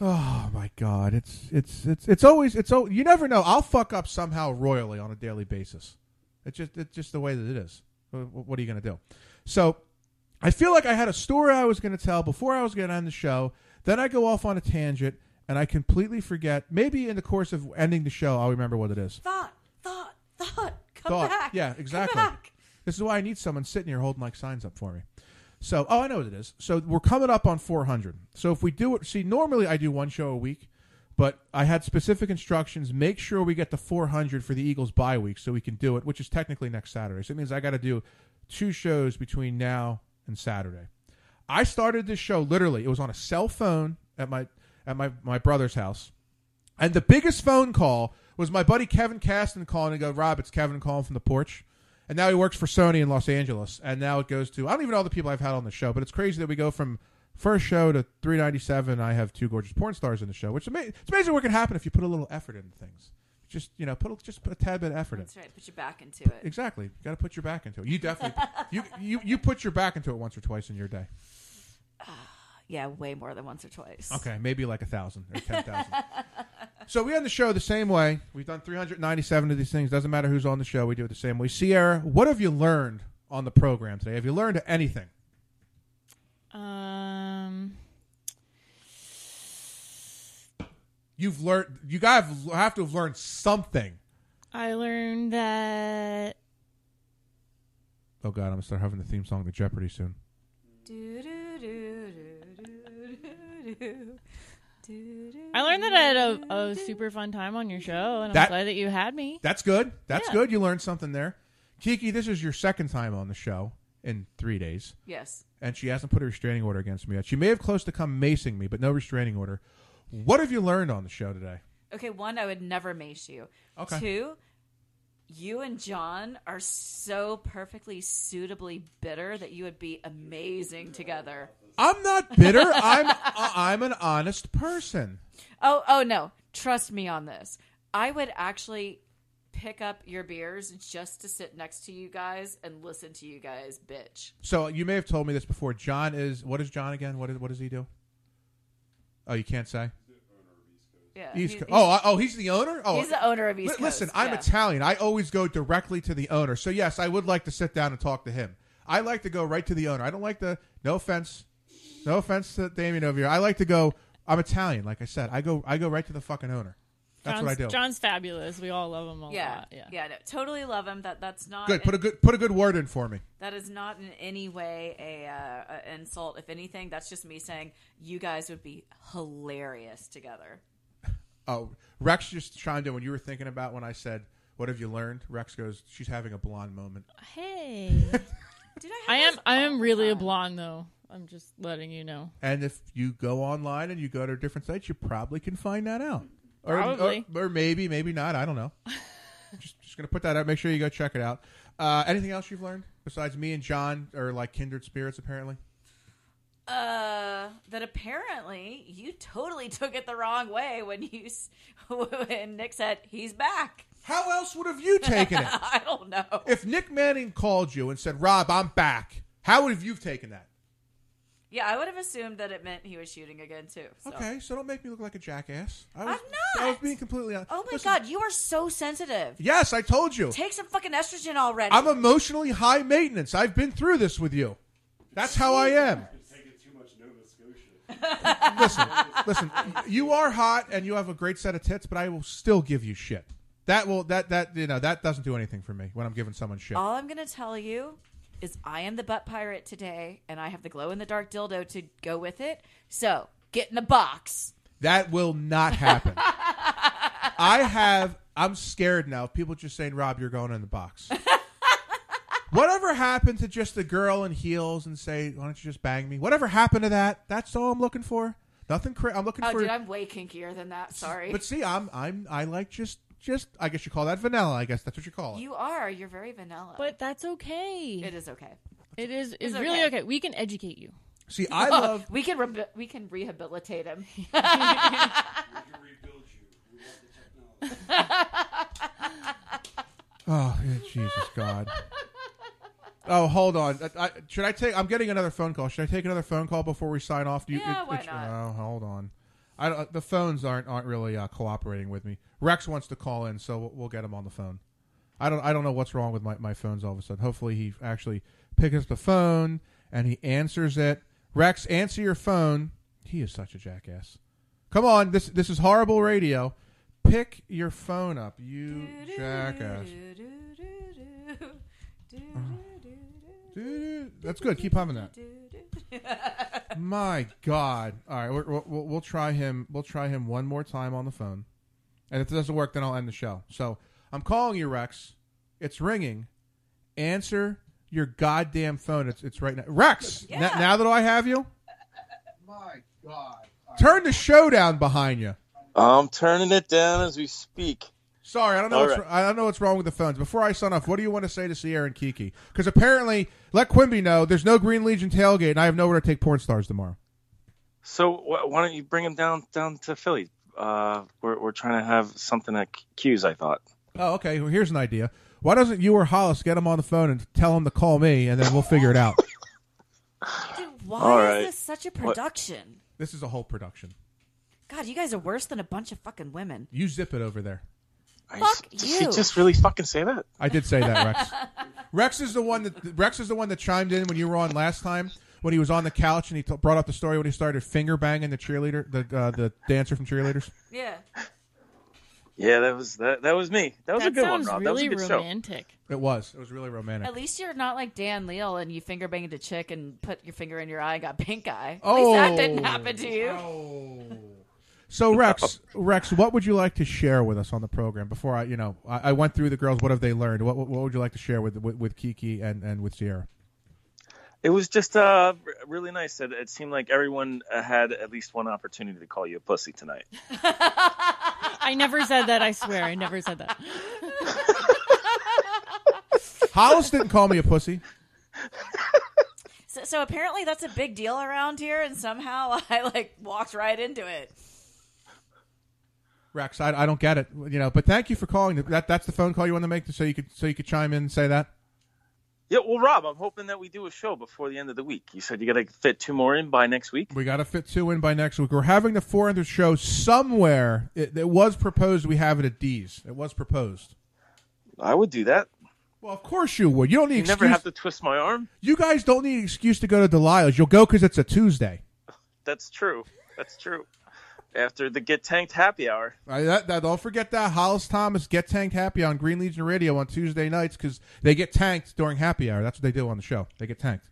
Work with me. Oh my god, it's it's it's it's always it's oh you never know. I'll fuck up somehow royally on a daily basis. It's just it's just the way that it is. What are you gonna do? So, I feel like I had a story I was gonna tell before I was gonna end the show. Then I go off on a tangent and I completely forget. Maybe in the course of ending the show, I'll remember what it is. Thought, thought, thought. Come Thought. back. Yeah, Come exactly. back. This is why I need someone sitting here holding like signs up for me. So, oh, I know what it is. So we're coming up on 400. So if we do it, see, normally I do one show a week, but I had specific instructions. Make sure we get to 400 for the Eagles bye week so we can do it, which is technically next Saturday. So it means I got to do two shows between now and Saturday. I started this show literally. It was on a cell phone at my at my my brother's house. And the biggest phone call was my buddy Kevin Caston calling and go, Rob, it's Kevin calling from the porch. And now he works for Sony in Los Angeles. And now it goes to I don't even know all the people I've had on the show, but it's crazy that we go from first show to 397. I have two gorgeous porn stars in the show, which is ama- it's amazing what can happen if you put a little effort into things. Just you know, put a, just put a tad bit of effort in. That's right. Put your back into it. Exactly. You got to put your back into it. You definitely you, you you put your back into it once or twice in your day. Yeah, way more than once or twice. Okay, maybe like a thousand or ten thousand. so we end the show the same way. We've done 397 of these things. Doesn't matter who's on the show. We do it the same way. Sierra, what have you learned on the program today? Have you learned anything? Um, You've learned. You guys have to have learned something. I learned that Oh God, I'm gonna start having the theme song to Jeopardy soon. Do, do, do, do, do, do, I learned that I had a, a super fun time on your show, and That- I'm glad that you had me. That's good. That's Yeah. good. You learned something there. Kiki, this is your second time on the show in three days. Yes. and she hasn't put a restraining order against me yet. She may have close to come macing me, but no restraining order. What have you learned on the show today? Okay, one, I would never mace you. Okay. Two, you and John are so perfectly suitably bitter that you would be amazing together. I'm not bitter. I'm I'm an honest person. Oh, oh no. Trust me on this. I would actually pick up your beers just to sit next to you guys and listen to you guys bitch. So you may have told me this before. John is what is John again? What is, what does he do? Oh, you can't say. Yeah. East he- Co- he's- oh, oh, he's the owner. Oh, He's the owner of East Li- Listen, I'm yeah. Italian. I always go directly to the owner. So yes, I would like to sit down and talk to him. I like to go right to the owner. I don't like the. No offense, No offense to Damien over here. I like to go. I'm Italian, like I said. I go. I go right to the fucking owner. That's John's, what I do. John's fabulous. We all love him a Yeah, lot. Yeah. yeah, no, totally love him. That that's not Good. Put a good. Put a good word in for me. That is not in any way a, uh, a insult. If anything, that's just me saying you guys would be hilarious together. Oh, Rex just chimed in when you were thinking about when I said, "What have you learned?" Rex goes, "She's having a blonde moment." Hey. I, am. I am really a blonde though. I'm just letting you know. And if you go online and you go to different sites, you probably can find that out. Or, Probably. or, or maybe, maybe not. I don't know. just, just gonna put that out. Make sure you go check it out. Uh, anything else you've learned besides me and John are like kindred spirits? Apparently, Uh, that apparently you totally took it the wrong way when you when Nick said he's back. How else would have you taken it? I don't know. if Nick Manning called you and said, "Rob, I'm back," how would have you taken that? Yeah, I would have assumed that it meant he was shooting again too. So. Okay, so don't make me look like a jackass. I was, I'm not. I was being completely honest. Oh my Listen, god, you are so sensitive. Yes, I told you. Take some fucking estrogen already. I'm emotionally high maintenance. I've been through this with you. That's how I am. listen, listen. You are hot and you have a great set of tits, but I will still give you shit. That will that that you know that doesn't do anything for me when I'm giving someone shit. All I'm gonna tell you is I am the butt pirate today, and I have the glow in the dark dildo to go with it. So get in the box. That will not happen. I have. I'm scared now. People just saying, "Rob, you're going in the box." Whatever happened to just the girl in heels and say, "Why don't you just bang me?" Whatever happened to that? That's all I'm looking for. Nothing. Cra- I'm looking Oh, for. dude, I'm way kinkier than that. Sorry. But see, I'm I'm I like just just. I guess you call that vanilla. I guess that's what you call it. You are. You're very vanilla. But that's okay. It is okay. It is. It's, It's really okay. okay. We can educate you. See, I love. we can re- we can rehabilitate him. Oh, yeah, Jesus God. Oh, hold on. I, I- should I take? I'm getting another phone call. Should I take another phone call before we sign off? Do you, Yeah, why not? Oh, hold on. I don't, the phones aren't aren't really uh, cooperating with me. Rex wants to call in, so we'll, we'll get him on the phone. I don't I don't know what's wrong with my, my phones all of a sudden. Hopefully he actually picks up the phone and he answers it. Rex, answer your phone. He is such a jackass. Come on, this this is horrible radio. Pick your phone up, you jackass. That's good. Keep humming that. My God! All right, we're, we'll, we'll we'll try him. We'll try him one more time on the phone, and if it doesn't work, then I'll end the show. So I'm calling you, Rex. It's ringing. Answer your goddamn phone. It's it's right now, Rex. n- now that I have you, My God. turn the show down behind you. I'm turning it down as we speak. Sorry, I don't know. All What's, right. I don't know what's wrong with the phones. Before I sign off, what do you want to say to Sierra and Kiki? Because apparently, let Quimby know there's no Green Legion tailgate, and I have nowhere to take porn stars tomorrow. So wh- why don't you bring him down down to Philly? Uh, we're we're trying to have something at Q's. I thought. Oh, okay. Well, here's an idea. Why doesn't you or Hollis get him on the phone and tell him to call me, and then we'll figure it out. Dude, Why All is right. this such a What- production? This is a whole production. God, you guys are worse than a bunch of fucking women. You zip it over there. Fuck Did you. he just really fucking say that? I did say that, Rex. Rex is the one that Rex is the one that chimed in when you were on last time when he was on the couch and he t- brought up the story when he started finger banging the cheerleader, the uh, the dancer from cheerleaders. Yeah. Yeah, that was that. That was me. That was that a good one, sounds Rob. That was a really good romantic. It was. It was really romantic. At least you're not like Dan Leal and you finger banged a chick and put your finger in your eye and got pink eye. At least that didn't Oh. happen to you. So Rex, Rex, what would you like to share with us on the program? Before I, you know, I, I went through the girls. What have they learned? What, what, what would you like to share with, with with Kiki and and with Sierra? It was just uh really nice. It, it seemed like everyone uh, had at least one opportunity to call you a pussy tonight. I never said that. I swear, I never said that. Hollis didn't call me a pussy. So, so apparently that's a big deal around here, and somehow I like walked right into it. Rex, I, I don't get it, you know. But thank you for calling. That that's the phone call you want to make, so you could so you could chime in and say that. Yeah, well, Rob, I'm hoping that we do a show before the end of the week. You said you got to fit two more in by next week. We got to fit two in by next week. We're having the 400 show somewhere. It, it was proposed. We have it at D's. It was proposed. I would do that. Well, of course you would. You don't need You excuse. never have to twist my arm. You guys don't need an excuse to go to Delilah's. You'll go because it's a Tuesday. that's true. That's true. After the Get Tanked happy hour. Uh, that, that, don't forget that Hollis Thomas get tanked happy on Green Legion Radio on Tuesday nights because they get tanked during happy hour. That's what they do on the show. They get tanked.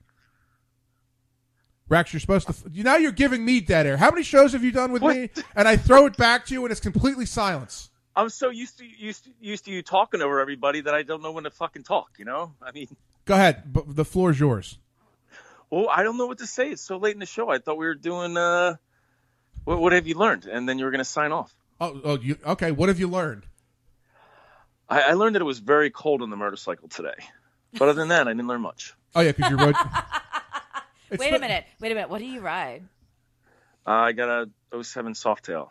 Rex, you're supposed to. You now you're giving me dead air. How many shows have you done with me? And I throw it back to you, and it's completely silence. I'm so used to used to, used to you talking over everybody that I don't know when to fucking talk. You know, I mean, Go ahead. B- the floor is yours. well, I don't know what to say. It's so late in the show. I thought we were doing. uh What, what have you learned? And then you were going to sign off. Oh, oh, you okay? What have you learned? I, I learned that it was very cold on the motorcycle today. But other than that, I didn't learn much. Oh yeah, because you rode. Wait a minute. Wait a minute. What do you ride? Uh, I got a 07 Softail.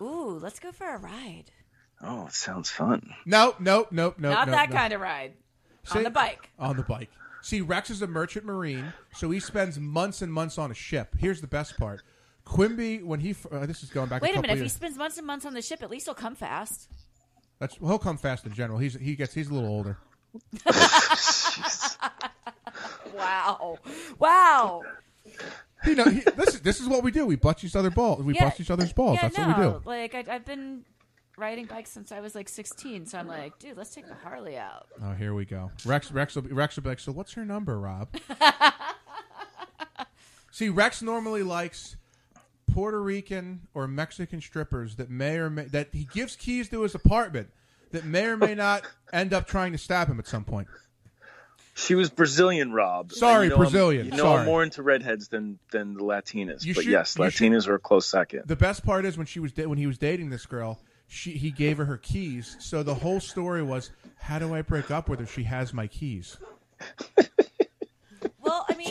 Ooh, let's go for a ride. Oh, it sounds fun. No, no, no, no. Not no, that no. kind of ride. See- On the bike. On the bike. See, Rex is a merchant marine, so he spends months and months on a ship. Here's the best part: Quimby, when he uh, this is going back. Wait a couple minute. If he spends months and months on the ship, at least he'll come fast. That's well, he'll come fast in general. He's he gets he's a little older. Wow. Wow. You know, he, this is this is what we do. We bust each other balls. We Yeah, bust each other's balls. Yeah, That's no, what we do. Like I, I've been riding bikes since I was like 16, so I'm like, dude, let's take the Harley out. Oh, here we go. Rex Rex will be, Rex will be like, so what's her number, Rob? See, Rex normally likes Puerto Rican or Mexican strippers that may or may that he gives keys to his apartment that may or may not end up trying to stab him at some point. She was Brazilian, Rob. Sorry, You know I'm- Brazilian. you know Sorry. I'm more into redheads than than the Latinas. You but should- yes, should- Latinas are a close second. The best part is when she was da- when he was dating this girl, she he gave her her keys. So the whole story was, how do I break up with her? She has my keys.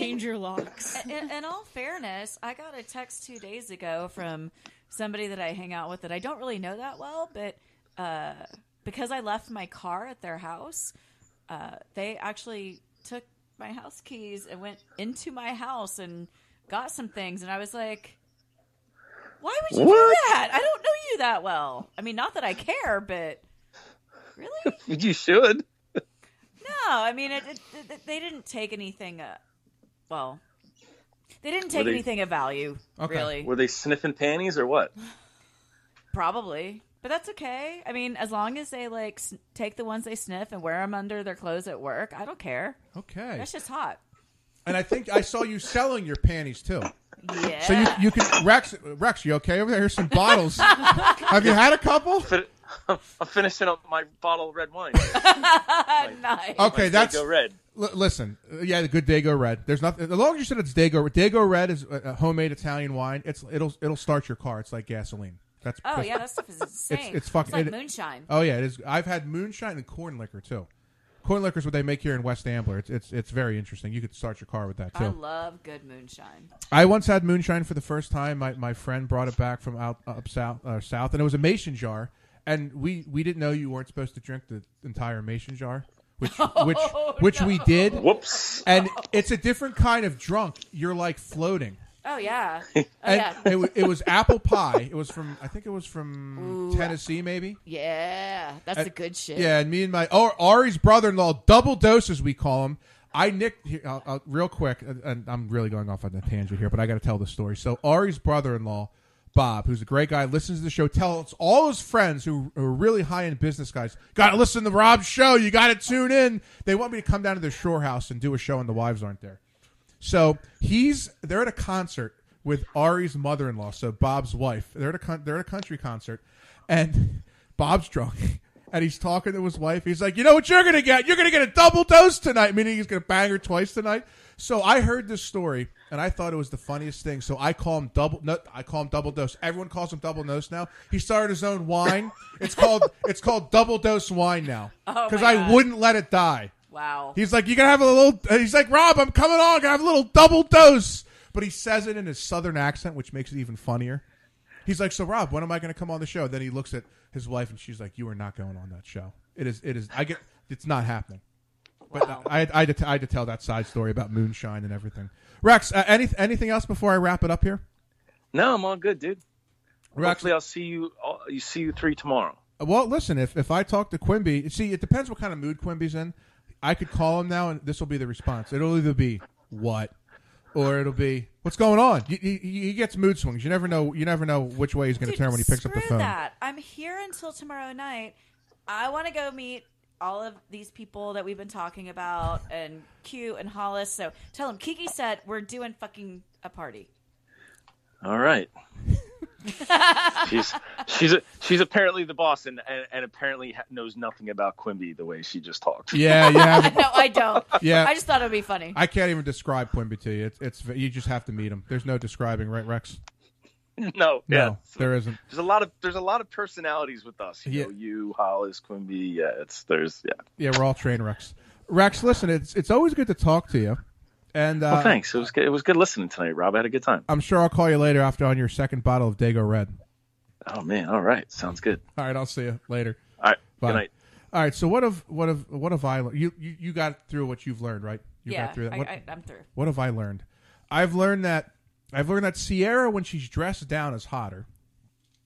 Well, Change your locks. In, in all fairness, I got a text two days ago from somebody that I hang out with that I don't really know that well, but uh, because I left my car at their house, uh, they actually took my house keys and went into my house and got some things, and I was like. Why would you do that? I don't know you that well. I mean, not that I care, but really, you should. no. I mean, it, it, it- they didn't take anything. Uh, well, they didn't take they- anything of value, really. Were they sniffing panties or what? Probably, but that's okay. I mean, as long as they like s- take the ones they sniff and wear them under their clothes at work, I don't care. Okay. That's just hot. And I think I saw you selling your panties too. Yeah. So you you can Rex Rex, you okay over there? Here's some bottles. Have you had a couple? I'm finishing up my bottle of red wine. nice. Okay, My that's Dago red. L- listen, uh, yeah, the good Dago Red. There's nothing. As long as you said it's Dago, Red Dago Red is a, a homemade Italian wine. It's it'll it'll start your car. It's like gasoline. That's Oh yeah, that stuff is insane. It's, it's fucking like it- moonshine. Oh yeah, it is. I've had moonshine and corn liquor too. Corn liquor is what they make here in West Ambler. It's it's it's very interesting. You could start your car with that too. I love good moonshine. I once had moonshine for the first time. My, my friend brought it back from out up south, uh, south, and it was a mason jar. And we, we didn't know you weren't supposed to drink the entire mason jar, which oh, which which we did. Whoops! And it's a different kind of drunk. You're like floating. Oh yeah. Oh And yeah. it, it was apple pie. It was from I think it was from Ooh. Tennessee, maybe. Yeah, that's And- the good shit. Yeah, and me and my oh Ari's brother-in-law, double doses we call him. I nicked here, I'll, I'll- real quick, and, and I'm really going off on a tangent here, but I got to tell the story. So Ari's brother-in-law, Bob, who's a great guy, listens to the show. Tells all his friends who are really high-end business guys, got to listen to Rob's show. You got to tune in. They want me to come down to their shore house and do a show, and the wives aren't there. So he's they're at a concert with Ari's mother-in-law, so Bob's wife. They're at a they're at a country concert, and Bob's drunk, and he's talking to his wife. He's like, "You know what you're gonna get? You're gonna get a double dose tonight." Meaning he's gonna bang her twice tonight. So I heard this story, and I thought it was the funniest thing. So I call him double. No, I call him double dose. Everyone calls him double dose now. He started his own wine. It's called it's called double dose wine now Oh, because my I God. wouldn't let it die. Wow. He's like, you gotta have a little. He's like, Rob, I'm coming on. Gotta have a little double dose. But he says it in his southern accent, which makes it even funnier. He's like, so Rob, when am I going to come on the show? Then he looks at his wife, and she's like, you are not going on that show. It is. It is. I get. It's not happening. But I, I, had to, I had to tell that side story about moonshine and everything. Rex, uh, any, anything else before I wrap it up here? No, I'm all good, dude. Rex- Hopefully, I'll see you. I'll, you see you three tomorrow. Well, listen, if if I talk to Quimby, see, it depends what kind of mood Quimby's in. I could call him now, and this will be the response. It'll either be what, or it'll be what's going on. He, he, he gets mood swings. You never know. You never know which way he's going to turn when he picks up the Screw phone. that. I'm here until tomorrow night. I want to go meet all of these people that we've been talking about and Q and Hollis. So tell them Kiki said we're doing fucking a party. All right. she's she's she's apparently the boss and and, and apparently knows nothing about Quimby the way she just talked. Yeah, yeah. no, I don't. Yeah. I just thought it would be funny. I can't even describe Quimby to you. It's, it's you just have to meet him. There's no describing, right, Rex? no, No, yeah. there isn't. There's a lot of there's a lot of personalities with us. You Yeah. know, you, Hollis, Quimby. Yeah, it's there's yeah. Yeah, we're all train wrecks. Rex, listen, it's it's always good to talk to you, and uh, well, thanks. It was good. It was good listening tonight, Rob. I had a good time. I'm sure I'll call you later after on your second bottle of Dago Red. Oh man, all right, sounds good. All right, I'll see you later. All right, Bye. good night. All right, so what have what have what have I learned? You, you you got through what you've learned, right? You Yeah, got through that. I- What, I- I'm through. What have I learned? I've learned that I've learned that Sierra, when she's dressed down, is hotter.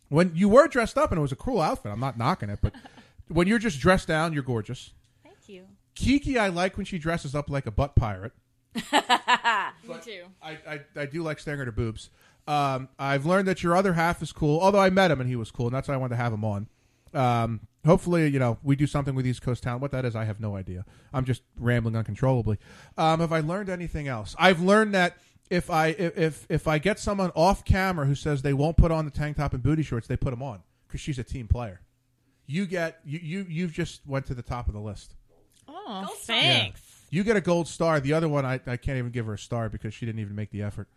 When you were dressed up and it was a cool outfit, I'm not knocking it, but when you're just dressed down, you're gorgeous. Thank you. Kiki, I like when she dresses up like a butt pirate. Me too. I, I, I do like staring at her boobs. Um, I've learned that your other half is cool. Although I met him and he was cool, and that's why I wanted to have him on. Um, hopefully, you know, we do something with East Coast Town. What that is, I have no idea. I'm just rambling uncontrollably. Um, have I learned anything else? I've learned that if I if if, if I get someone off camera who says they won't put on the tank top and booty shorts, they put them on because she's a team player. You get you you you've just went to the top of the list. Oh, thanks. You get a gold star. The other one, I, I can't even give her a star because she didn't even make the effort.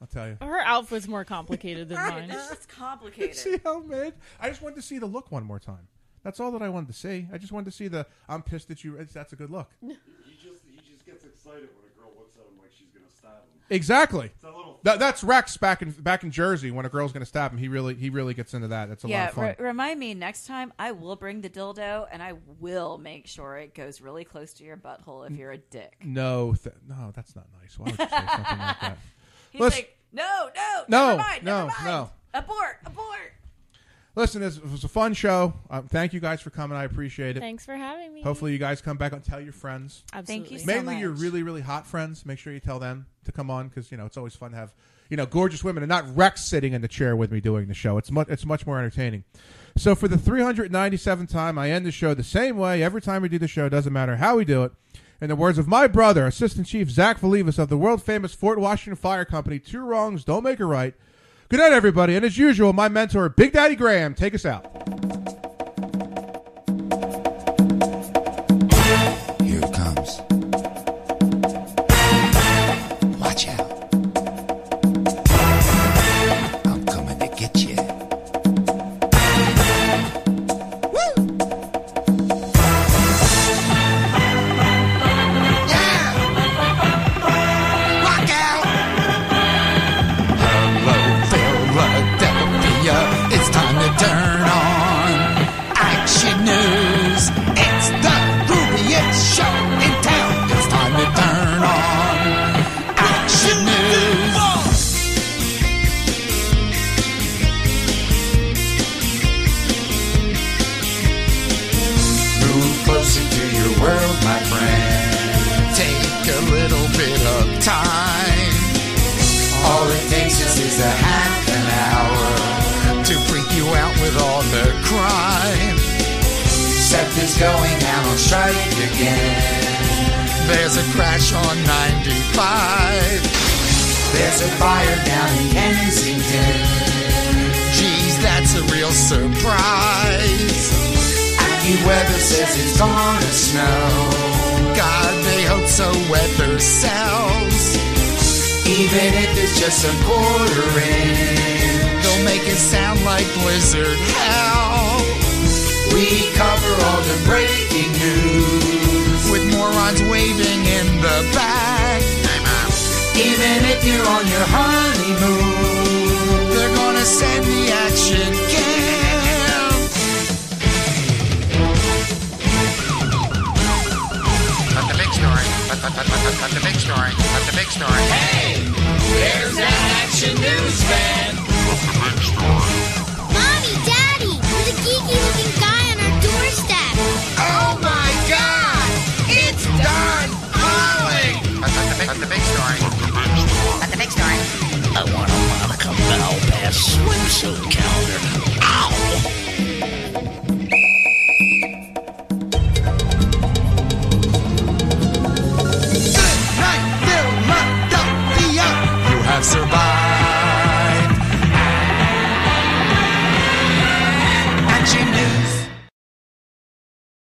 I'll tell you. Her outfit's more complicated than mine. It's complicated. see how mad? I just wanted to see the look one more time. That's all that I wanted to see. I just wanted to see the. I'm pissed that you. It's- That's a good look. He just he just gets excited when a girl looks at him like she's gonna stab him. Exactly. It's a little- That, that's Rex back in back in Jersey when a girl's going to stab him. He really he really gets into that. It's a lot yeah, of fun. re- remind me next time. I will bring the dildo, and I will make sure it goes really close to your butthole if you're a dick. no, th- no, that's not nice. Why would you say something like that? He's Listen- like, no, no, No, never mind, no, never mind. no. abort, abort. Listen, this was a fun show. Um, thank you guys for coming. I appreciate it. Thanks for having me. Hopefully, you guys come back and tell your friends. Absolutely. Thank you so Mainly much. your really, really hot friends. Make sure you tell them to come on because you know it's always fun to have you know gorgeous women and not Rex sitting in the chair with me doing the show. It's much it's much more entertaining. So for the 397th time, I end the show the same way every time we do the show. Doesn't matter how we do it. In the words of my brother, Assistant Chief Zach Valivas of the world famous Fort Washington Fire Company, two wrongs don't make a right. Good night, everybody. And as usual, my mentor, Big Daddy Graham, take us out. Again. There's a crash on 95. There's a fire down in Kensington. Geez, that's a real surprise. AccuWeather says it's gonna snow. God, they hope so weather sells. Even if it's just a quarter inch, they'll make it sound like blizzard hell. We cover all the breaking news with morons waving in the back. Even if you're on your honeymoon, they're gonna send the action cam. But the big story, but, but, but, but, but the big story, but the big story. Hey, there's that action news fan. Mommy, Daddy, there's a geeky looking guy At the big story. At the big story. I want a Monica Malpass swimsuit calendar. Ow!